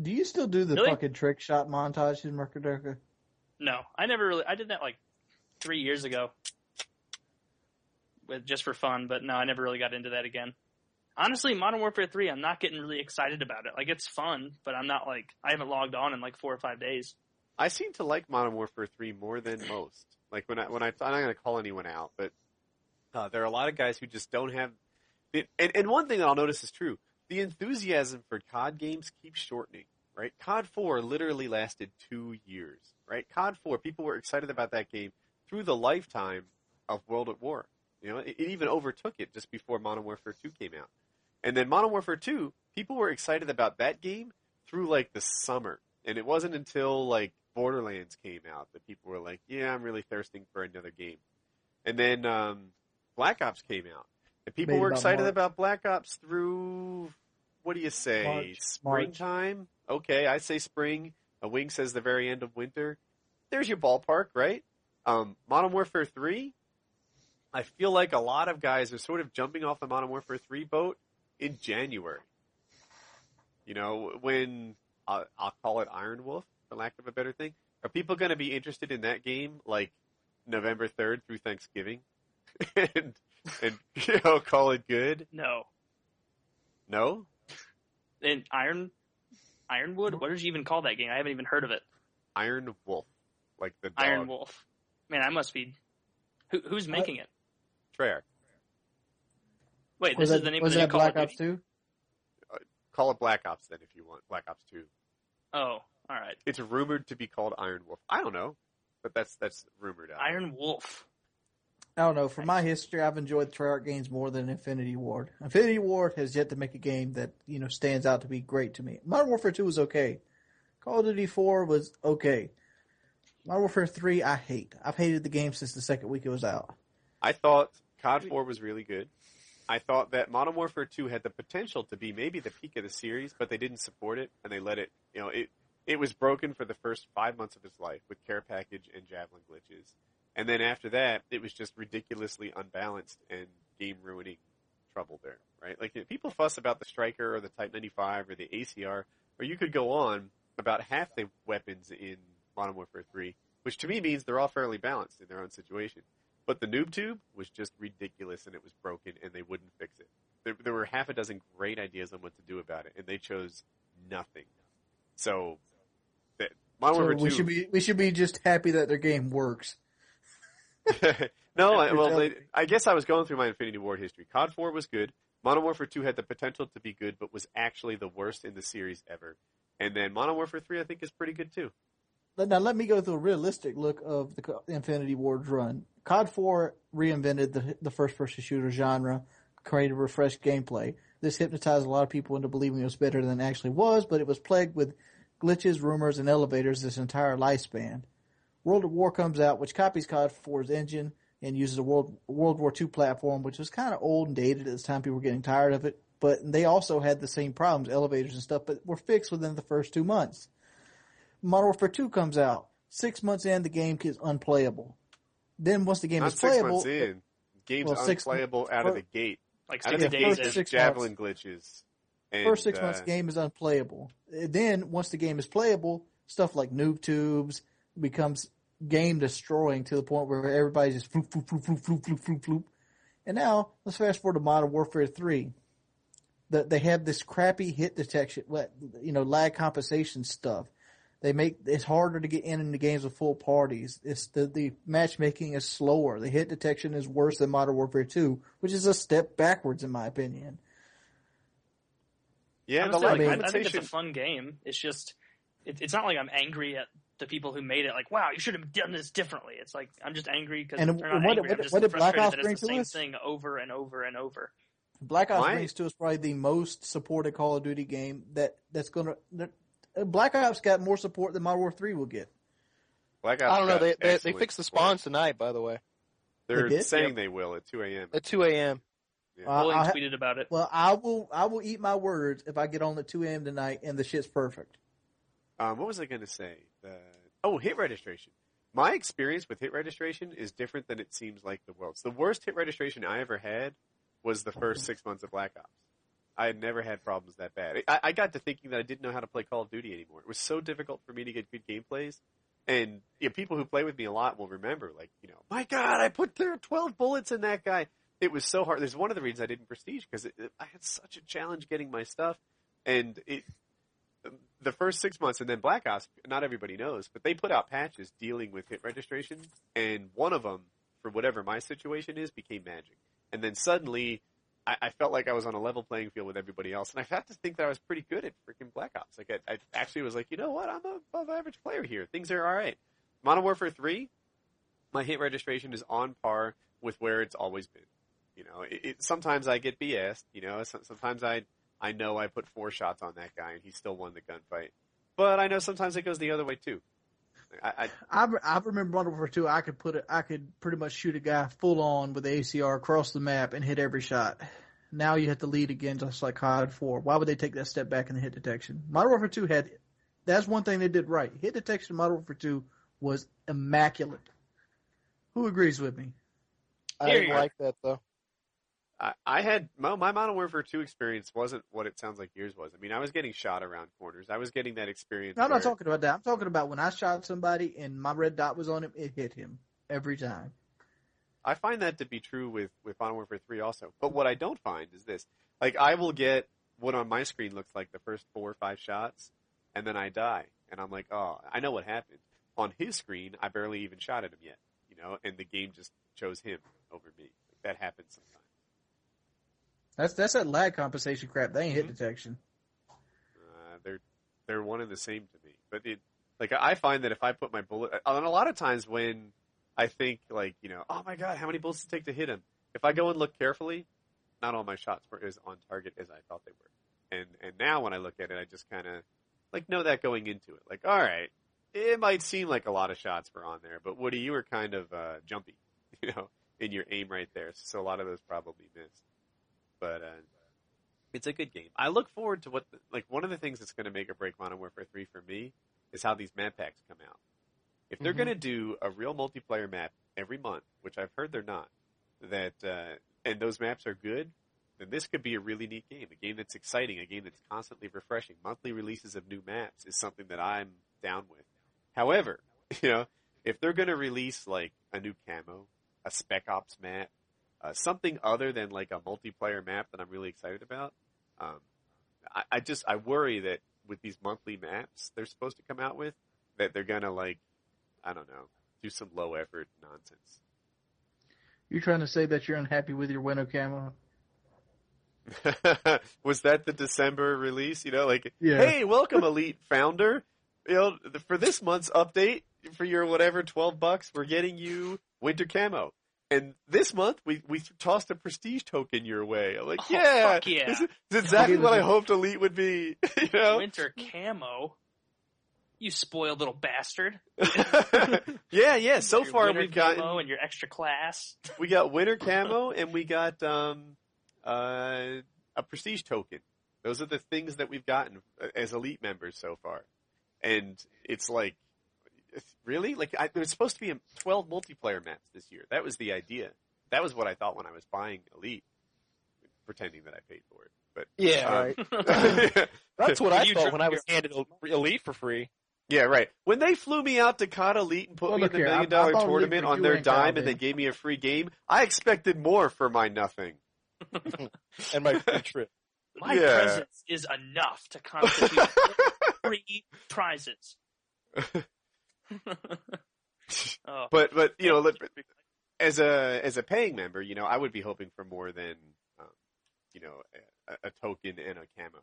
A: Do you still do the
D: Really?
A: fucking trick shot montage in MurkaDurkah?
D: No, I never really. I did that like three years ago, with just for fun. But no, I never really got into that again. Honestly, Modern Warfare Three, I'm not getting really excited about it. Like it's fun, but I'm not like I haven't logged on in like four or five days.
B: I seem to like Modern Warfare 3 more than most. Like when I when I I'm not going to call anyone out, but uh, there are a lot of guys who just don't have. The, and and one thing that I'll notice is true: the enthusiasm for COD games keeps shortening. Right? COD 4 literally lasted two years. Right? COD 4, people were excited about that game through the lifetime of World at War. You know, it, it even overtook it just before Modern Warfare 2 came out. And then Modern Warfare 2, people were excited about that game through like the summer. And it wasn't until like Borderlands came out that people were like, yeah, I'm really thirsting for another game. And then um, Black Ops came out. And people
A: Made
B: were
A: about
B: excited
A: March.
B: about Black Ops through, what do you say?
A: March. March.
B: Okay, I say spring. A wing says the very end of winter. There's your ballpark, right? Um, Modern Warfare 3, I feel like a lot of guys are sort of jumping off the Modern Warfare 3 boat in January. You know, when uh, I'll call it Iron Wolf, for lack of a better thing. Are people going to be interested in that game like November 3rd through Thanksgiving? and and you know call it good?
D: No.
B: No.
D: And Iron Ironwood? What did you even call that game? I haven't even heard of it.
B: Iron Wolf, like the dog.
D: Iron Wolf. Man, I must be. Who, who's uh, making it?
B: Treyarch.
D: Wait,
A: Was
D: this
A: that,
D: is the name
A: was
D: of the new
A: that
D: Call
A: Black
D: of
A: Ops
D: Duty?
A: Uh, 2?
B: Call it Black Ops then if you want. Black Ops Two.
D: Oh, all right.
B: It's rumored to be called Iron Wolf. I don't know, but that's that's rumored out.
D: Iron Wolf.
A: I don't know. From my history, I've enjoyed Treyarch games more than Infinity Ward. Infinity Ward has yet to make a game that you know stands out to be great to me. Modern Warfare Two was okay. Call of Duty Four was okay. Modern Warfare Three, I hate. I've hated the game since the second week it was out.
B: I thought COD 4 was really good. I thought that Modern Warfare 2 had the potential to be maybe the peak of the series, but they didn't support it and they let it, you know, it, it was broken for the first five months of its life with care package and javelin glitches. And then after that, it was just ridiculously unbalanced and game ruining trouble there, right? Like, people fuss about the Striker or the Type 95 or the ACR, or you could go on about half the weapons in Modern Warfare 3, which to me means they're all fairly balanced in their own situation. But the noob tube was just ridiculous and it was broken and they wouldn't fix it. There, there were half a dozen great ideas on what to do about it and they chose nothing. So, that, Modern
A: So
B: Warfare
A: we
B: 2.
A: should be we should be just happy that their game works.
B: no, I, well, they. I guess I was going through my Infinity Ward history. COD 4 was good. Modern Warfare 2 had the potential to be good, but was actually the worst in the series ever. And then Modern Warfare 3, I think, is pretty good too.
A: Now let me go through a realistic look of the Infinity Ward's run. COD 4 reinvented the the first person shooter genre, created refreshed gameplay. This hypnotized a lot of people into believing it was better than it actually was, but it was plagued with glitches, rumors, and elevators this entire lifespan. World of War comes out, which copies COD 4's engine and uses a World World War II platform, which was kind of old and dated at this time. People were getting tired of it, but they also had the same problems, elevators and stuff, but were fixed within the first two months. Modern Warfare 2 comes out. Six months in, the game is unplayable. Then once the game
B: Not
A: is
B: six
A: playable,
B: months in. Game's
A: well, six-
B: unplayable out of the gate.
D: Like
B: Out of
D: six
B: the
A: the
D: days
A: first
D: in.
A: six
B: javelin glitches. And,
A: first six months
B: uh,
A: game is unplayable. Then once the game is playable, stuff like noob tubes becomes game destroying to the point where everybody's just floop, floop, floop, floop, floop, floop, floop, floop. And now let's fast forward to Modern Warfare 3. That they have this crappy hit detection, what you know, lag compensation stuff. They make it's harder to get in into games with full parties. It's the, the matchmaking is slower. The hit detection is worse than Modern Warfare 2, which is a step backwards in my opinion.
B: Yeah,
D: Honestly, the
B: lag
D: like, I, mean, I think it's a fun game. It's just it, it's not like I'm angry at the people who made it. Like, wow, you should have done this differently. It's like I'm just angry because
A: And
D: they're not
A: what-
D: angry.
A: what-
D: I'm just
A: what did Black
D: frustrated
A: Ops
D: that
A: bring
D: it's the
A: to
D: same
A: us?
D: thing over and over and over.
A: Black Ops
B: My-
A: brings to us probably the most supported Call of Duty game that that's gonna. That, uh, Black Ops got more support than Modern War Three will get.
B: Black Ops
C: I don't know. They they, they fixed the
B: support.
C: spawns tonight, by the way,
B: They're
A: They
B: saying
D: Yep.
B: they will at 2 a.m.
C: at 2 a.m.
B: Yeah.
D: William
A: I-
D: tweeted about it.
A: Well, I will. I will eat my words if I get on at two a.m. tonight and the shit's perfect.
B: Um, what was I going to say? The, oh, hit registration. My experience with hit registration is different than it seems like the world's. The worst hit registration I ever had was the first six months of Black Ops. I had never had problems that bad. I, I got to thinking that I didn't know how to play Call of Duty anymore. It was so difficult for me to get good gameplays. And you know, people who play with me a lot will remember, like, you know, my God, I put there 12 bullets in that guy. It was so hard. There's one of the reasons I didn't prestige because I had such a challenge getting my stuff. And it, the first six months, and then Black Ops, not everybody knows, but they put out patches dealing with hit registration, and one of them, for whatever my situation is, became magic. And then suddenly, I, I felt like I was on a level playing field with everybody else, and I had to think that I was pretty good at freaking Black Ops. Like I, I actually was like, you know what, I'm a above average player here. Things are all right. Modern Warfare Three, my hit registration is on par with where it's always been. You know, it, it, sometimes I get BS. You know, sometimes I I know I put four shots on that guy and he still won the gunfight. But I know sometimes it goes the other way too. I, I
A: I, I remember Modern Warfare Two. I could put it. I could pretty much shoot a guy full on with the ACR across the map and hit every shot. Now you have to lead again, just like COD Four. Why would they take that step back in the hit detection? Modern Warfare Two had. That's one thing they did right. Hit detection. in Modern Warfare Two was immaculate. Who agrees with me?
C: I didn't like that though.
B: I, I had my, my Modern Warfare 2 experience wasn't what it sounds like yours was. I mean, I was getting shot around corners. I was getting that experience.
A: No, I'm not talking about that. I'm talking about when I shot somebody and my red dot was on him, it hit him every time.
B: I find that to be true with with Modern Warfare 3 also. But what I don't find is this: like I will get what on my screen looks like the first four or five shots, and then I die, and I'm like, oh, I know what happened. On his screen, I barely even shot at him yet, you know, and the game just chose him over me. Like, that happens sometimes.
A: That's that's that lag compensation crap. They ain't hit
B: Mhm.
A: detection.
B: Uh, they're they're one and the same to me. But it like I find that if I put my bullet, on a lot of times when I think like you know, oh my god, how many bullets does it take to hit him? If I go and look carefully, not all my shots were as on target as I thought they were. And and now when I look at it, I just kind of like know that going into it. Like, all right, it might seem like a lot of shots were on there, but Woody, you were kind of uh, jumpy, you know, in your aim right there. So a lot of those probably missed. But uh, it's a good game. I look forward to what the, like one of the things that's going to make or break Modern Warfare 3 for me is how these map packs come out. If they're
A: Mhm.
B: going to do a real multiplayer map every month, which I've heard they're not, that uh, and those maps are good, then this could be a really neat game. A game that's exciting, a game that's constantly refreshing. Monthly releases of new maps is something that I'm down with. However, you know, if they're going to release like a new camo, a Spec Ops map, uh, something other than like a multiplayer map that I'm really excited about, um, I, I just I worry that with these monthly maps they're supposed to come out with, that they're gonna like, I don't know, do some low effort nonsense.
A: You're trying to say that you're unhappy with your winter camo?
B: Was that the December release? You know, like,
A: Yeah.
B: hey, welcome, Elite Founder. You know, for this month's update, for your whatever twelve bucks, we're getting you winter camo. And this month, we we tossed a prestige token your way. I'm like,
D: Oh,
B: yeah,
D: fuck yeah.
B: this is, this is exactly what I hoped Elite would be. You know,
D: Winter camo. You spoiled little bastard.
B: yeah, yeah. So
D: Your
B: far,
D: winter
B: we've gotten
D: camo and your extra class.
B: we got winter camo and we got um uh a prestige token. Those are the things that we've gotten as elite members so far, and it's like it's really like I, there's supposed to be 12 multiplayer maps this year. That was the idea. That was what I thought when I was buying elite, pretending that I paid for it. But
C: Yeah,
B: um,
C: right. That's what I
D: You
C: thought when I was handed Elite for free.
B: Yeah, right. When they flew me out to COD Elite and put
A: Well,
B: me in
A: look
B: the
A: here,
B: million
A: dollar I
B: dollar
A: thought Elite
B: tournament on their dime and they gave me a free game, I expected more for my nothing.
C: and my free trip.
D: My
B: Yeah.
D: presence is enough to constitute three prizes. oh,
B: But but you know, as a as a paying member, you know, I would be hoping for more than um, you know a, a token and a camo.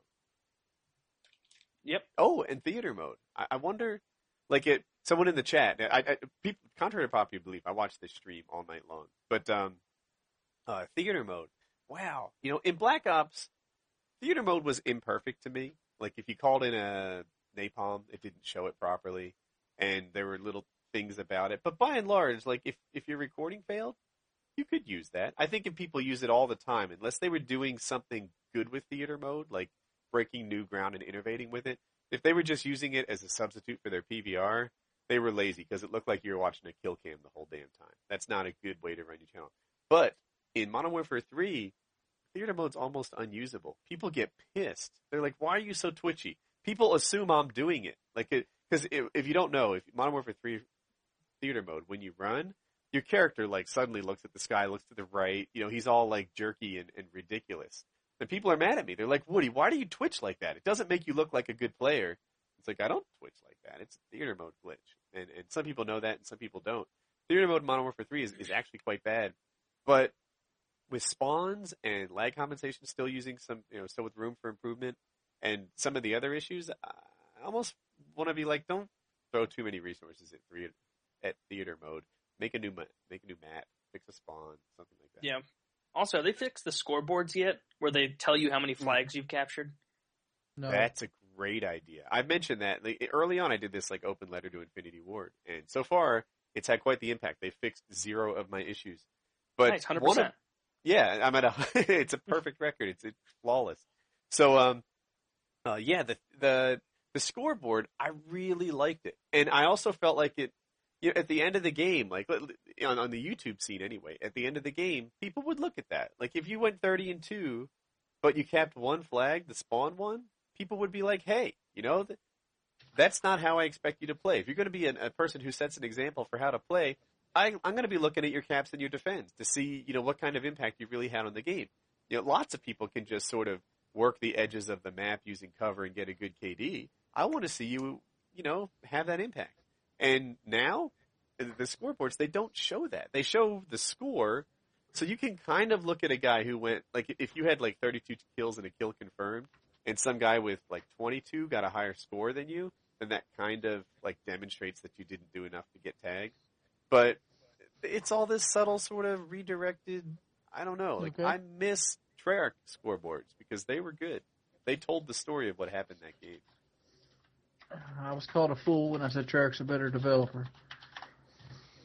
D: Yep.
B: Oh, and theater mode. I, I wonder, like it. Someone in the chat. I, I people, contrary to popular belief, I watched this stream all night long. But um, uh, theater mode. Wow. You know, in Black Ops, theater mode was imperfect to me. Like if you called in a napalm, it didn't show it properly, and there were little things about it. But by and large, like if if your recording failed, you could use that. I think if people use it all the time, unless they were doing something good with theater mode, like breaking new ground and innovating with it, if they were just using it as a substitute for their PVR, they were lazy because it looked like you were watching a kill cam the whole damn time. That's not a good way to run your channel. But in Modern Warfare 3, theater mode's almost unusable. People get pissed. They're like, "Why are you so twitchy?" People assume I'm doing it. Like, because if, you don't know, if Modern Warfare 3 theater mode, when you run, your character like suddenly looks at the sky, looks to the right. You know, he's all like jerky and, and ridiculous. And people are mad at me. They're like, Woody, why do you twitch like that? It doesn't make you look like a good player. It's like I don't twitch like that. It's a theater mode glitch, and and some people know that, and some people don't. Theater mode Modern Warfare 3 is, is actually quite bad, but with spawns and lag compensation still using some, you know, still with room for improvement, and some of the other issues, I almost want to be like, don't throw too many resources at three at theater mode. Make a new ma- make a new map, fix a spawn, something like that.
D: yeah. Also, have they fixed the scoreboards yet, where they tell you how many flags you've captured?
A: No.
B: That's a great idea. I mentioned that like, early on. I did this like open letter to Infinity Ward, and so far it's had quite the impact. They fixed zero of my issues. But
D: nice, hundred
B: one of-
D: percent.
B: yeah, I'm at a. it's a perfect record. It's, it's flawless. So um, uh, yeah, the the the scoreboard, I really liked it, and I also felt like it. You know, at the end of the game, like on, on the YouTube scene anyway, at the end of the game, people would look at that. Like if you went thirty and two, but you capped one flag, the spawn one, people would be like, "Hey, you know, th- that's not how I expect you to play. If you're going to be an, a person who sets an example for how to play, I, I'm going to be looking at your caps and your defense to see, you know, what kind of impact you really had on the game. You know, lots of people can just sort of work the edges of the map using cover and get a good KD. I want to see you, you know, have that impact. And now, the scoreboards, they don't show that. They show the score, so you can kind of look at a guy who went, like, if you had like 32 kills and a kill confirmed, and some guy with like 22 got a higher score than you, then that kind of like demonstrates that you didn't do enough to get tagged. But it's all this subtle sort of redirected. I don't know. Like
A: Okay.
B: I miss Treyarch scoreboards because they were good. They told the story of what happened that game.
A: I was called a fool when I said Treyarch's a better developer.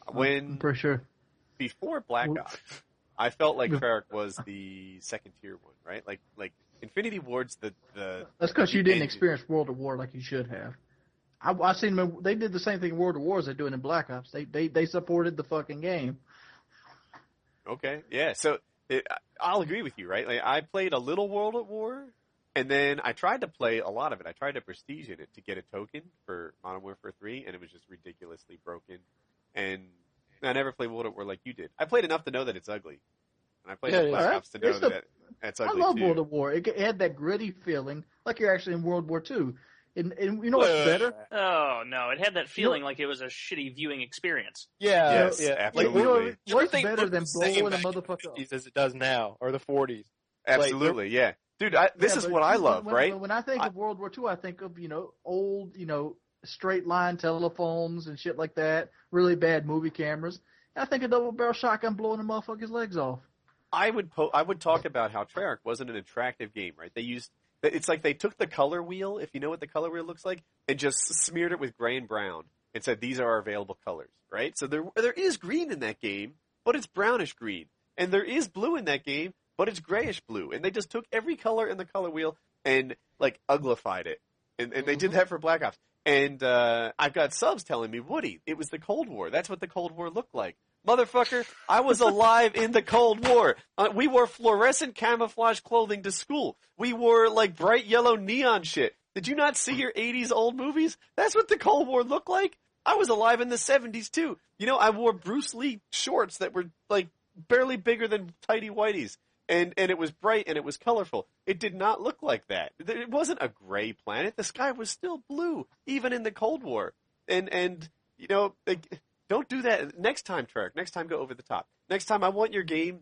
A: I'm
B: When
A: pretty sure.
B: before Black Ops, I felt like Treyarch was the second tier one, right? Like like Infinity Ward's the the
A: That's because you didn't experience World of War like you should have. I, I seen them. They did the same thing in World of War as they do in Black Ops. They they they supported the fucking game.
B: Okay, yeah. So it, I'll agree with you, right? Like I played a little World at War, and then I tried to play a lot of it. I tried to prestige in it to get a token for Modern Warfare Three, and it was just ridiculously broken. And I never played World at War like you did. I played enough to know that it's ugly, and I played
C: Yeah,
B: enough
C: yeah.
B: To know
A: It's
B: that that's
A: I
B: ugly
A: love
B: too.
A: World of War. It, it had that gritty feeling, like you're actually in World War Two. And, and you know what's better?
D: Oh no, it had that feeling like it was a shitty viewing experience.
C: Yeah,
B: Yes,
C: yeah.
A: Like,
B: absolutely.
A: you know what's better than blowing a
C: the
A: motherfucker?
C: 50s as it does now, or the 40s.
B: Absolutely, yeah, dude. I, this
A: Yeah,
B: is what I love,
A: when,
B: right?
A: When I think
B: I-
A: of World War II, I think of you know old, you know, straight line telephones and shit like that. Really bad movie cameras. I think a double barrel shotgun blowing a motherfucker's legs off.
B: I would po- I would talk about how Treyarch wasn't an attractive game, right? They used it's like they took the color wheel, if you know what the color wheel looks like, and just smeared it with gray and brown and said these are our available colors, right? So there there is green in that game, but it's brownish green, and there is blue in that game, but it's grayish blue, and they just took every color in the color wheel and like uglified it, and, and they did that for Black Ops. And uh, I've got subs telling me, Woody, it was the Cold War. That's what the Cold War looked like. Motherfucker, I was alive in the Cold War. Uh, we wore fluorescent camouflage clothing to school. We wore like bright yellow neon shit. Did you not see your 80s old movies? That's what the Cold War looked like. I was alive in the 70s too. You know, I wore Bruce Lee shorts that were like barely bigger than tidy whities. And, and it was bright and it was colorful. It did not look like that. It wasn't a gray planet. The sky was still blue, even in the Cold War. And, and, you know, like, don't do that next time, Treyarch. Next time, go over the top. Next time, I want your game.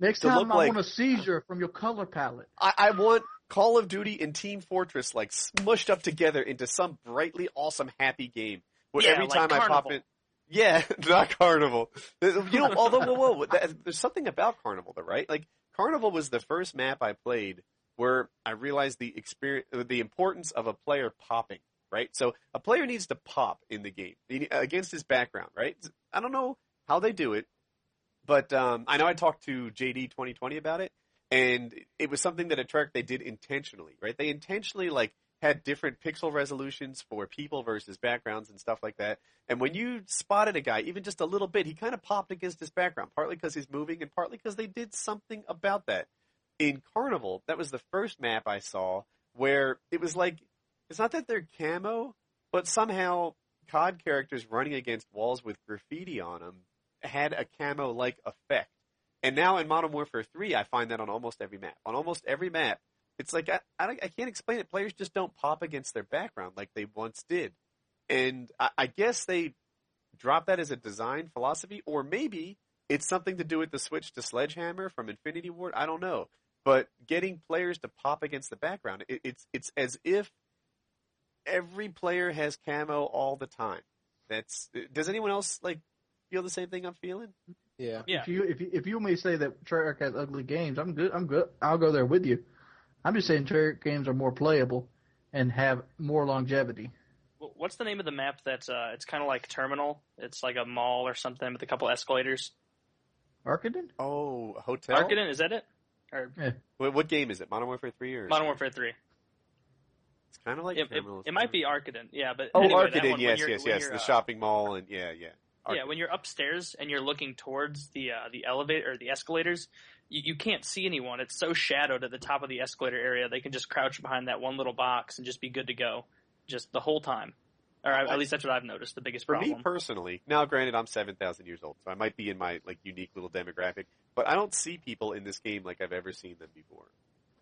A: Next
B: To
A: time,
B: look
A: I
B: like-
A: want a seizure from your color palette.
B: I, I want Call of Duty and Team Fortress like smushed up together into some brightly awesome, happy game. Where
D: Yeah,
B: every
D: like
B: time I pop
D: Carnival.
B: in, yeah, not Carnival. You know, although whoa, whoa, that, there's something about Carnival, though, right? Like Carnival was the first map I played where I realized the experience, the importance of a player popping. Right, so a player needs to pop in the game against his background. Right, I don't know how they do it, but um, I know I talked to JD 2020 about it, and it was something that a track they did intentionally. Right, they intentionally like had different pixel resolutions for people versus backgrounds and stuff like that. And when you spotted a guy, even just a little bit, he kind of popped against his background, partly because he's moving and partly because they did something about that. In Carnival, that was the first map I saw where it was like, it's not that they're camo, but somehow COD characters running against walls with graffiti on them had a camo-like effect. And now in Modern Warfare 3, I find that on almost every map. On almost every map, it's like I, I, I can't explain it. Players just don't pop against their background like they once did, and I, I guess they drop that as a design philosophy, or maybe it's something to do with the switch to Sledgehammer from Infinity Ward. I don't know, but getting players to pop against the background, it, it's it's as if every player has camo all the time. That's does anyone else like feel the same thing I'm feeling?
C: Yeah.
D: Yeah.
A: If you if you if you may say that Treyarch has ugly games, I'm good. I'm good. I'll go there with you. I'm just saying Treyarch games are more playable and have more longevity.
D: What's the name of the map that's uh it's kind of like Terminal? It's like a mall or something with a couple escalators.
A: Arkaden?
B: Oh, hotel.
D: Arkaden, is that it? Or
B: What, what game is it? Modern Warfare Three or
D: Modern Warfare 3.
B: It's kind of like
D: It, it,
B: Terminal.
D: it might be Arkaden. Yeah, but
B: Oh,
D: anyway, that one,
B: yes, yes, yes. The
D: uh,
B: shopping mall and yeah, yeah.
D: Yeah, when you're upstairs and you're looking towards the uh, the elevator or the escalators, you, you can't see anyone. It's so shadowed at the top of the escalator area. They can just crouch behind that one little box and just be good to go, just the whole time. Or at least that's what I've noticed. The biggest
B: For
D: problem.
B: me personally, now granted I'm 7,000 years old, so I might be in my like unique little demographic, but I don't see people in this game like I've ever seen them before.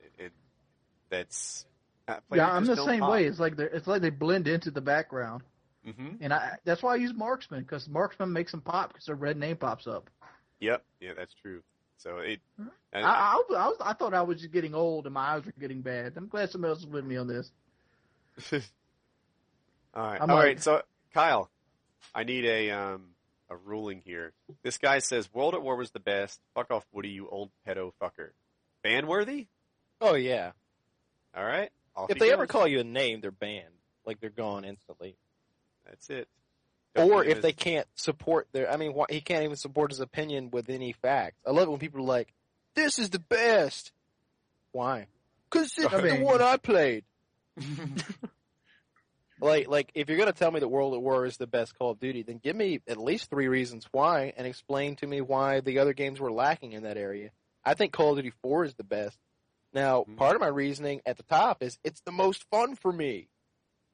B: And, and that's, uh,
A: Yeah, I'm the same way. It's like they it's like they blend into the background,
B: hmm
A: and I that's why I use marksman because marksman makes them pop because their red name pops up.
B: Yep. Yeah, that's true. So it, and-
A: I, I, was- I was I thought I was just getting old and my eyes were getting bad. I'm glad somebody else is with me on this.
B: all right.
A: I'm
B: all
A: like-
B: right. So Kyle, I need a, um, a ruling here. This guy says World at War was the best. Fuck off, Woody, you old pedo fucker. Ban worthy?
C: Oh yeah.
B: All right. Off
C: If
B: he
C: they ever call you a name, they're banned. Like they're gone instantly.
B: That's it. Don't
C: Or if they can't support their, I mean, why, he can't even support his opinion with any facts. I love it when people are like, "This is the best." Why? Because it's
A: I mean-
C: the one I played. like, like if you're gonna tell me that World at War is the best Call of Duty, then give me at least three reasons why, and explain to me why the other games were lacking in that area. I think Call of Duty 4 is the best. Now,
B: Mhm.
C: part of my reasoning at the top is it's the most fun for me.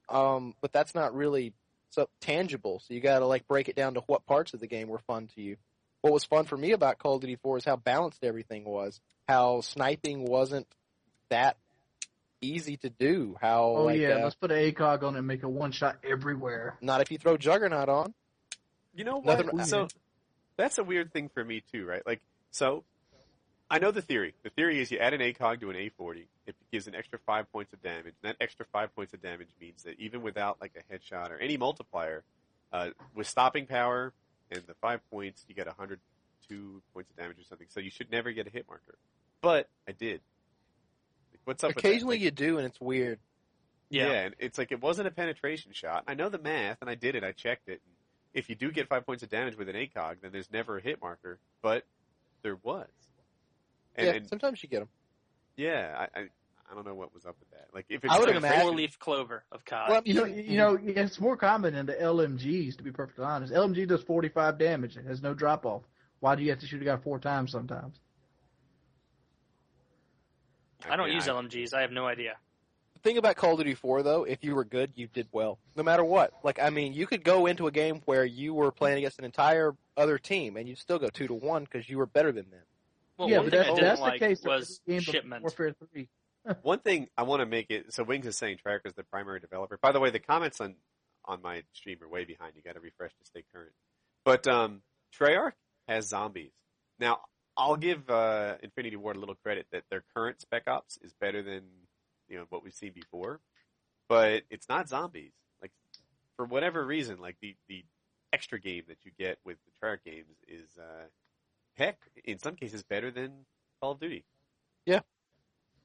C: Um, but that's not really so tangible. So you got to like break it down to what parts of the game were fun to you. What was fun for me about Call of Duty 4 is how balanced everything was. How sniping wasn't that easy to do. How
A: Oh
C: like,
A: yeah,
C: uh,
A: let's put an ACOG on it and make a one shot everywhere.
C: not if you throw Juggernaut on.
B: You know what?
C: Nothing-
B: so that's a weird thing for me too, right? Like, so I know the theory. The theory is you add an ACOG to an A40, it gives an extra five points of damage. And that extra five points of damage means that even without like a headshot or any multiplier, uh, with stopping power and the five points, you get 102 points of damage or something. So you should never get a hit marker. But I did. Like, what's up? with that?
C: Occasionally
B: Like,
C: you do, and it's weird.
B: yeah. and it's like it wasn't a penetration shot. I know the math, and I did it. I checked it. If you do get five points of damage with an ACOG, then there's never a hit marker, but there was. And,
C: yeah,
B: and
C: sometimes you get them.
B: yeah, I, I I don't know what was up with that. Like if it's
C: I would
B: like
C: imagine-
D: Four leaf clover of COD.
C: Well,
A: You know, you know, it's more common in the LMGs. To be perfectly honest, LMG does 45 damage. It has no drop off. Why do you have to shoot a guy four times sometimes?
D: I don't
B: mean,
D: use LMGs. I have no idea.
C: The thing about Call of Duty 4 though, if you were good, you did well. No matter what. Like, I mean, you could go into a game where you were playing against an entire other team and you'd still go two to one because you were better than them.
D: Well,
A: yeah,
D: one
A: but
D: thing
A: that's,
D: I didn't
A: that's
D: like
A: the case
D: was
A: game of
D: shipment.
A: Warfare 3.
B: One thing I want to make it so Wings is saying Treyarch's the primary developer. By the way, the comments on on my stream are way behind. You got to refresh to stay current. But um, Treyarch has zombies. Now I'll give uh, Infinity Ward a little credit that their current Spec Ops is better than you know what we've seen before, but it's not zombies. Like for whatever reason, like the the extra game that you get with the Treyarch games is uh, heck in some cases better than Call of Duty.
C: Yeah.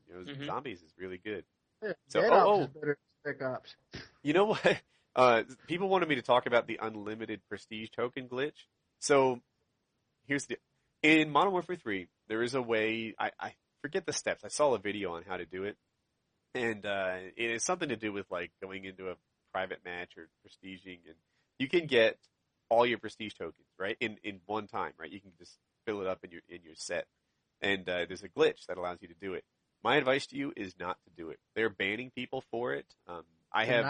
B: You know,
D: Mhm.
B: zombies is really good.
A: Yeah,
B: So-
A: Dead
B: oh,
A: Ops
B: oh.
A: is better than Spec Ops.
B: You know what? Uh, people wanted me to talk about the unlimited prestige token glitch. So here's the in Modern Warfare 3, there is a way. I, I forget the steps. I saw a video on how to do it, and uh, it is something to do with like going into a private match or prestiging, and you can get all your prestige tokens right in in one time. Right, you can just fill it up in your in your set, and uh, there's a glitch that allows you to do it. My advice to you is not to do it. They're banning people for it. Um, I have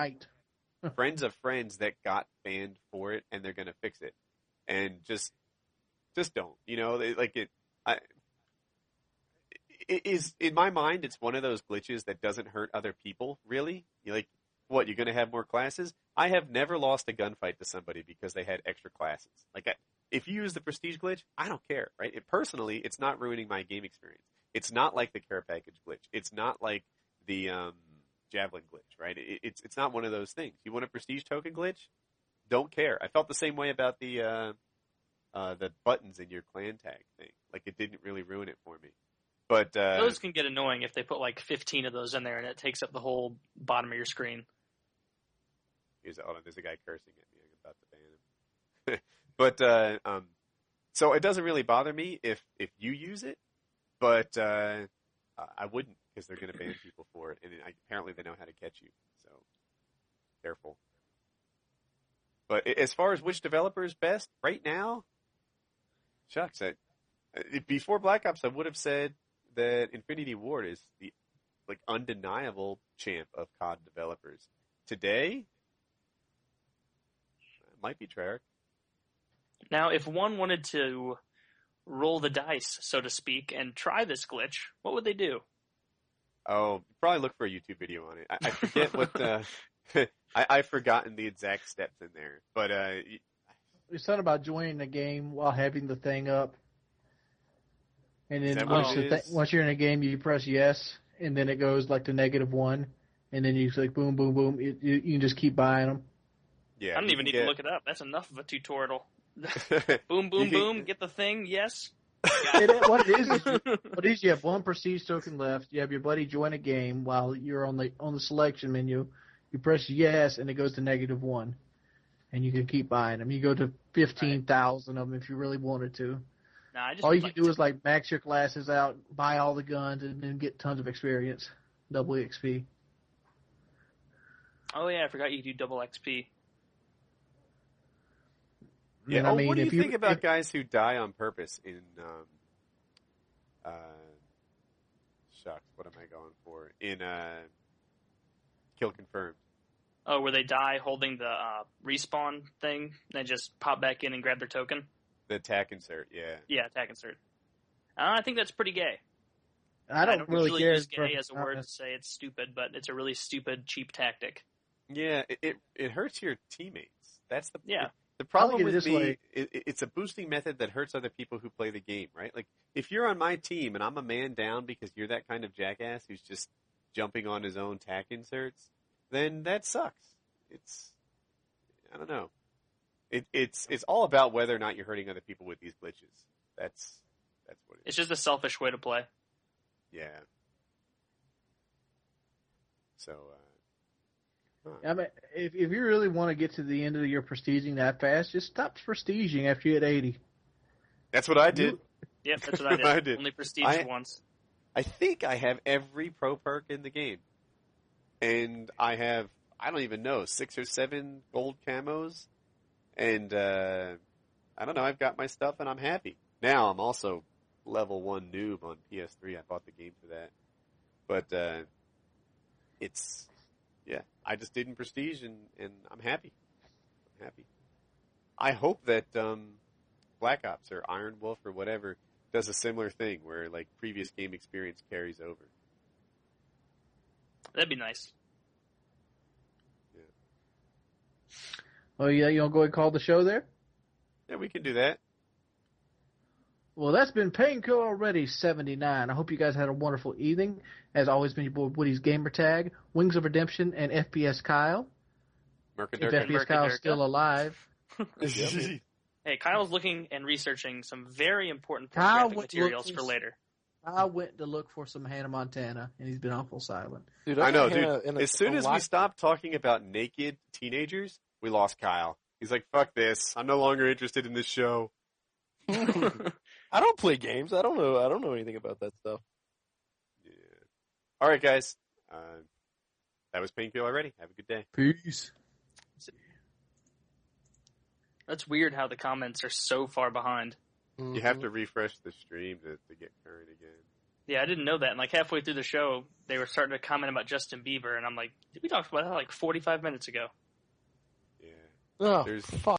B: friends of friends that got banned for it and they're going to fix it. And just just don't you know? They, like it i it is in my mind it's one of those glitches that doesn't hurt other people really. You like what you're going to have more classes? I have never lost a gunfight to somebody because they had extra classes. Like I, if you use the prestige glitch i don't care right it personally it's not ruining my game experience it's not like the care package glitch it's not like the um javelin glitch, right? It, it's it's not one of those things. You want a prestige token glitch? Don't care. I felt the same way about the uh, uh, the buttons in your clan tag thing. Like it didn't really ruin it for me. But uh,
D: Those can get annoying if they put like 15 of those in there and it takes up the whole bottom of your screen.
B: here's hold on, there's a guy cursing at me. I'm about to ban him. but uh, um, so it doesn't really bother me if if you use it, but uh, I wouldn't because they're going to ban people for it, and apparently they know how to catch you. So careful. But as far as which developer is best right now, shucks. I, before Black Ops, I would have said that Infinity Ward is the like undeniable champ of COD developers. Today, might be Treyarch.
D: Now, if one wanted to roll the dice, so to speak, and try this glitch, what would they do?
B: Oh, probably look for a YouTube video on it. I, I forget what uh, I, I've forgotten the exact steps in there, but uh, y-
A: There's something about joining the game while having the thing up. And then once, the
B: is?
A: thi- once you're in a game, you press yes, and then it goes like to negative one, and then you click boom, boom, boom. You, you, you can just keep buying them.
B: yeah,
D: I don't even
B: can
D: need to look it up. That's enough of a tutorial.
B: Get-
D: Boom, boom, boom. Get the thing. Yes.
A: It, what it is, is you, what it is you have one prestige token left. You have your buddy join a game while you're on the on the selection menu. You press yes, and it goes to negative one, and you can keep buying them. You go to fifteen thousand of them if you really wanted to.
D: Nah, I just
A: All
D: would
A: you
D: like
A: can do
D: to-
A: is like max your classes out, buy all the guns, and then get tons of experience, double XP.
D: Oh yeah, I forgot you do double XP.
B: Yeah.
A: And
B: oh,
A: I mean,
B: what do you
A: if you
B: think about
A: if-
B: guys who die on purpose in? Um, uh, shucks, what am I going for? In uh, kill confirmed.
D: Oh, where they die holding the uh, respawn thing, then just pop back in and grab their token.
B: The attack insert, yeah.
D: Yeah, attack insert. Uh, I think that's pretty gay.
A: I don't, really
D: usually
A: care.
D: use
A: for-
D: gay as a word to say it's stupid, but it's a really stupid, cheap tactic.
B: Yeah, it, it it hurts your teammates. That's the
D: Yeah.
B: The problem
A: at it
B: with me,
A: way.
B: it, it- it's a boosting method that hurts other people who play the game, right? Like if you're on my team and I'm a man down because you're that kind of jackass who's just jumping on his own tack inserts, then that sucks. It's I don't know. It, it's it's all about whether or not you're hurting other people with these glitches. That's that's what it is.
D: It's just a selfish way to play.
B: Yeah. So. Uh, huh.
A: I mean, if if you really want to get to the end of your prestiging that fast, just stop prestiging after you hit eighty.
B: That's what I did.
D: Yep, that's what I did.
B: I did.
D: Only prestige
B: I-
D: once.
B: I think I have every pro perk in the game. And I have, I don't even know, six or seven gold camos. And, uh, I don't know, I've got my stuff and I'm happy. Now I'm also level one noob on PS3. I bought the game for that. But, uh, it's, yeah, I just did in prestige and, and I'm happy. I'm happy. I hope that, um, Black Ops or Iron Wolf or whatever does a similar thing where like previous game experience carries over.
D: That'd be nice.
A: Oh yeah, you want to go ahead and call the show there?
B: Yeah, we can do that.
A: Well, that's been Painkiller already 79. I hope you guys had a wonderful evening. As always, been your boy WoodysGamertag, Wings of Redemption, and FPS Kyle. If
B: MurkaDurkah.
A: FPS Kyle's still alive.
D: Hey, Kyle's looking and researching some very important
A: Kyle
D: pornographic
A: went
D: materials for later.
A: I went to look for some Hannah Montana, and he's been awful silent.
E: Dude,
B: I know,
E: Hannah
B: dude.
E: a-
B: As soon as we stopped talking about naked teenagers, we lost Kyle. He's like, "Fuck this! I'm no longer interested in this show."
E: I don't play games. I don't know. I don't know anything about that stuff.
B: Yeah. All right, guys. Uh, that was Painkiller already. Have a good day.
A: Peace.
D: That's weird how the comments are so far behind.
B: You have to refresh the stream to, to get current again.
D: Yeah, I didn't know that. And like halfway through the show, they were starting to comment about Justin Bieber, and I'm like, did we talk about that like 45 minutes ago?
B: Yeah.
E: Oh,
B: There's-
E: fuck.